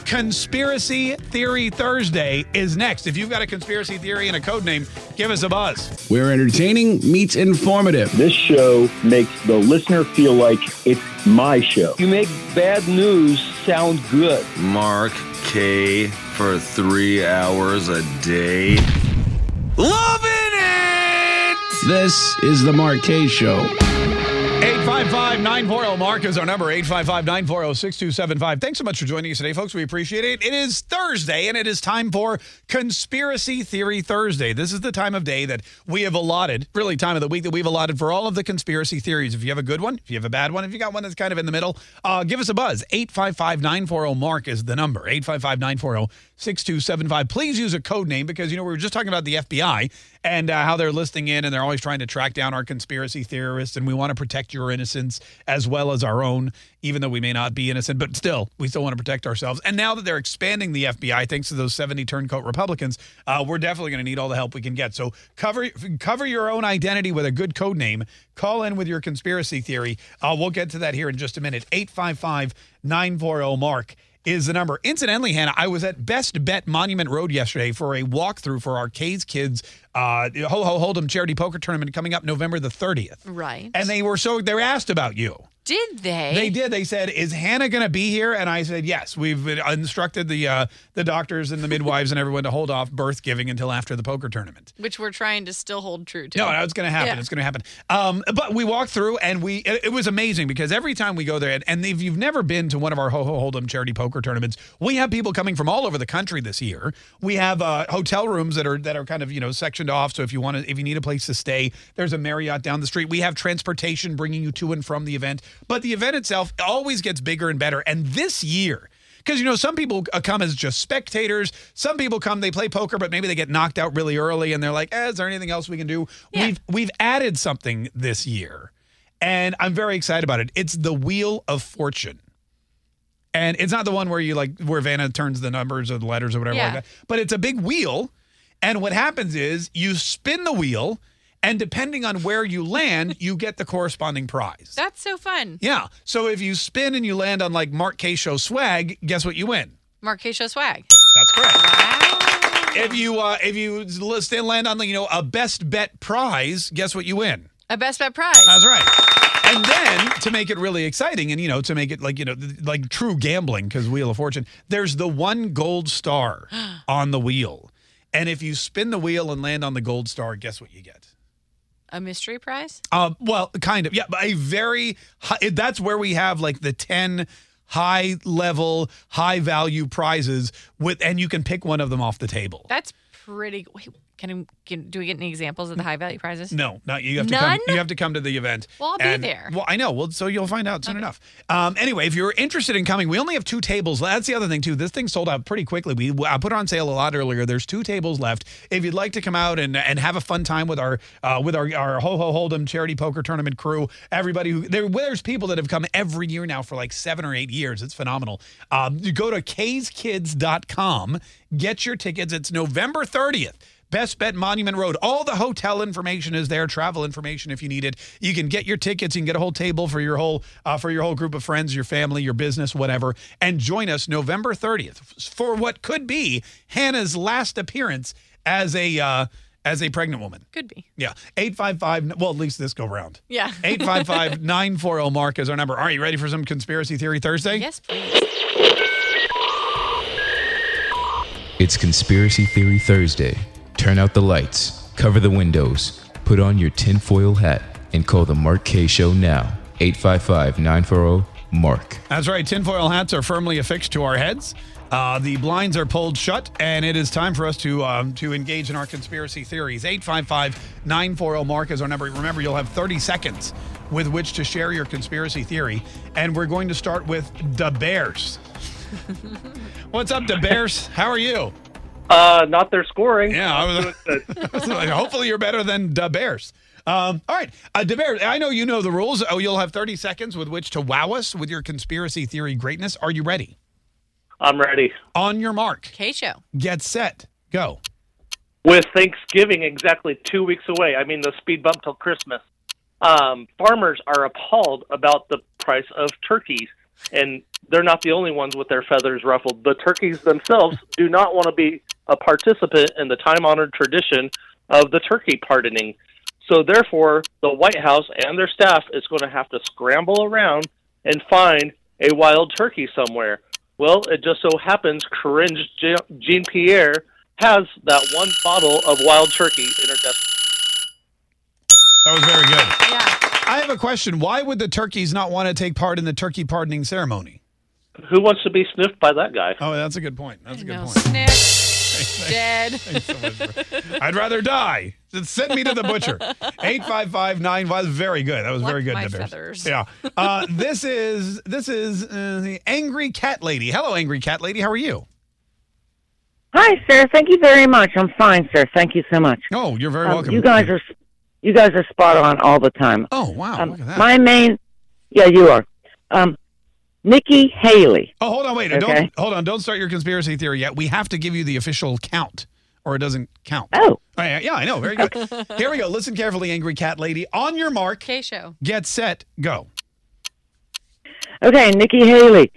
Speaker 1: Conspiracy Theory Thursday is next. If you've got a conspiracy theory and a code name, give us a buzz.
Speaker 2: Where entertaining meets informative.
Speaker 3: This show makes the listener feel like it's my show.
Speaker 4: You make bad news sound good.
Speaker 5: Mark Kaye for three hours a day. Loving it!
Speaker 2: This is the Mark Kaye Show.
Speaker 1: 855 940 Mark is our number 855 940 6275. Thanks so much for joining us today, folks. We appreciate it. It is Thursday, and it is time for Conspiracy Theory Thursday. This is the time of day that we have allotted, really, time of the week that we've allotted for all of the conspiracy theories. If you have a good one, if you have a bad one, if you got one that's kind of in the middle, uh, give us a buzz. 855 940 Mark is the number 855 940 6275. Please use a code name because, you know, we were just talking about the FBI and uh, how they're listing in and they're always trying to track down our conspiracy theorists. And we want to protect your innocence as well as our own, even though we may not be innocent, but still, we still want to protect ourselves. And now that they're expanding the FBI, thanks to those 70 turncoat Republicans, uh, we're definitely going to need all the help we can get. So cover cover your own identity with a good code name. Call in with your conspiracy theory. Uh, we'll get to that here in just a minute. 855 940 Mark is the number. Incidentally, Hannah, I was at Best Bet Monument Road yesterday for a walkthrough for our Kaye's Kids uh, Ho Ho Hold'em charity poker tournament coming up November the 30th.
Speaker 9: Right.
Speaker 1: And they were so they were asked about you.
Speaker 9: Did they?
Speaker 1: They did. They said, "Is Hannah going to be here?" And I said, "Yes." We've instructed the uh, the doctors and the midwives and everyone to hold off birth giving until after the poker tournament.
Speaker 9: Which we're trying to still hold true to.
Speaker 1: No, no, it's going to happen.
Speaker 9: Yeah.
Speaker 1: It's going to happen. Um, but we walked through, and we it, it was amazing because every time we go there, and, and if you've never been to one of our Ho Ho Hold'em charity poker tournaments, we have people coming from all over the country this year. We have uh, hotel rooms that are that are kind of you know sectioned off. So if you want to, if you need a place to stay, there's a Marriott down the street. We have transportation bringing you to and from the event. But the event itself always gets bigger and better. And this year. Because you know, some people uh, come as just spectators. Some people come, they play poker, but maybe they get knocked out really early, and they're like, eh, "Is there anything else we can do?" We've we've added something this year, and I'm very excited about it. It's the Wheel of Fortune, and it's not the one where you like where Vanna turns the numbers or the letters or whatever
Speaker 9: Yeah.
Speaker 1: like that, but it's a big wheel, and what happens is you spin the wheel, and depending on where you land, you get the corresponding prize.
Speaker 9: That's so fun.
Speaker 1: Yeah. So if you spin and you land on like Mark Kaye Show swag, guess what you win?
Speaker 9: Mark Kaye Show swag.
Speaker 1: That's correct. Wow. If you uh, if you still land on the you know a best bet prize, guess what you win?
Speaker 9: A best bet prize.
Speaker 1: That's right. And then to make it really exciting, and you know to make it like you know like true gambling because Wheel of Fortune, there's the one gold star on the wheel, and if you spin the wheel and land on the gold star, guess what you get?
Speaker 9: A mystery prize?
Speaker 1: Um, well, kind of, yeah, but a very high, that's where we have like the 10 high level, high value prizes with, and you can pick one of them off the table.
Speaker 9: That's pretty. Wait, can, can do we get any examples of the high value prizes?
Speaker 1: No, not you have to
Speaker 9: None?
Speaker 1: come. You have to come to the event.
Speaker 9: Well, I'll be there.
Speaker 1: Well, I know. Well, so you'll find out soon enough. Um, anyway, if you're interested in coming, we only have two tables. That's the other thing too. This thing sold out pretty quickly. We I put it on sale a lot earlier. There's two tables left. If you'd like to come out and and have a fun time with our uh, with our our ho ho hold'em charity poker tournament crew, everybody who there there's people that have come every year now for like seven or eight years. It's phenomenal. Um, you go to kskids.com, get your tickets. It's November 30th. Best Bet Monument Road. All the hotel information is there. Travel information if you need it. You can get your tickets. You can get a whole table for your whole uh, for your whole group of friends, your family, your business, whatever. And join us November 30th for what could be Hannah's last appearance as a uh, as a pregnant woman.
Speaker 9: Could be.
Speaker 1: Yeah. 855 well, at least this go round.
Speaker 9: Yeah.
Speaker 1: 855 940 Mark is our number. Are you ready for some conspiracy theory Thursday?
Speaker 9: Yes, please.
Speaker 36: It's Conspiracy Theory Thursday. Turn out the lights, cover the windows, put on your tinfoil hat, and call the Mark Kaye Show now. 855 940 Mark.
Speaker 1: That's right. Tinfoil hats are firmly affixed to our heads. Uh, the blinds are pulled shut, and it is time for us to um, to engage in our conspiracy theories. 855-940 Mark is our number. Remember, you'll have 30 seconds with which to share your conspiracy theory, and we're going to start with the Bears. What's up, the Bears? How are you?
Speaker 35: Uh, not their scoring.
Speaker 1: Yeah, I was, hopefully you're better than the Bears. Um, all right, uh, the Bears. I know you know the rules. Oh, you'll have 30 seconds with which to wow us with your conspiracy theory greatness. Are you ready?
Speaker 35: I'm ready.
Speaker 1: On your mark.
Speaker 9: Kaye Show.
Speaker 1: Get set. Go.
Speaker 35: With Thanksgiving exactly two weeks away, I mean the speed bump till Christmas, um, farmers are appalled about the price of turkeys. And they're not the only ones with their feathers ruffled. The turkeys themselves do not want to be a participant in the time honored tradition of the turkey pardoning. So, therefore, the White House and their staff is going to have to scramble around and find a wild turkey somewhere. Well, it just so happens Corinne Jean Pierre has that one bottle of wild turkey in her desk.
Speaker 1: That was very good. Yeah. I have a question. Why would the turkeys not want to take part in the turkey pardoning ceremony?
Speaker 35: Who wants to be sniffed by that guy?
Speaker 1: Oh, that's a good point. That's a good
Speaker 9: No,
Speaker 1: point.
Speaker 9: sniff. Dead.
Speaker 1: I'd rather die. Send me to the butcher. 855 was very good. That was very good.
Speaker 9: my
Speaker 1: the Bears.
Speaker 9: feathers.
Speaker 1: Yeah. Uh, this is this is uh, the angry cat lady. Hello, angry cat lady. How are you?
Speaker 37: Hi, sir. Thank you very much. I'm fine, sir. Thank you so much.
Speaker 1: Oh, you're very
Speaker 37: Um,
Speaker 1: welcome.
Speaker 37: You guys are, you guys are spot on all the time.
Speaker 1: Oh wow!
Speaker 37: Um,
Speaker 1: look at that.
Speaker 37: my main, yeah, you are. Um, Nikki Haley.
Speaker 1: Oh, hold on, wait.
Speaker 37: Okay.
Speaker 1: Don't hold on. Don't start your conspiracy theory yet. We have to give you the official count, or it doesn't count.
Speaker 37: Oh.
Speaker 1: yeah, yeah, I know. Very good. Here we go. Listen carefully, angry cat lady. On your mark.
Speaker 9: Kaye Show.
Speaker 1: Get set. Go.
Speaker 37: Okay, Nikki Haley.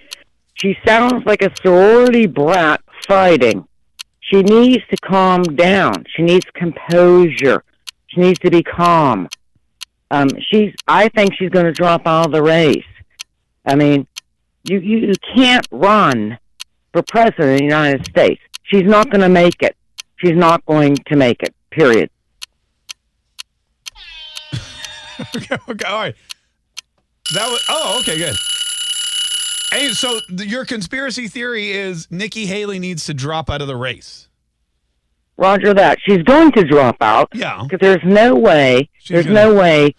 Speaker 37: She sounds like a sorority brat fighting. She needs to calm down. She needs composure. She needs to be calm. Um, she's. I think she's going to drop out of the race. I mean, you, you you can't run for president of the United States. She's not going to make it. She's not going to make it. Period.
Speaker 1: okay, okay, all right. That was oh, okay, good. Hey, so your conspiracy theory is Nikki Haley needs to drop out of the race.
Speaker 37: Roger that. She's going to drop out.
Speaker 1: Yeah.
Speaker 37: Because there's no way. there's no way.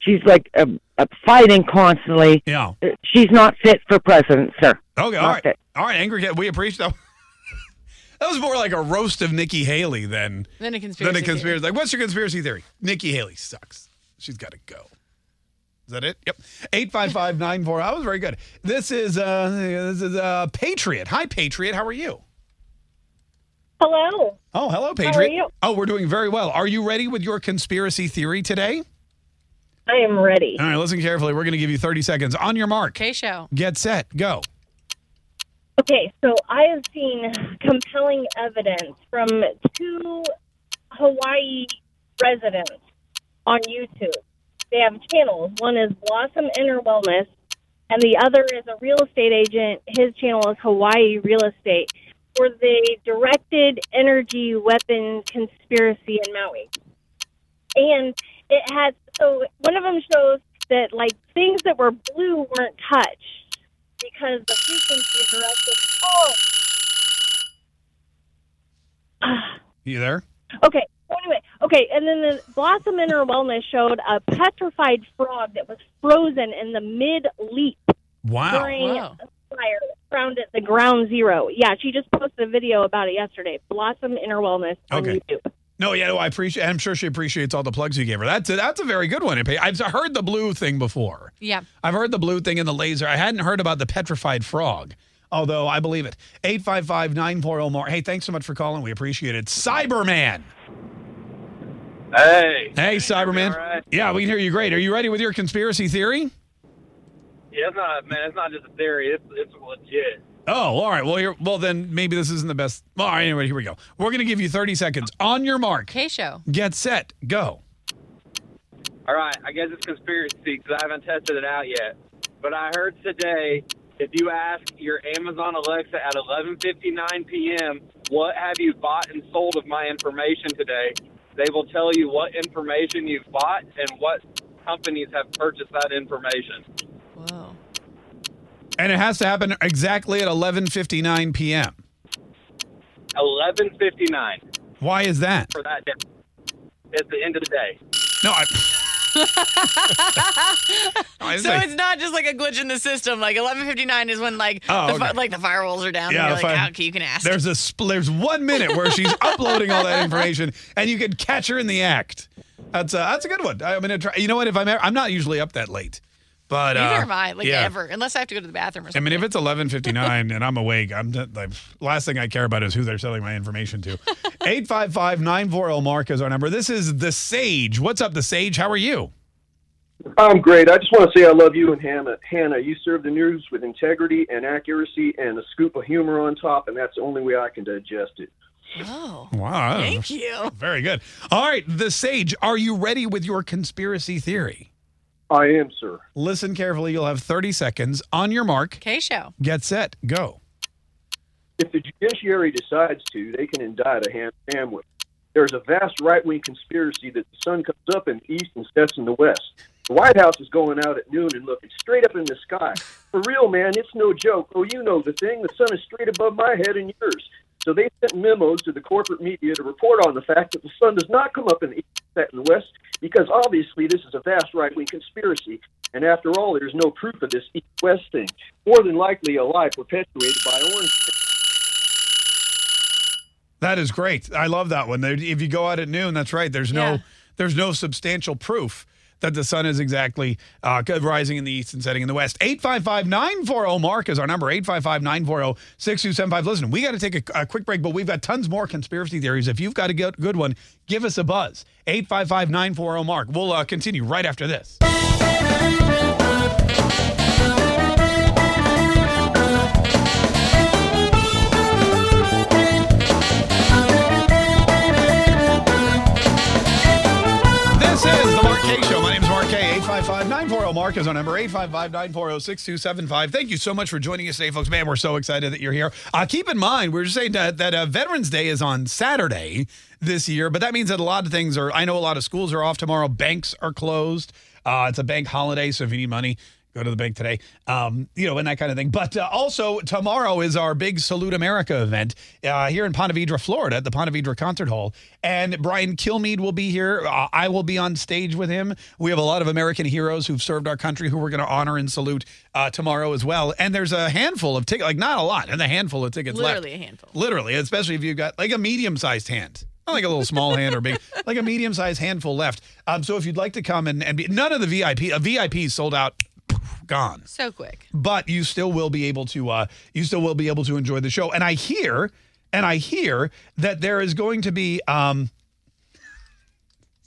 Speaker 37: She's like uh, uh, fighting constantly.
Speaker 1: Yeah.
Speaker 37: Uh, She's not fit for president, sir.
Speaker 1: Okay, all
Speaker 37: Not
Speaker 1: right,
Speaker 37: fit.
Speaker 1: all right, angry cat. We appreciate that. that was more like a roast of Nikki Haley than
Speaker 9: Then a conspiracy.
Speaker 1: than a conspiracy. Like, what's your conspiracy theory? Nikki Haley sucks. She's got to go. Is that it? Yep. Eight five five nine four. That was very good. This is uh this is uh Patriot. Hi, Patriot. How are you?
Speaker 38: Hello.
Speaker 1: Oh, hello,
Speaker 38: How
Speaker 1: Patriot.
Speaker 38: are you?
Speaker 1: Oh, we're doing very well. Are you ready with your conspiracy theory today?
Speaker 38: I am ready.
Speaker 1: All right, listen carefully. We're going to give you 30 seconds. On your mark.
Speaker 9: Kaye show.
Speaker 1: Get set. Go.
Speaker 38: Okay, so I have seen compelling evidence from two Hawaii residents on YouTube. They have channels. One is Blossom Inner Wellness, and the other is a real estate agent. His channel is Hawaii Real Estate, where they directed energy weapon conspiracy in Maui. And it has, so one of them shows that like things that were blue weren't touched because the frequency directed. Oh,
Speaker 1: You there?
Speaker 38: okay. So anyway, okay, and then the Blossom Inner Wellness showed a petrified frog that was frozen in the mid leap
Speaker 1: Wow.
Speaker 38: during a fire found at the ground zero. Yeah, she just posted a video about it yesterday. Blossom Inner Wellness on
Speaker 1: Okay.
Speaker 38: YouTube.
Speaker 1: No, yeah, no, I appreciate. I'm sure she appreciates all the plugs you gave her. That's a, that's a very good one. I've heard the blue thing before.
Speaker 9: Yeah.
Speaker 1: I've heard the blue thing and the laser. I hadn't heard about the petrified frog, although I believe it. 855 940 more. Hey, thanks so much for calling. We appreciate it. Cyberman.
Speaker 39: Hey.
Speaker 1: Hey, Cyberman.
Speaker 39: all right?
Speaker 1: Yeah, we can hear you great. Are you ready with your conspiracy theory?
Speaker 39: Yeah, it's not, man. It's not just a theory. It's it's legit.
Speaker 1: Oh, all right. Well, you're, well then maybe this isn't the best. Well, all right, anyway, here we go. We're going to give you 30 seconds. On your mark.
Speaker 9: Kaye show.
Speaker 1: Get set. Go.
Speaker 39: All right. I guess it's conspiracy because I haven't tested it out yet. But I heard today if you ask your Amazon Alexa at 11:59 p.m. what have you bought and sold of my information today, they will tell you what information you've bought and what companies have purchased that information.
Speaker 9: Whoa.
Speaker 1: And it has to happen exactly at 11:59 p.m.
Speaker 39: 11:59
Speaker 1: Why is that?
Speaker 39: for that day. It's the end of the day.
Speaker 1: No, I, I
Speaker 9: so
Speaker 1: say-
Speaker 9: it's not just like a glitch in the system. Like 11:59 is when like
Speaker 1: Oh,
Speaker 9: the fi-
Speaker 1: okay.
Speaker 9: like the firewalls are down.
Speaker 1: Yeah,
Speaker 9: and you're like,
Speaker 1: I-
Speaker 9: "Ah, okay, you can ask.
Speaker 1: There's a spl- there's one minute where she's uploading all that information, and you can catch her in the act. That's a, that's a good one. I'm gonna try. You know what? If I'm ever- I'm not usually up that late, but
Speaker 9: Neither
Speaker 1: uh,
Speaker 9: am I. Like
Speaker 1: yeah.
Speaker 9: ever, unless I have to go to the bathroom or something.
Speaker 1: I mean, if it's 11:59 and I'm awake, I'm just, like last thing I care about is who they're selling my information to. 855-940 Mark is our number. This is the Sage. What's up, the Sage? How are you?
Speaker 40: I'm great. I just want to say I love you and Hannah. Hannah, you serve the news with integrity and accuracy and a scoop of humor on top, and that's the only way I can digest it.
Speaker 9: Oh,
Speaker 1: wow!
Speaker 9: Thank you.
Speaker 1: Very good. All right, the Sage. Are you ready with your conspiracy theory?
Speaker 40: I am, sir.
Speaker 1: Listen carefully. You'll have 30 seconds. On your mark.
Speaker 9: Kaye show.
Speaker 1: Get set. Go.
Speaker 40: If the judiciary decides to, they can indict a ham sandwich. There's a vast right wing conspiracy that the sun comes up in the east and sets in the west. The White House is going out at noon and looking straight up in the sky. For real, man, it's no joke. Oh, you know the thing. The sun is straight above my head and yours. So they sent memos to the corporate media to report on the fact that the sun does not come up in the east, set in the west, because obviously this is a vast right wing conspiracy. And after all, there's no proof of this east west thing. More than likely a lie perpetuated by Orange.
Speaker 1: That is great. I love that one. If you go out at noon, that's right. There's no there's no substantial proof that the sun is exactly uh, rising in the east and setting in the west. 855-940 Mark is our number. 855-940-6275. Listen, we got to take a, a quick break, but we've got tons more conspiracy theories. If you've got a good, one, give us a buzz. 855-940 Mark. We'll uh, continue right after this. This is the Mark Kaye Show. My name is Mark Kaye. 855-940 Mark is our number. 855-940-6275. Thank you so much for joining us today, folks. Man, we're so excited that you're here. Uh, keep in mind, we're just saying that, that uh, Veterans Day is on Saturday this year, but that means that a lot of things are. I know a lot of schools are off tomorrow. Banks are closed. Uh, it's a bank holiday, so if you need money, go to the bank today. Um, you know, and that kind of thing. But uh, also tomorrow is our big Salute America event uh, here in Ponte Vedra, Florida, at the Ponte Vedra Concert Hall. And Brian Kilmeade will be here. Uh, I will be on stage with him. We have a lot of American heroes who've served our country who we're going to honor and salute uh, tomorrow as well. And there's a handful of tickets, like not a lot, and a handful of tickets left.
Speaker 9: Literally a handful.
Speaker 1: Literally, especially if you've got like a medium-sized hand. Not like a little small hand or big, like a medium-sized handful left. Um, so if you'd like to come and, and be, none of the VIP, a VIP sold out, gone.
Speaker 9: So quick.
Speaker 1: But you still will be able to, uh, you still will be able to enjoy the show. And I hear, and I hear that there is going to be, um,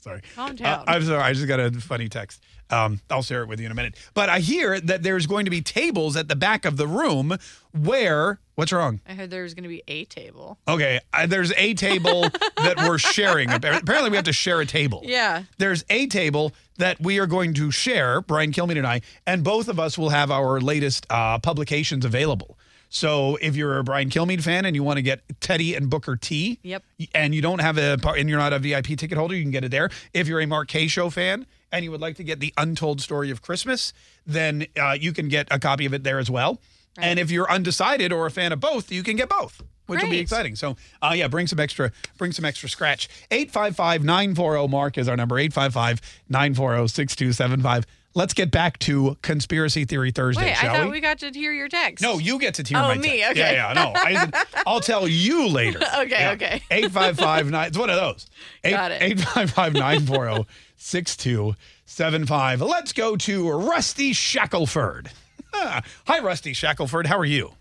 Speaker 1: sorry,
Speaker 9: Calm
Speaker 1: Uh,
Speaker 9: down.
Speaker 1: I'm sorry. I just got a funny text. Um, I'll share it with you in a minute. But I hear that there's going to be tables at the back of the room where, what's wrong?
Speaker 9: I heard there was going to be a table.
Speaker 1: Okay, uh, there's a table that we're sharing. Apparently, we have to share a table.
Speaker 9: Yeah.
Speaker 1: There's a table that we are going to share, Brian Kilmeade and I, and both of us will have our latest uh, publications available. So if you're a Brian Kilmeade fan and you want to get Teddy and Booker T,
Speaker 9: Yep.
Speaker 1: and you don't have a and you're not a VIP ticket holder, you can get it there. If you're a Mark Kaye Show fan and you would like to get the Untold Story of Christmas, then uh, you can get a copy of it there as well. And if you're undecided or a fan of both, you can get both, which will be exciting. So, uh, yeah, bring some extra, bring some extra scratch. 855-940 Mark is our number. 855-940-6275. Let's get back to conspiracy theory Thursday,
Speaker 9: Wait, I thought
Speaker 1: we?
Speaker 9: we got to hear your text.
Speaker 1: No, you get to hear
Speaker 9: Oh,
Speaker 1: my
Speaker 9: me,
Speaker 1: text.
Speaker 9: okay.
Speaker 1: Yeah, yeah, no. I, I'll tell you later.
Speaker 9: Okay, okay.
Speaker 1: Eight five five nine. It's one of those.
Speaker 9: Got it.
Speaker 1: 855 940 6275. Let's go to Rusty Shackleford. Hi, Rusty Shackleford. How are you?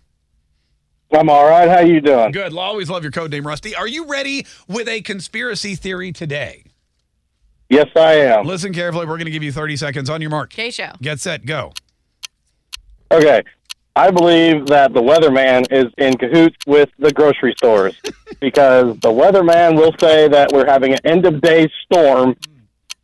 Speaker 41: I'm all right. How you doing?
Speaker 1: Good. Always love your code name, Rusty. Are you ready with a conspiracy theory today?
Speaker 41: Yes, I am.
Speaker 1: Listen carefully. We're going to give you 30 seconds on your mark.
Speaker 9: Kaye Show.
Speaker 1: Get set, go.
Speaker 41: Okay. I believe that the weatherman is in cahoots with the grocery stores because the weatherman will say that we're having an end of day storm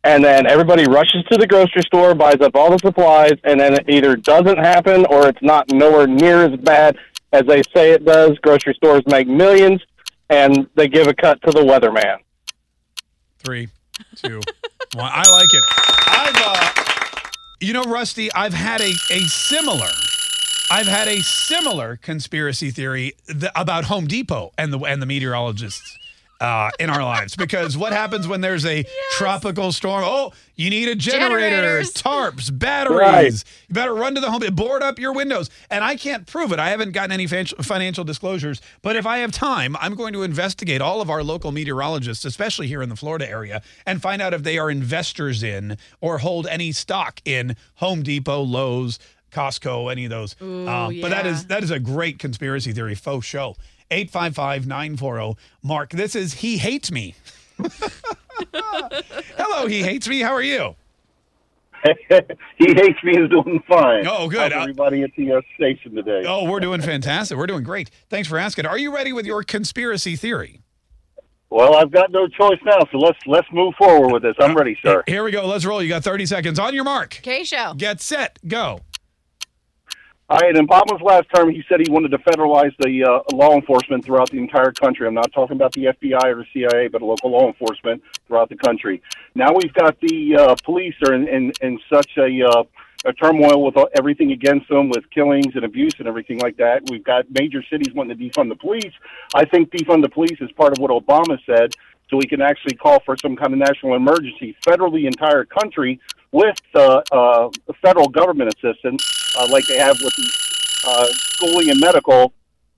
Speaker 41: and then everybody rushes to the grocery store, buys up all the supplies, and then it either doesn't happen or it's not nowhere near as bad as they say it does. Grocery stores make millions and they give a cut to the weatherman.
Speaker 1: Three, two, one. I like it. I've, uh, you know, Rusty, I've had a, a similar, I've had a similar conspiracy theory th- about Home Depot and the and the meteorologists. Uh, in our lives, because what happens when there's a tropical storm? Oh, you need a generator,
Speaker 9: Generators.
Speaker 1: tarps, batteries.
Speaker 41: Right.
Speaker 1: You better run to the home, board up your windows. And I can't prove it. I haven't gotten any financial disclosures. But if I have time, I'm going to investigate all of our local meteorologists, especially here in the Florida area, and find out if they are investors in or hold any stock in Home Depot, Lowe's, Costco, any of those.
Speaker 9: Ooh,
Speaker 1: Um, But that
Speaker 9: yeah.
Speaker 1: is that is a great conspiracy theory faux show. 855-940 Mark. This is He Hates Me. Hello, He Hates Me. How are you?
Speaker 41: he hates me is doing fine.
Speaker 1: Oh, good.
Speaker 41: How's everybody at the uh, station today.
Speaker 1: Oh, we're doing fantastic. We're doing great. Thanks for asking. Are you ready with your conspiracy theory?
Speaker 41: Well, I've got no choice now, so let's let's move forward with this. I'm ready, sir.
Speaker 1: Here we go. Let's roll. You got 30 seconds. On your mark.
Speaker 9: Kaye Show.
Speaker 1: Get set. Go.
Speaker 41: All right, in Obama's last term, he said he wanted to federalize the uh, law enforcement throughout the entire country. I'm not talking about the FBI or the CIA, but local law enforcement throughout the country. Now we've got the uh, police are in, in, in such a, uh, a turmoil with everything against them, with killings and abuse and everything like that. We've got major cities wanting to defund the police. I think defund the police is part of what Obama said, so we can actually call for some kind of national emergency, federal the entire country with uh, uh, federal government assistance, uh, like they have with the uh, schooling and medical.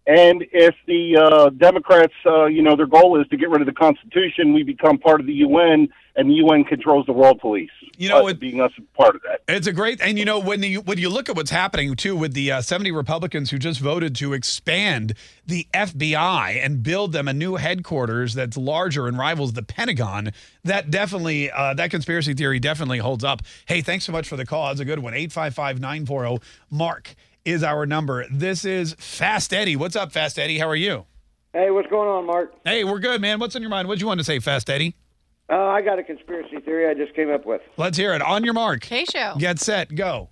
Speaker 41: And if the uh, Democrats, uh, you know, their goal is to get rid of the Constitution, we become part of the UN, and the UN controls the world police.
Speaker 1: You know,
Speaker 41: us being us part of that.
Speaker 1: It's a great, and you know when you when you look at what's happening too with the uh, 70 Republicans who just voted to expand the FBI and build them a new headquarters that's larger and rivals the Pentagon. That definitely, uh, that conspiracy theory definitely holds up. Hey, thanks so much for the call. It's a good one. 855-940 Mark is our number. This is Fast Eddie. What's up, Fast Eddie? How are you?
Speaker 42: Hey, what's going on, Mark?
Speaker 1: Hey, we're good, man. What's on your mind? What do you want to say, Fast Eddie?
Speaker 43: Uh, I got a conspiracy theory I just came up with.
Speaker 1: Let's hear it. On your mark.
Speaker 9: Kaye show.
Speaker 1: Get set. Go.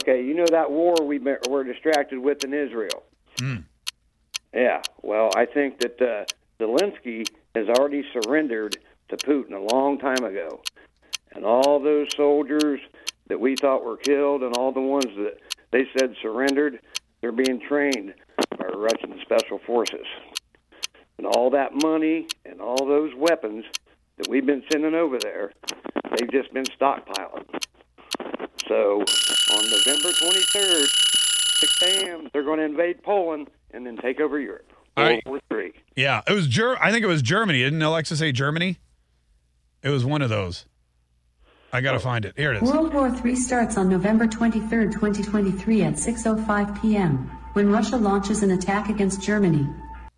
Speaker 43: Okay, you know that war we were distracted with in Israel.
Speaker 1: Hmm.
Speaker 43: Yeah. Well, I think that uh, Zelensky has already surrendered to Putin a long time ago, and all those soldiers that we thought were killed, and all the ones that they said surrendered, they're being trained by Russian special forces. And all that money and all those weapons that we've been sending over there, they've just been stockpiling. So on November 23rd, 6 a.m., they're going to invade Poland and then take over Europe.
Speaker 1: All right.
Speaker 43: World War III.
Speaker 1: Yeah, it was Ger- I think it was Germany. Didn't Alexa say Germany? It was one of those. I got to find it. Here it is.
Speaker 42: World War III starts on November 23, 2023 at 6.05 p.m. when Russia launches an attack against Germany.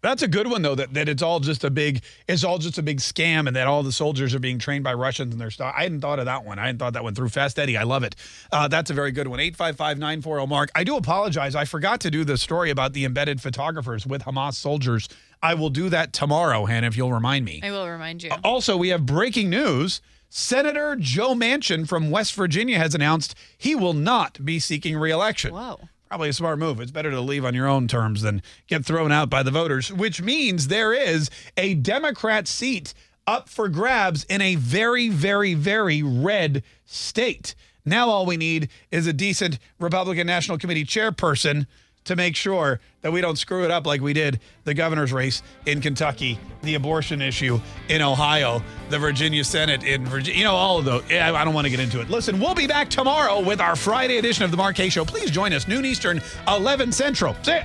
Speaker 1: That's a good one though. That, that it's all just a big it's all just a big scam, and that all the soldiers are being trained by Russians and their stuff. I hadn't thought of that one. I hadn't thought that one through. Fast Eddie, I love it. Uh, that's a very good one. Eight five five nine four zero. Mark, I do apologize. I forgot to do the story about the embedded photographers with Hamas soldiers. I will do that tomorrow, Hannah, if you'll remind me.
Speaker 9: I will remind you.
Speaker 1: Also, we have breaking news. Senator Joe Manchin from West Virginia has announced he will not be seeking reelection.
Speaker 9: Whoa.
Speaker 1: Probably a smart move. It's better to leave on your own terms than get thrown out by the voters, which means there is a Democrat seat up for grabs in a very, very, very red state. Now all we need is a decent Republican National Committee chairperson to make sure that we don't screw it up like we did the governor's race in Kentucky, the abortion issue in Ohio, the Virginia Senate in Virginia, you know, all of those. I don't want to get into it. Listen, we'll be back tomorrow with our Friday edition of the Kaye Show. Please join us, noon Eastern, 11 Central. See ya.